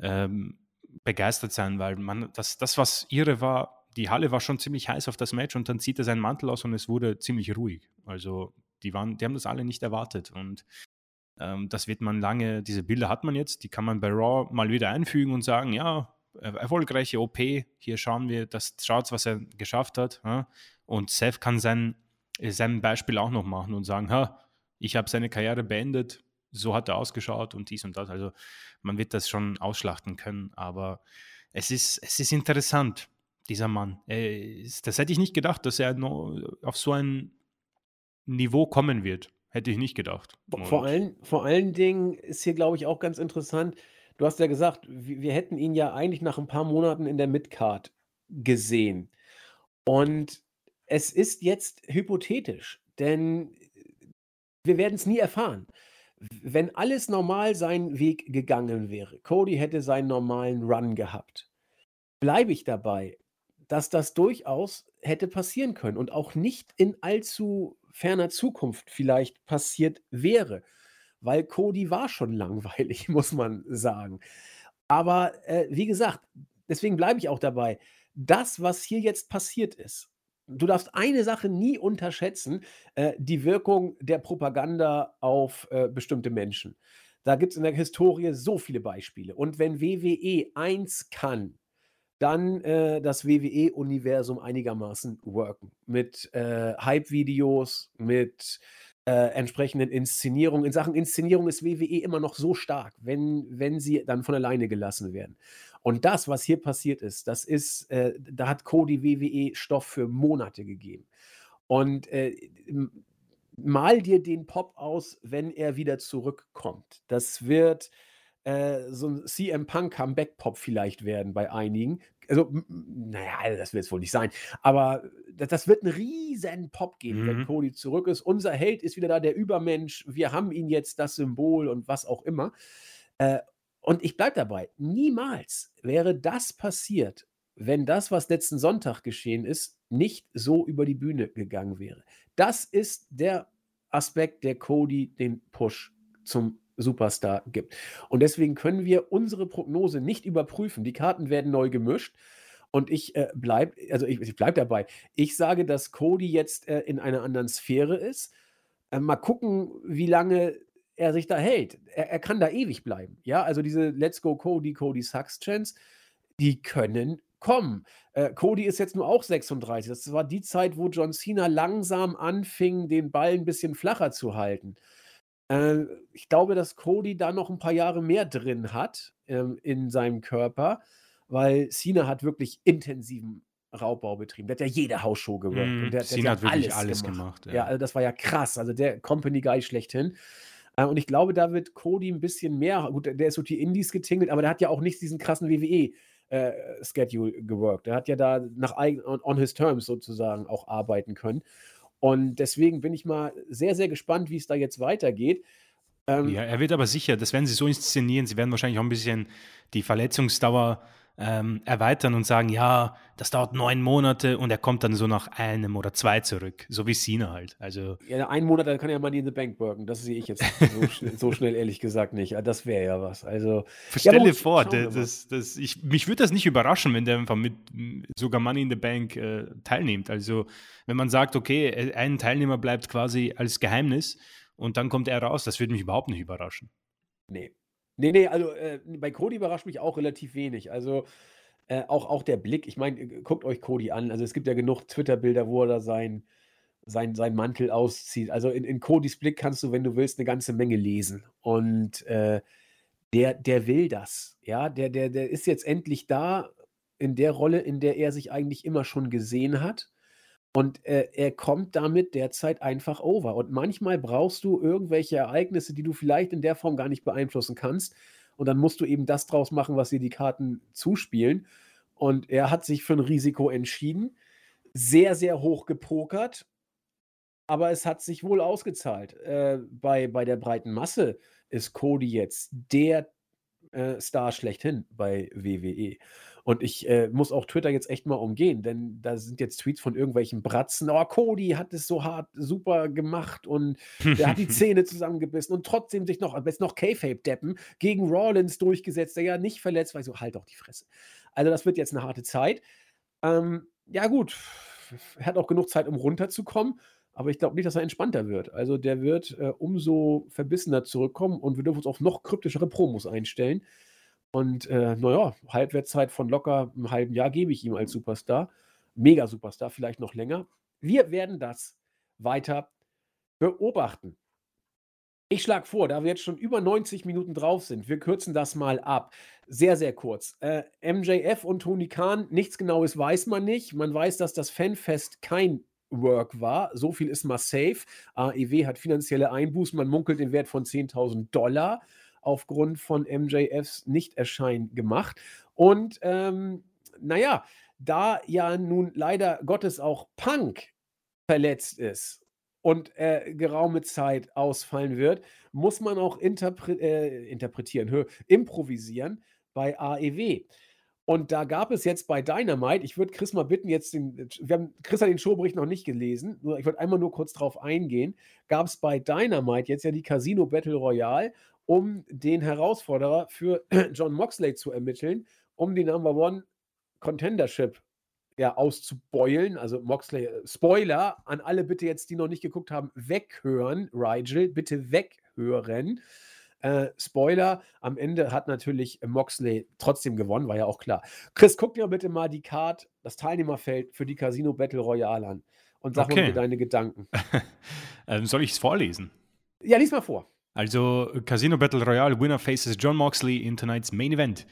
ähm, begeistert sein, weil man das, das, was ihre war, die Halle war schon ziemlich heiß auf das Match und dann zieht er seinen Mantel aus und es wurde ziemlich ruhig. Also die waren, die haben das alle nicht erwartet und ähm, das wird man lange, diese Bilder hat man jetzt, die kann man bei Raw mal wieder einfügen und sagen, ja, erfolgreiche OP, hier schauen wir, das schaut, was er geschafft hat. Ja? Und Seth kann sein, sein Beispiel auch noch machen und sagen, ha, ich habe seine Karriere beendet, so hat er ausgeschaut und dies und das. Also man wird das schon ausschlachten können, aber es ist, es ist interessant, dieser Mann. das hätte ich nicht gedacht, dass er auf so ein Niveau kommen wird. Hätte ich nicht gedacht. Vor allen, vor allen Dingen ist hier, glaube ich, auch ganz interessant. Du hast ja gesagt, wir, wir hätten ihn ja eigentlich nach ein paar Monaten in der Midcard gesehen. Und es ist jetzt hypothetisch, denn wir werden es nie erfahren. Wenn alles normal seinen Weg gegangen wäre, Cody hätte seinen normalen Run gehabt, bleibe ich dabei, dass das durchaus hätte passieren können und auch nicht in allzu ferner Zukunft vielleicht passiert wäre, weil Cody war schon langweilig, muss man sagen. Aber äh, wie gesagt, deswegen bleibe ich auch dabei. Das, was hier jetzt passiert ist, du darfst eine Sache nie unterschätzen, äh, die Wirkung der Propaganda auf äh, bestimmte Menschen. Da gibt es in der Historie so viele Beispiele. Und wenn WWE eins kann, dann äh, das WWE-Universum einigermaßen worken. Mit äh, Hype-Videos, mit äh, entsprechenden Inszenierungen. In Sachen Inszenierung ist WWE immer noch so stark, wenn, wenn sie dann von alleine gelassen werden. Und das, was hier passiert ist, das ist, äh, da hat Cody WWE Stoff für Monate gegeben. Und äh, mal dir den Pop aus, wenn er wieder zurückkommt. Das wird äh, so ein CM Punk Comeback Pop vielleicht werden bei einigen. Also, naja, das wird es wohl nicht sein. Aber das, das wird einen riesen Pop geben, mhm. wenn Cody zurück ist. Unser Held ist wieder da, der Übermensch. Wir haben ihn jetzt, das Symbol und was auch immer. Äh, und ich bleibe dabei, niemals wäre das passiert, wenn das, was letzten Sonntag geschehen ist, nicht so über die Bühne gegangen wäre. Das ist der Aspekt, der Cody den Push zum Superstar gibt. Und deswegen können wir unsere Prognose nicht überprüfen. Die Karten werden neu gemischt. Und ich äh, bleibe, also ich, ich bleibe dabei. Ich sage, dass Cody jetzt äh, in einer anderen Sphäre ist. Äh, mal gucken, wie lange er sich da hält. Er, er, kann da ewig bleiben. Ja, also diese Let's Go Cody, Cody Sucks Chance, die können kommen. Äh, Cody ist jetzt nur auch 36. Das war die Zeit, wo John Cena langsam anfing, den Ball ein bisschen flacher zu halten. Äh, ich glaube, dass Cody da noch ein paar Jahre mehr drin hat ähm, in seinem Körper, weil Cena hat wirklich intensiven Raubbau betrieben. Der hat ja jede Hausshow gewirkt. Mm, und der, Cena der hat, ja wirklich alles, gemacht. gemacht ja. ja. also das war ja krass. Also der Company Guy schlechthin. Äh, und ich glaube, da wird Cody ein bisschen mehr, gut, der ist so die Indies getingelt, aber der hat ja auch nicht diesen krassen WWE. Äh, Schedule geworkt. Er hat ja da nach eigen, on, on his terms sozusagen auch arbeiten können. Und deswegen bin ich mal sehr, sehr gespannt, wie es da jetzt weitergeht. Ähm, ja, er wird aber sicher, das werden sie so inszenieren, sie werden wahrscheinlich auch ein bisschen die Verletzungsdauer ähm, erweitern und sagen, ja, das dauert neun Monate und er kommt dann so nach einem oder zwei zurück, so wie Cena halt. Also ja, einen Monat, dann kann er Money in the Bank worken. Das sehe ich jetzt so, schnell, so schnell ehrlich gesagt nicht. Das wäre ja was. Also stell ja, dir vor, das, das, das, ich, mich würde das nicht überraschen, wenn der einfach mit sogar Money in the Bank äh, teilnimmt. Also wenn man sagt, okay, äh, ein Teilnehmer bleibt quasi als Geheimnis und dann kommt er raus, das würde mich überhaupt nicht überraschen. Nee, Nee, nee, also, äh, bei Cody überrascht mich auch relativ wenig. Also, äh, auch auch der Blick ich meine, guckt euch Cody an. Also, es gibt ja genug Twitter-Bilder, wo er da sein sein seinen Mantel auszieht. Also, in in Codys Blick kannst du, wenn du willst, eine ganze Menge lesen. Und, äh, der der will das, ja? Der der der ist jetzt endlich da in der Rolle, in der er sich eigentlich immer schon gesehen hat. Und, äh, er kommt damit derzeit einfach over. Und manchmal brauchst du irgendwelche Ereignisse, die du vielleicht in der Form gar nicht beeinflussen kannst. Und dann musst du eben das draus machen, was dir die Karten zuspielen. Und er hat sich für ein Risiko entschieden. Sehr, sehr hoch gepokert. Aber es hat sich wohl ausgezahlt. Äh, bei, bei der breiten Masse ist Cody jetzt der äh, Star schlechthin bei WWE. Und ich äh, muss auch Twitter jetzt echt mal umgehen, denn da sind jetzt Tweets von irgendwelchen Bratzen. Oh, Cody hat es so hart super gemacht und der hat die Zähne zusammengebissen und trotzdem sich noch, am besten noch K-Fape-Deppen gegen Rollins durchgesetzt, der ja nicht verletzt war. Ich so, halt doch die Fresse. Also, das wird jetzt eine harte Zeit. Ähm, ja, gut. Er hat auch genug Zeit, um runterzukommen. Aber ich glaube nicht, dass er entspannter wird. Also der wird äh, umso verbissener zurückkommen und wir dürfen uns auf noch kryptischere Promos einstellen. Und äh, naja, Halbwertszeit von locker einem halben Jahr gebe ich ihm als Superstar. Mega Superstar, vielleicht noch länger. Wir werden das weiter beobachten. Ich schlage vor, da wir jetzt schon über 90 Minuten drauf sind, wir kürzen das mal ab. Sehr, sehr kurz. Äh, MJF und Tony Khan, nichts Genaues weiß man nicht. Man weiß, dass das Fanfest kein Work war. So viel ist mal safe. AEW hat finanzielle Einbußen. Man munkelt den Wert von 10.000 Dollar aufgrund von MJFs Nichterscheinen gemacht. Und ähm, naja, da ja nun leider Gottes auch Punk verletzt ist und äh, geraume Zeit ausfallen wird, muss man auch interpre äh, interpretieren, hör, improvisieren bei AEW. Und da gab es jetzt bei Dynamite, ich würde Chris mal bitten, jetzt den, wir haben, Chris hat den Showbericht noch nicht gelesen, ich würde einmal nur kurz drauf eingehen, gab es bei Dynamite jetzt ja die Casino Battle Royale um den Herausforderer für John Moxley zu ermitteln, um die Number One Contendership ja, auszubeulen. Also Moxley, äh, Spoiler an alle bitte jetzt, die noch nicht geguckt haben, weghören, Rigel, bitte weghören. Äh, Spoiler, am Ende hat natürlich Moxley trotzdem gewonnen, war ja auch klar. Chris, guck dir bitte mal die Card, das Teilnehmerfeld für die Casino Battle Royale an und sag okay. mir deine Gedanken. ähm, soll ich es vorlesen? Ja, lies mal vor. Also Casino Battle Royale Winner faces John Moxley in tonight's Main Event.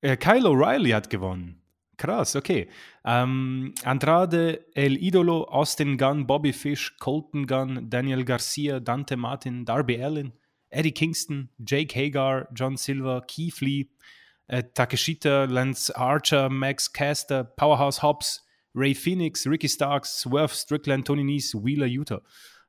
Äh, Kyle O'Reilly hat gewonnen. Krass, okay. Ähm, Andrade, El Idolo, Austin Gunn, Bobby Fish, Colton Gunn, Daniel Garcia, Dante Martin, Darby Allin, Eddie Kingston, Jake Hagar, John Silver, Keith Lee, äh, Takeshita, Lance Archer, Max Caster, Powerhouse Hobbs, Ray Phoenix, Ricky Starks, Swerve Strickland, Tony Nese, Wheeler Utah.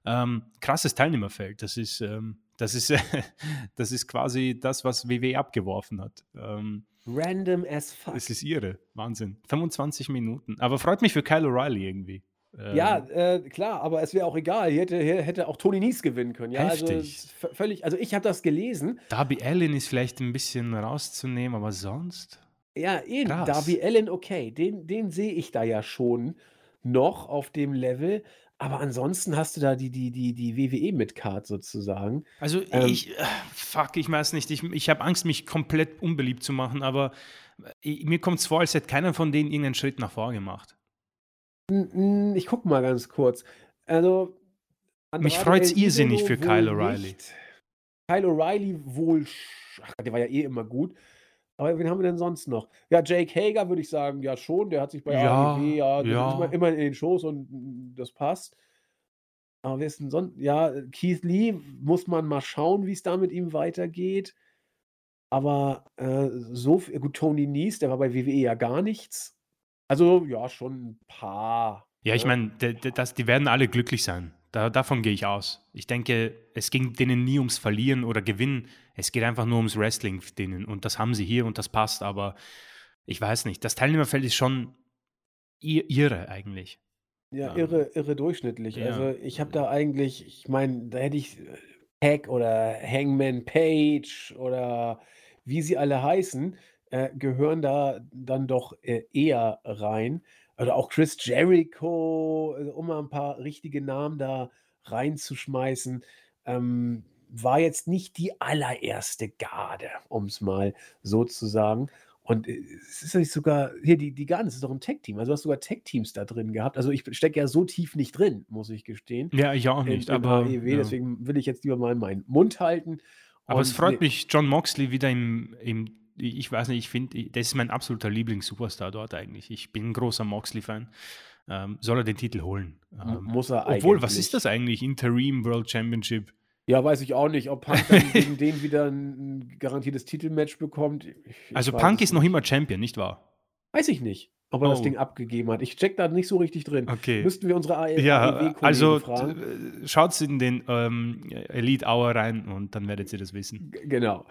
Ähm, krasses Teilnehmerfeld. Das ist ähm, das ist, das ist quasi das, was WW abgeworfen hat. Ähm, Random as fuck. Es ist ihre. Wahnsinn. 25 Minuten. Aber freut mich für Kyle O'Reilly irgendwie. Ähm, ja, äh, klar, aber es wäre auch egal. Hier hätte, hier hätte auch Tony Nies gewinnen können. Ja, also heftig. Also, völlig, also ich habe das gelesen. Darby Allen ist vielleicht ein bisschen rauszunehmen, aber sonst. Ja, eben. Krass. Darby Allen, okay. Den, den sehe ich da ja schon noch auf dem Level. Aber ansonsten hast du da die, die, die, die WWE mit Card sozusagen. Also ähm, ich, fuck, ich weiß nicht, ich, ich habe Angst, mich komplett unbeliebt zu machen, aber ich, äh, mir kommt es vor, als hätte keiner von denen irgendeinen Schritt nach vorne gemacht. Ich gucke mal ganz kurz. Also, mich freut es irrsinnig für Kyle O'Reilly. Kyle O'Reilly wohl, ach, der war ja eh immer gut. Aber wen haben wir denn sonst noch? Ja, Jake Hager würde ich sagen, ja schon, der hat sich bei ja, AEW, ja, ja. immer in den Shows und das passt. Aber wer ist denn sonst? Ja, Keith Lee muss man mal schauen, wie es da mit ihm weitergeht. Aber äh, so viel, gut, Tony Nies, der war bei WWE ja gar nichts. Also ja, schon ein paar. Ja, ich meine, die werden alle glücklich sein. Da, davon gehe ich aus. Ich denke, es ging denen nie ums Verlieren oder Gewinnen. Es geht einfach nur ums Wrestling denen. Und das haben sie hier und das passt. Aber ich weiß nicht, das Teilnehmerfeld ist schon irre eigentlich. Ja, irre, irre durchschnittlich. Ja. Also ich habe da eigentlich, ich meine, da hätte ich Hack oder Hangman Page oder wie sie alle heißen, äh, gehören da dann doch äh, eher rein. Oder auch Chris Jericho, äh, um mal ein paar richtige Namen da reinzuschmeißen. Ähm, war jetzt nicht die allererste Garde, um es mal so zu sagen. Und äh, es ist ja sogar, hier, die, die Garden, das ist doch ein Tech-Team. Also du hast sogar Tech-Teams da drin gehabt. Also ich stecke ja so tief nicht drin, muss ich gestehen. Ja, ich auch nicht. In, in aber AEW, ja. deswegen will ich jetzt lieber mal meinen Mund halten. Aber es freut nee, mich, John Moxley wieder im, im ich weiß nicht, ich finde, das ist mein absoluter Lieblings-Superstar dort eigentlich. Ich bin ein großer Moxley-Fan. Ähm, soll er den Titel holen? Ähm, muss er eigentlich. Obwohl, was ist das eigentlich? Interim World Championship? Ja, weiß ich auch nicht, ob Punk dann gegen den wieder ein garantiertes Titelmatch bekommt. Ich, also Punk ist noch immer Champion, nicht wahr? Weiß ich nicht, ob er oh. das Ding abgegeben hat. Ich check da nicht so richtig drin. Okay. Müssten wir unsere AEW ja, also fragen. Schaut in den ähm, Elite Hour rein und dann werdet ihr das wissen. G genau.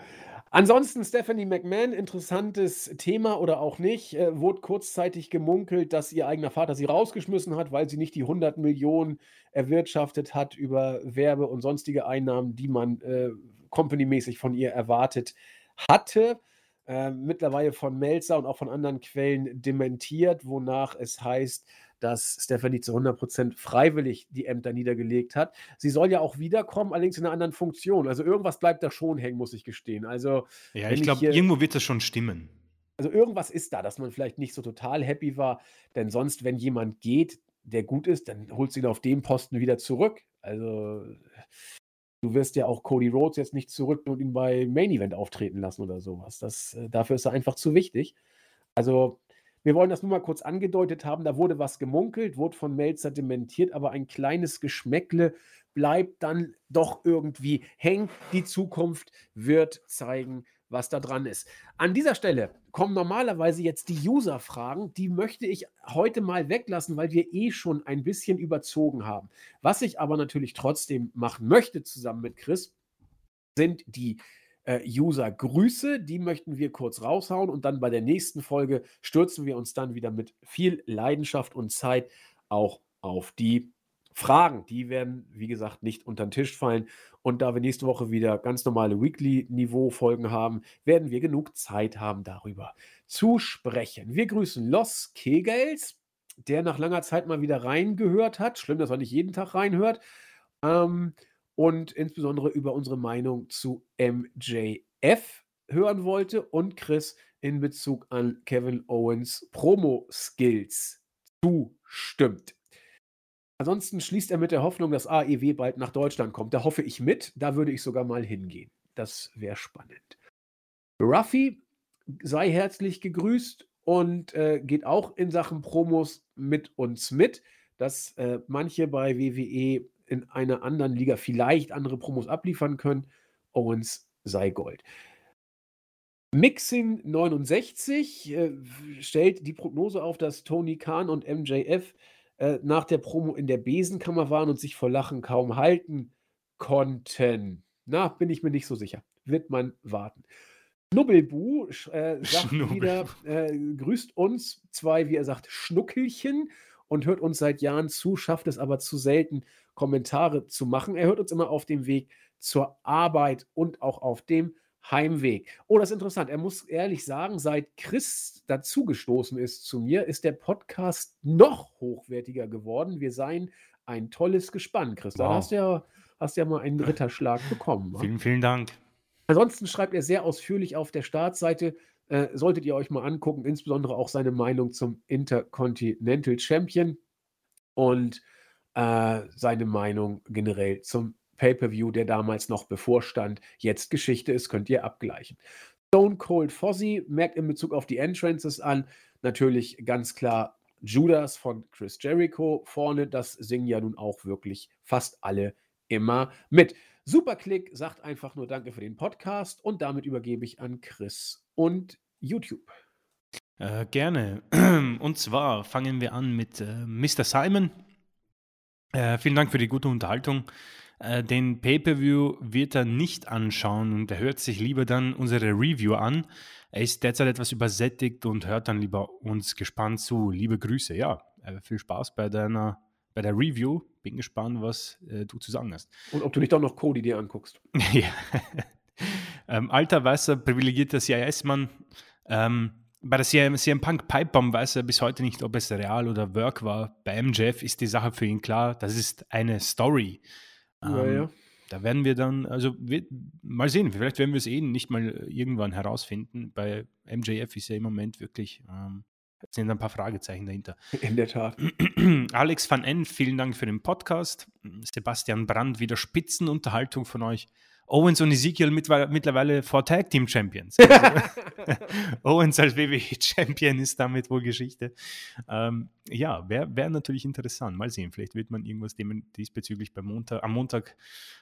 Ansonsten Stephanie McMahon, interessantes Thema oder auch nicht, äh, wurde kurzzeitig gemunkelt, dass ihr eigener Vater sie rausgeschmissen hat, weil sie nicht die 100 Millionen erwirtschaftet hat über Werbe- und sonstige Einnahmen, die man äh, companymäßig von ihr erwartet hatte. Äh, mittlerweile von Melzer und auch von anderen Quellen dementiert, wonach es heißt, dass Stephanie zu 100% freiwillig die Ämter niedergelegt hat. Sie soll ja auch wiederkommen, allerdings in einer anderen Funktion. Also irgendwas bleibt da schon hängen, muss ich gestehen. Also, ja, ich glaube, irgendwo wird das schon stimmen. Also irgendwas ist da, dass man vielleicht nicht so total happy war, denn sonst, wenn jemand geht, der gut ist, dann holst du ihn auf dem Posten wieder zurück. Also du wirst ja auch Cody Rhodes jetzt nicht zurück und ihn bei Main Event auftreten lassen oder sowas. Das, äh, dafür ist er einfach zu wichtig. Also wir wollen das nur mal kurz angedeutet haben. Da wurde was gemunkelt, wurde von Melzer dementiert, aber ein kleines Geschmäckle bleibt dann doch irgendwie hängen. Die Zukunft wird zeigen, was da dran ist. An dieser Stelle kommen normalerweise jetzt die User-Fragen. Die möchte ich heute mal weglassen, weil wir eh schon ein bisschen überzogen haben. Was ich aber natürlich trotzdem machen möchte, zusammen mit Chris, sind die äh, User-Grüße. Die möchten wir kurz raushauen und dann bei der nächsten Folge stürzen wir uns dann wieder mit viel Leidenschaft und Zeit auch auf die Fragen. Die werden, wie gesagt, nicht unter den Tisch fallen. Und da wir nächste Woche wieder ganz normale Weekly-Niveau-Folgen haben, werden wir genug Zeit haben, darüber zu sprechen. Wir grüßen Los Kegels, der nach langer Zeit mal wieder reingehört hat. Schlimm, dass er nicht jeden Tag reinhört. Ähm, und insbesondere über unsere Meinung zu MJF hören wollte und Chris in Bezug an Kevin Owens Promo-Skills zustimmt. Ansonsten schließt er mit der Hoffnung, dass AEW bald nach Deutschland kommt. Da hoffe ich mit. Da würde ich sogar mal hingehen. Das wäre spannend. Ruffy sei herzlich gegrüßt und äh, geht auch in Sachen Promos mit uns mit, dass äh, manche bei WWE in einer anderen Liga vielleicht andere Promos abliefern können. Owens sei Gold. Mixing 69 äh, stellt die Prognose auf, dass Tony Khan und MJF äh, nach der Promo in der Besenkammer waren und sich vor Lachen kaum halten konnten. Na, bin ich mir nicht so sicher. Wird man warten. Schnubbelbu äh, sagt Schnubbel. wieder, äh, grüßt uns zwei, wie er sagt, Schnuckelchen und hört uns seit Jahren zu, schafft es aber zu selten, Kommentare zu machen. Er hört uns immer auf dem Weg zur Arbeit und auch auf dem Heimweg. Oh, das ist interessant. Er muss ehrlich sagen, seit Chris dazugestoßen ist zu mir, ist der Podcast noch hochwertiger geworden. Wir seien ein tolles Gespann, Chris. Wow. Da hast du ja, hast ja mal einen Ritterschlag bekommen. Vielen, vielen Dank. Ansonsten schreibt er sehr ausführlich auf der Startseite. Äh, solltet ihr euch mal angucken, insbesondere auch seine Meinung zum Intercontinental Champion und äh, seine Meinung generell zum Pay-per-View, der damals noch bevorstand, jetzt Geschichte ist, könnt ihr abgleichen. Stone Cold Fozzy merkt in Bezug auf die Entrances an, natürlich ganz klar Judas von Chris Jericho vorne. Das singen ja nun auch wirklich fast alle immer mit. Superklick sagt einfach nur Danke für den Podcast und damit übergebe ich an Chris und YouTube. Äh, gerne. Und zwar fangen wir an mit äh, Mr. Simon. Äh, vielen Dank für die gute Unterhaltung. Äh, den Pay-per-View wird er nicht anschauen und er hört sich lieber dann unsere Review an. Er ist derzeit etwas übersättigt und hört dann lieber uns gespannt zu. Liebe Grüße. Ja, äh, viel Spaß bei deiner bei der Review. Bin gespannt, was äh, du zu sagen hast. Und ob du nicht auch noch Cody dir anguckst. ja. ähm, alter, weißer, privilegierter CIS-Mann. Ähm, bei der CM, CM Punk Pipebomb weiß er bis heute nicht, ob es real oder Work war. Bei MJF ist die Sache für ihn klar. Das ist eine Story. Ja, ähm, ja. Da werden wir dann, also wir, mal sehen, vielleicht werden wir es eh nicht mal irgendwann herausfinden. Bei MJF ist ja im Moment wirklich, ähm, sind ein paar Fragezeichen dahinter. In der Tat. Alex van N, vielen Dank für den Podcast. Sebastian Brandt, wieder Spitzenunterhaltung von euch. Owens und Ezekiel mittlerweile vor Tag Team Champions. Also, Owens als WWE Champion ist damit wohl Geschichte. Ähm, ja, wäre wär natürlich interessant. Mal sehen, vielleicht wird man irgendwas diesbezüglich Montag, am Montag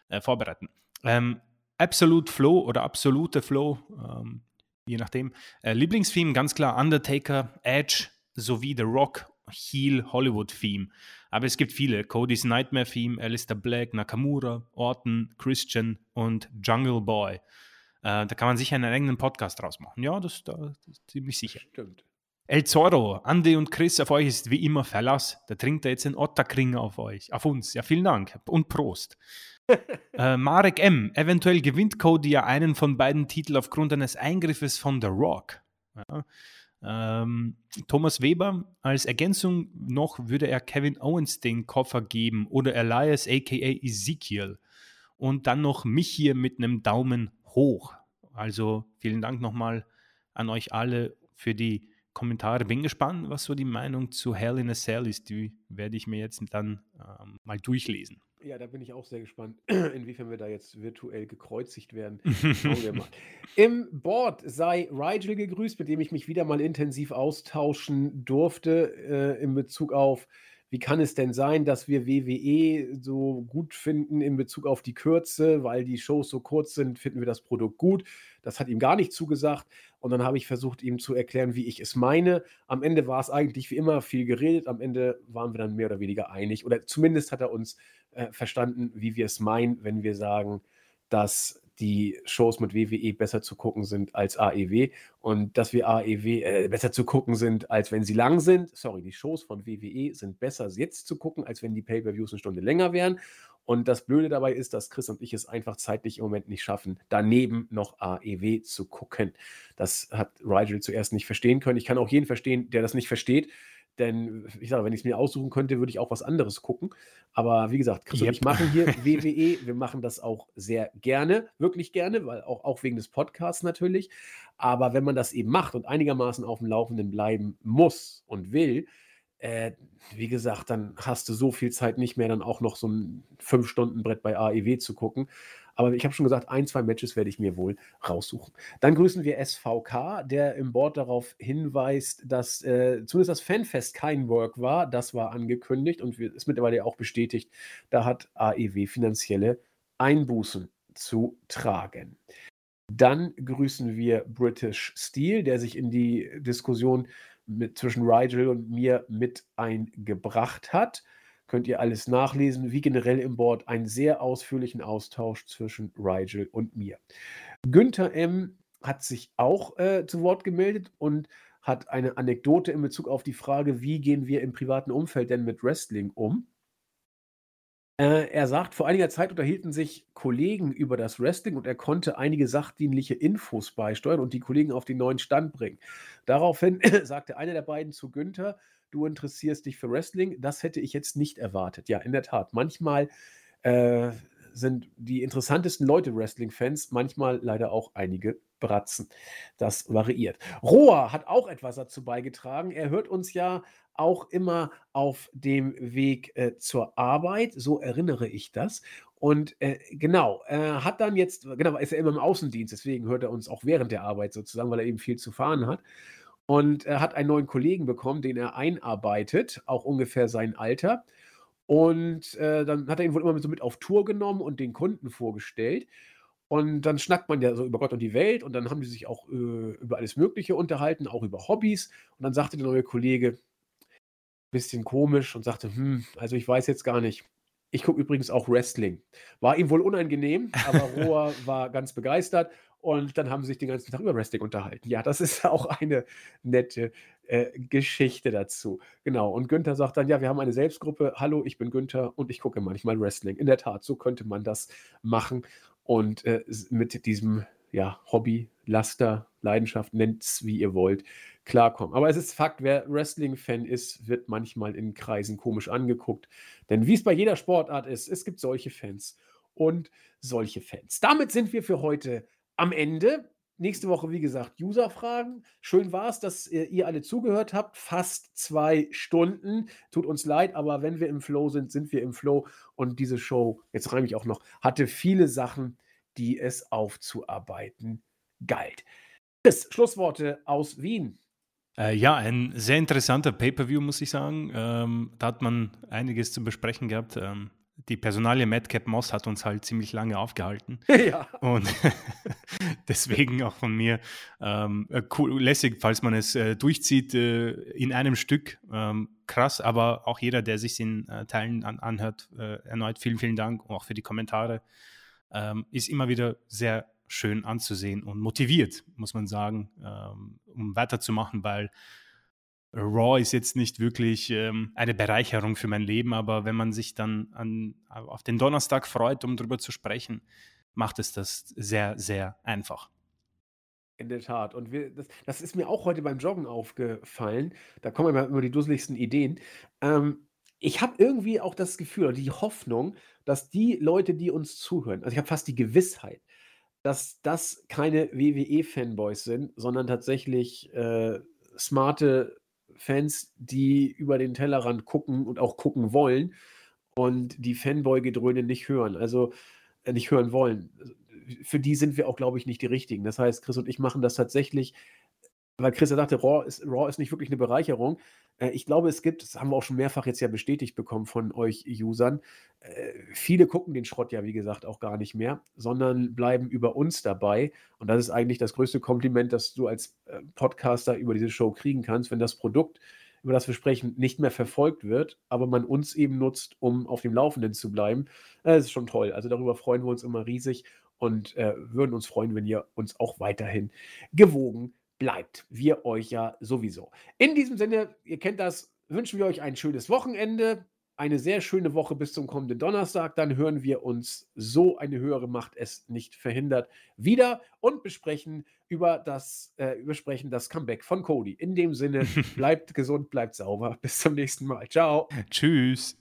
äh, vorbereiten. Ähm, Absolute Flow oder absolute Flow, ähm, je nachdem. Äh, Lieblingstheme ganz klar Undertaker, Edge sowie The Rock Heel Hollywood Theme. Aber es gibt viele. Cody's Nightmare Theme, Alistair Black, Nakamura, Orton, Christian und Jungle Boy. Äh, da kann man sicher einen eigenen Podcast draus machen. Ja, das, das, das ist ziemlich sicher. Stimmt. El Zorro, Andy und Chris, auf euch ist wie immer Verlass. Da trinkt er jetzt einen Otterkring auf euch, auf uns. Ja, vielen Dank und Prost. äh, Marek M., eventuell gewinnt Cody ja einen von beiden Titeln aufgrund eines Eingriffes von The Rock. Ja. Ähm, Thomas Weber, als Ergänzung noch würde er Kevin Owens den Koffer geben oder Elias aka Ezekiel und dann noch mich hier mit einem Daumen hoch. Also vielen Dank nochmal an euch alle für die Kommentare. Bin gespannt, was so die Meinung zu Hell in a Cell ist. Die werde ich mir jetzt dann ähm, mal durchlesen. Ja, da bin ich auch sehr gespannt, inwiefern wir da jetzt virtuell gekreuzigt werden. Schauen wir mal. Im Board sei Rigel gegrüßt, mit dem ich mich wieder mal intensiv austauschen durfte äh, in Bezug auf wie kann es denn sein, dass wir WWE so gut finden in Bezug auf die Kürze, weil die Shows so kurz sind, finden wir das Produkt gut. Das hat ihm gar nicht zugesagt. Und dann habe ich versucht, ihm zu erklären, wie ich es meine. Am Ende war es eigentlich wie immer viel geredet. Am Ende waren wir dann mehr oder weniger einig. Oder zumindest hat er uns äh, verstanden, wie wir es meinen, wenn wir sagen, dass die Shows mit WWE besser zu gucken sind als AEW und dass wir AEW äh, besser zu gucken sind, als wenn sie lang sind. Sorry, die Shows von WWE sind besser jetzt zu gucken, als wenn die Pay-per-Views eine Stunde länger wären. Und das Blöde dabei ist, dass Chris und ich es einfach zeitlich im Moment nicht schaffen, daneben noch AEW zu gucken. Das hat Rigel zuerst nicht verstehen können. Ich kann auch jeden verstehen, der das nicht versteht. Denn ich sage, wenn ich es mir aussuchen könnte, würde ich auch was anderes gucken. Aber wie gesagt, Chris yep. und ich machen hier WWE. Wir machen das auch sehr gerne, wirklich gerne, weil auch, auch wegen des Podcasts natürlich. Aber wenn man das eben macht und einigermaßen auf dem Laufenden bleiben muss und will, äh, wie gesagt, dann hast du so viel Zeit nicht mehr, dann auch noch so ein Fünf-Stunden-Brett bei AEW zu gucken. Aber ich habe schon gesagt, ein, zwei Matches werde ich mir wohl raussuchen. Dann grüßen wir SVK, der im Board darauf hinweist, dass äh, zumindest das Fanfest kein Work war. Das war angekündigt und ist mittlerweile auch bestätigt. Da hat AEW finanzielle Einbußen zu tragen. Dann grüßen wir British Steel, der sich in die Diskussion mit, zwischen Rigel und mir mit eingebracht hat. Könnt ihr alles nachlesen, wie generell im Board einen sehr ausführlichen Austausch zwischen Rigel und mir. Günther M. hat sich auch äh, zu Wort gemeldet und hat eine Anekdote in Bezug auf die Frage, wie gehen wir im privaten Umfeld denn mit Wrestling um? Äh, er sagt, vor einiger Zeit unterhielten sich Kollegen über das Wrestling und er konnte einige sachdienliche Infos beisteuern und die Kollegen auf den neuen Stand bringen. Daraufhin sagte einer der beiden zu Günther, du interessierst dich für Wrestling. Das hätte ich jetzt nicht erwartet. Ja, in der Tat. Manchmal äh, sind die interessantesten Leute Wrestling-Fans, manchmal leider auch einige Bratzen. Das variiert. Roa hat auch etwas dazu beigetragen. Er hört uns ja auch immer auf dem Weg äh, zur Arbeit, so erinnere ich das. Und äh, genau, äh, hat dann jetzt, genau, ist er immer im Außendienst, deswegen hört er uns auch während der Arbeit sozusagen, weil er eben viel zu fahren hat. Und er hat einen neuen Kollegen bekommen, den er einarbeitet, auch ungefähr sein Alter. Und äh, dann hat er ihn wohl immer so mit auf Tour genommen und den Kunden vorgestellt. Und dann schnackt man ja so über Gott und die Welt und dann haben die sich auch äh, über alles Mögliche unterhalten, auch über Hobbys. Und dann sagte der neue Kollege, bisschen komisch und sagte, hm, also ich weiß jetzt gar nicht. Ich gucke übrigens auch Wrestling. War ihm wohl unangenehm, aber Roa war ganz begeistert Und dann haben sie sich den ganzen Tag über Wrestling unterhalten. Ja, das ist auch eine nette äh, Geschichte dazu. Genau. Und Günther sagt dann: Ja, wir haben eine Selbstgruppe. Hallo, ich bin Günther und ich gucke manchmal Wrestling. In der Tat, so könnte man das machen. Und äh, mit diesem ja, Hobby, Laster, Leidenschaft, nennt es wie ihr wollt, klarkommen. Aber es ist Fakt, wer Wrestling-Fan ist, wird manchmal in Kreisen komisch angeguckt. Denn wie es bei jeder Sportart ist, es gibt solche Fans und solche Fans. Damit sind wir für heute am Ende. Nächste Woche, wie gesagt, User-Fragen. Schön war es, dass ihr alle zugehört habt. Fast zwei Stunden. Tut uns leid, aber wenn wir im Flow sind, sind wir im Flow. Und diese Show, jetzt reime ich auch noch, hatte viele Sachen, die es aufzuarbeiten galt. Chris, Schlussworte aus Wien. Äh, ja, ein sehr interessanter Pay-per-View, muss ich sagen. Ähm, da hat man einiges zu besprechen gehabt. Ähm, die Personalie Madcap Moss hat uns halt ziemlich lange aufgehalten. ja. Und deswegen auch von mir ähm, äh, cool, lässig, falls man es äh, durchzieht äh, in einem Stück. Ähm, krass, aber auch jeder, der sich in äh, Teilen an, anhört, äh, erneut vielen, vielen Dank auch für die Kommentare. Ähm, ist immer wieder sehr schön anzusehen und motiviert, muss man sagen, ähm, um weiterzumachen, weil Raw ist jetzt nicht wirklich ähm, eine Bereicherung für mein Leben, aber wenn man sich dann an, auf den Donnerstag freut, um darüber zu sprechen, macht es das sehr, sehr einfach. In der Tat. Und wir, das, das, ist mir auch heute beim Joggen aufgefallen. Da kommen immer, immer die dusseligsten Ideen. Ähm, ich habe irgendwie auch das Gefühl oder die Hoffnung, dass die Leute, die uns zuhören, also ich habe fast die Gewissheit, dass das keine WWE-Fanboys sind, sondern tatsächlich äh, smarte Fans, die über den Tellerrand gucken und auch gucken wollen und die Fanboy-Gedröhne nicht hören, also äh, nicht hören wollen. Für die sind wir auch, glaube ich, nicht die richtigen. Das heißt, Chris und ich machen das tatsächlich weil Chris ja sagte, Raw ist, Raw ist nicht wirklich eine Bereicherung. Äh, ich glaube, es gibt, das haben wir auch schon mehrfach jetzt ja bestätigt bekommen von euch Usern, äh, viele gucken den Schrott ja, wie gesagt, auch gar nicht mehr, sondern bleiben über uns dabei. Und das ist eigentlich das größte Kompliment, das du als äh, Podcaster über diese Show kriegen kannst, wenn das Produkt, über das wir sprechen, nicht mehr verfolgt wird, aber man uns eben nutzt, um auf dem Laufenden zu bleiben. Das ist schon toll. Also darüber freuen wir uns immer riesig und würden uns freuen, wenn ihr uns auch weiterhin gewogen bleibt. Wir euch ja sowieso. In diesem Sinne, ihr kennt das, wünschen wir euch ein schönes Wochenende, eine sehr schöne Woche bis zum kommenden Donnerstag. Dann hören wir uns so eine höhere Macht es nicht verhindert wieder und besprechen über das, äh, besprechen das Comeback von Cody. In dem Sinne, bleibt gesund, bleibt sauber. Bis zum nächsten Mal. Ciao. Tschüss.